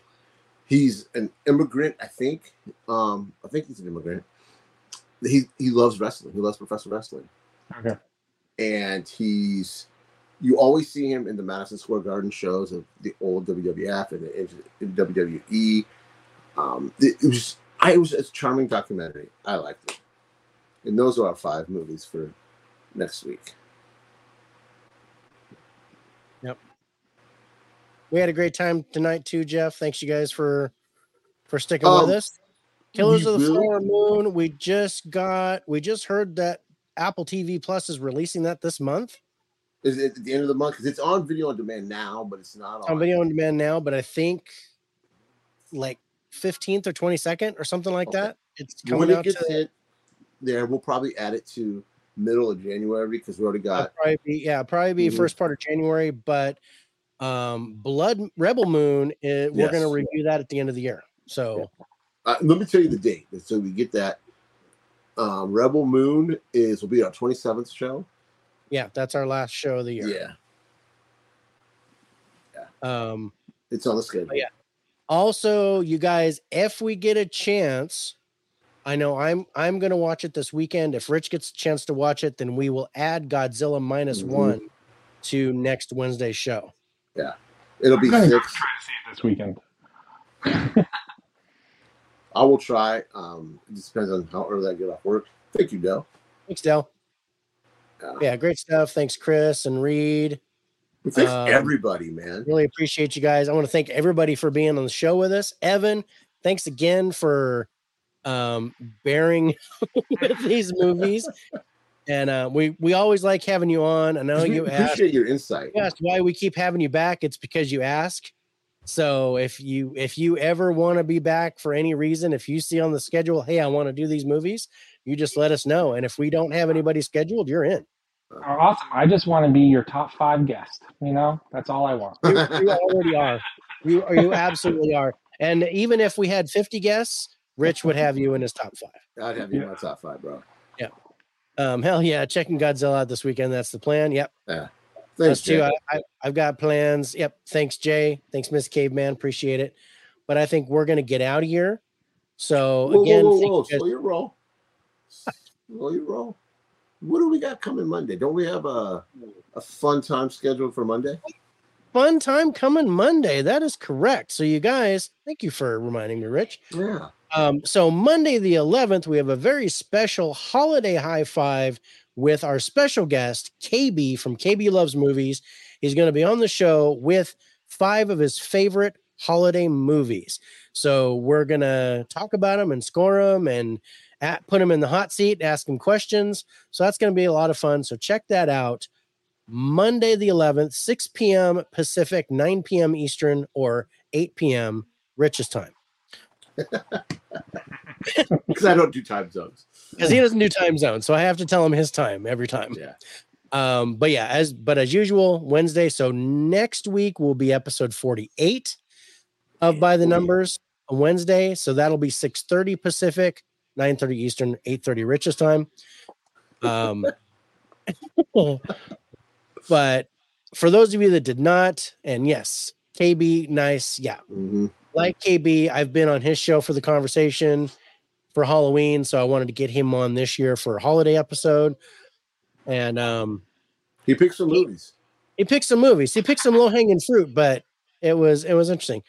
He's an immigrant, I think. Um, I think he's an immigrant. He he loves wrestling. He loves professional wrestling, Okay. and he's you always see him in the Madison Square Garden shows of the old WWF and the WWE. Um, it, it was I it was a charming documentary. I liked it, and those are our five movies for next week. Yep. We had a great time tonight too, Jeff. Thanks you guys for for sticking Um, with us. Killers of the will- Flower Moon. We just got we just heard that Apple TV Plus is releasing that this month. Is it at the end of the month? Because it's on video on demand now, but it's not It's on video on demand now, but I think like 15th or 22nd or something like Okay. that. It's when coming it out gets to hit there, we'll probably add it to middle of January because we already got probably be yeah, probably be Mhm. first part of January, but um Blood Rebel Moon eh, we're going to review that at the end of the year. So uh, let me tell you the date so we get that. Um, Rebel Moon is will be our 27th show. Yeah, that's our last show of the year. Yeah, Um it's on the schedule. yeah. Also, you guys, if we get a chance, I know I'm I'm gonna watch it this weekend. If Rich gets a chance to watch it, then we will add Godzilla minus Mhm. one to next Wednesday's show. Yeah, it'll be I'm six. try to see it this weekend. I will try. Um, it just depends on how early I get off work. Thank you, Dell. Thanks, Dell. Yeah. Yeah, great stuff. Thanks, Chris and Reed. Thanks Um, everybody, man. Really appreciate you guys. I want to thank everybody for being on the show with us. Evan, thanks again for um bearing with these movies. And uh, we we always like having you on. I know We you asked, appreciate your insight. you asked why we keep having you back. It's because you ask. So if you if you ever want to be back for any reason, if you see on the schedule, hey, I want to do these movies, you just let us know. And if we don't have anybody scheduled, you're in. Oh, awesome. I just want to be your top five guest. You know, that's all I want. You, you already are. You are you absolutely are. And even if we had 50 guests, Rich would have you in his top five. I'd have you in my top five, bro. Um, hell yeah, checking Godzilla out this weekend. That's the plan. Yep. Yeah. That's Thanks, too. I, I, I've got plans. Yep. Thanks, Jay. Thanks, Miss Caveman. Appreciate it. But I think we're gonna get out of here. So Whoa, again, whoa, whoa, whoa. you guys- Slow your roll. Slow your roll. What do we got coming Monday? Don't we have a a fun time scheduled for Monday? fun time coming Monday. That is correct. So you guys, thank you for reminding me, Rich. Yeah. Um, so Monday the 11th, we have a very special holiday high five with our special guest, KB from KB Loves Movies. He's going to be on the show with five of his favorite holiday movies. So we're going to talk about them and score them and at, put him in the hot seat, ask him questions. So that's going to be a lot of fun. So check that out. Monday the 11th, 6 p.m. Pacific, 9 p.m. Eastern, or 8 p.m. Rich's time. Because I don't do time zones. because he doesn't do time zone, so I have to tell him his time every time. Yeah. Um, but yeah, as but as usual, Wednesday. So next week will be episode 48 of By the Numbers. on Wednesday. So that'll be 6:30 Pacific, 9:30 Eastern, 8:30 Richest time. Um, but for those of you that did not, and yes, KB, nice, yeah, Mhm. like KB, I've been on his show for the conversation for Halloween, so I wanted to get him on this year for a holiday episode. And um, He picked some movies. he picked some movies. He picked some low hanging fruit, but it was it was interesting.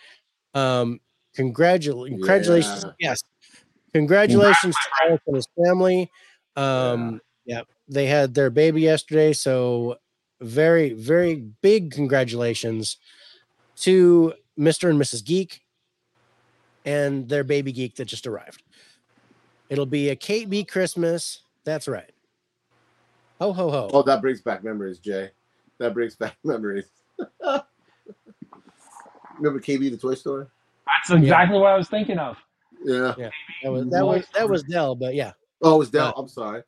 Um, congratulations, congratulations, yes, congratulations to Alex and his family. Um, yeah, they had their baby yesterday, so very very big congratulations to Mister and Mrs. Geek and their baby geek that just arrived. It'll be a KB Christmas. That's right. Ho ho ho. Oh, that brings back memories, Jay. That brings back memories. Remember KB the toy store? That's exactly what I was thinking of. Yeah. Yeah, that was that was that was Dell, but yeah. Oh, it was Dell. I'm sorry.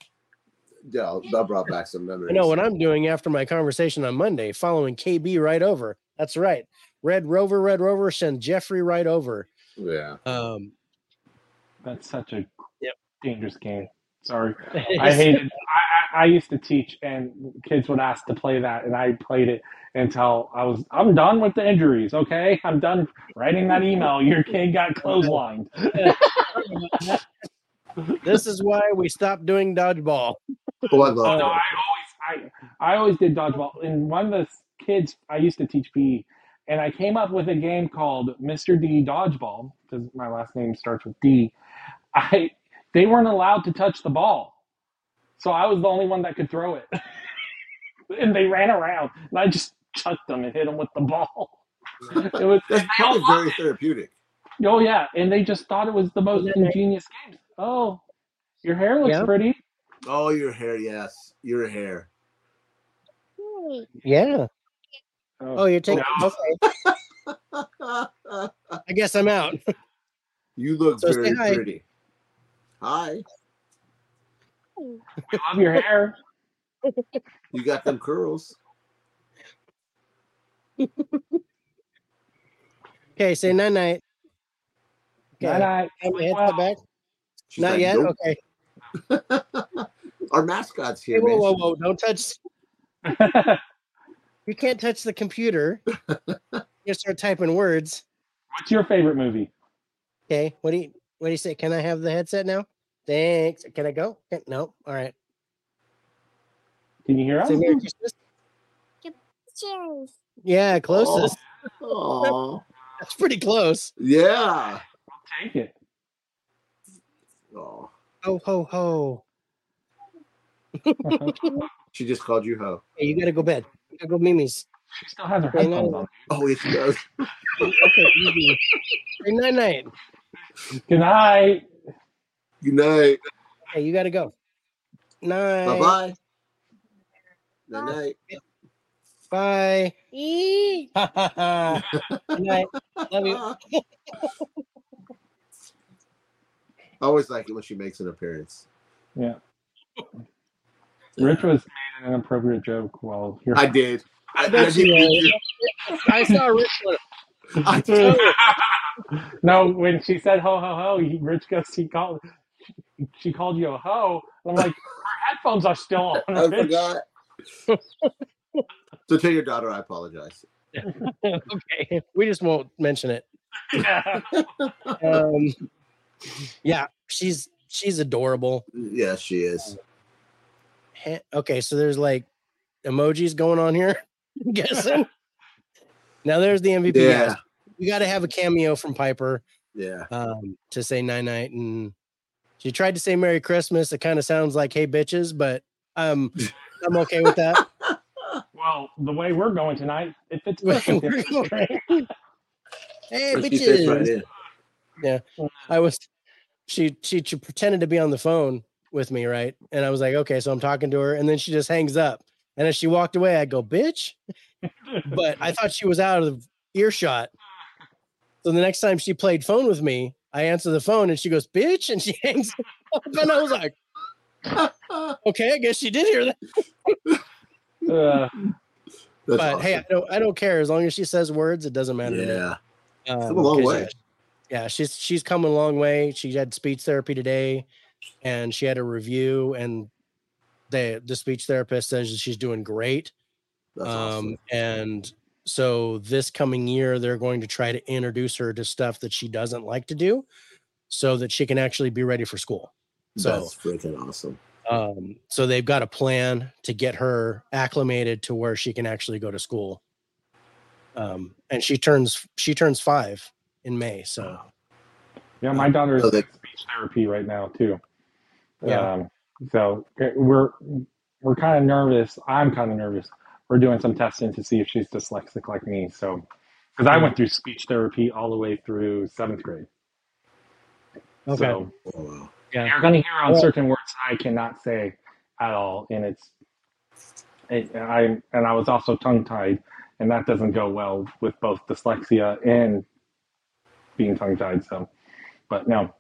Dell. That brought back some memories. I know what I'm doing after my conversation on Monday, following KB right over. That's right. Red Rover, Red Rover, send Jeffrey right over. Yeah. Um, That's such a dangerous game. Sorry, I hated. I, I I used to teach, and kids would ask to play that, and I played it until I was. I'm done with the injuries. Okay, I'm done writing that email. Your kid got clotheslined. this is why we stopped doing dodgeball. Oh, I love oh, no. I always I I always did dodgeball. And one of the kids I used to teach PE, and I came up with a game called Mr. D Dodgeball because my last name starts with D. I they weren't allowed to touch the ball, so I was the only one that could throw it, and they ran around, and I just chucked them and hit them with the ball. It was That's probably very therapeutic. Oh yeah, and they just thought it was the most ingenious game. Oh, your hair looks Yeah. pretty. Oh, your hair, yes. Your hair. Yeah. Oh, oh you're taking no. okay. I guess I'm out. You look So very hi. pretty. Hi. We love your hair. You got them curls. Okay, say night night. Okay. Night-night. Have my headset well. back? She's Not like, yet. "Nope." Okay. Our mascot's Hey, here, whoa, whoa, whoa! Don't touch. You can't touch the computer. You start typing words. What's your favorite movie? Okay. What do you What do you say? Can I have the headset now? Thanks. Can I go? Okay, No. All right. Can you hear us? Say Merry Christmas. Yeah, oh, closest. Oh, That's pretty close. yeah. I'll Take it. Oh, Ho ho ho. she just called you ho. Hey, you gotta go bed. You gotta go Mimi's. She still has her Hey, headphones on. Oh, yes, she does. Okay, easy. Say night night. Good night. Good night. Hey, you gotta go. Night. Bye bye. Good night. Bye. Good night. Love you. I always like it when she makes an appearance. Yeah. Rich was made an inappropriate joke while here. I did. I, I bet did did. I saw Rich. I did. no, when she said ho ho ho, he, Rich goes, he called, she called you a ho. I'm like, her headphones are still on. I Rich. forgot. so tell your daughter I apologize. okay, we just won't mention it. Yeah. Um, yeah, she's she's adorable. Yeah, she is. He- Okay, so there's like emojis going on here. I'm guessing. now there's the MVP. Yeah. We got to have a cameo from Piper Yeah. um, to say night night, and she tried to say Merry Christmas. It kind of sounds like Hey bitches, but um, I'm okay with that. Well, the way we're going tonight, it it's We're perfect, it's going- great. hey Or she fits right Yeah, I was. She, she she pretended to be on the phone with me, right? And I was like, okay, so I'm talking to her, and then she just hangs up. And as she walked away, I go, bitch. But I thought she was out of earshot. So the next time she played phone with me, I answer the phone and she goes, bitch, and she hangs up. And I was like, okay, I guess she did hear that. Uh, But hey, I don't I don't care as long as she says words, it doesn't matter. yeah. Um, Come a long way. yeah, yeah, she's she's come a long way. She had speech therapy today, and she had a review, and the the speech therapist says she's doing great. That's um, awesome. and so this coming year, they're going to try to introduce her to stuff that she doesn't like to do, so that she can actually be ready for school. So That's freaking awesome. Um, so they've got a plan to get her acclimated to where she can actually go to school. Um, and she turns she turns five in May. So Yeah, my daughter's So in speech therapy right now too. Yeah. Um, so we're we're kind of nervous. I'm kind of nervous. We're doing some testing to see if she's dyslexic like me. So because I went through speech therapy all the way through seventh grade. okay. So Oh, wow. Yeah. you're going to hear on Well- certain words I cannot say at all, and it's it, I and I was also tongue tied, and that doesn't go well with both dyslexia and being tongue tied. So, but no,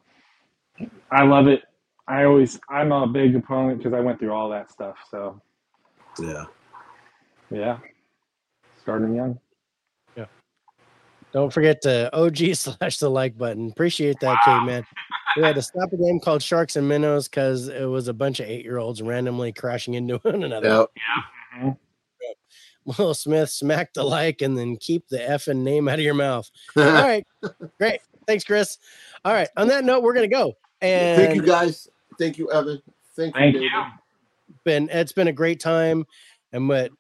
I love it. I always I'm a big opponent because I went through all that stuff. So Yeah. yeah, starting young. Yeah. Don't forget to OG slash the like button. Appreciate that, Wow. caveman. We had to stop a game called Sharks and Minnows because it was a bunch of eight year olds randomly crashing into one another. Yep. Yeah. mhm. Will Smith smack the like and then keep the effing name out of your mouth. All right, great. Thanks, Chris. All right. On that note, we're gonna go. And Thank you guys. Thank you, Evan. Thank you. David. you. been it's been a great time and but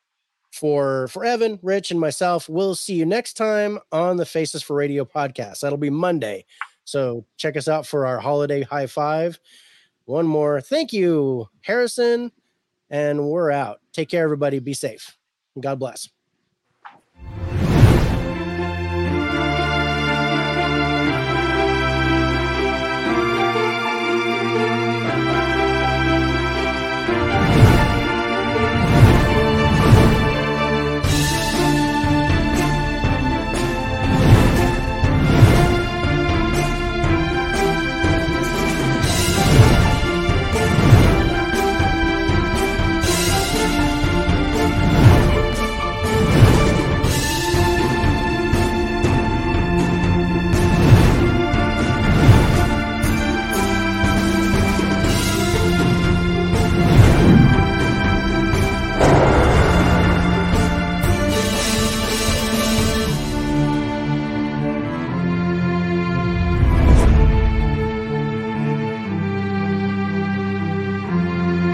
for for evan rich and myself we'll see you next time on the faces for radio podcast that'll be monday so check us out for our holiday high five. One more thank you harrison and we're out. Take care everybody. Be safe. God bless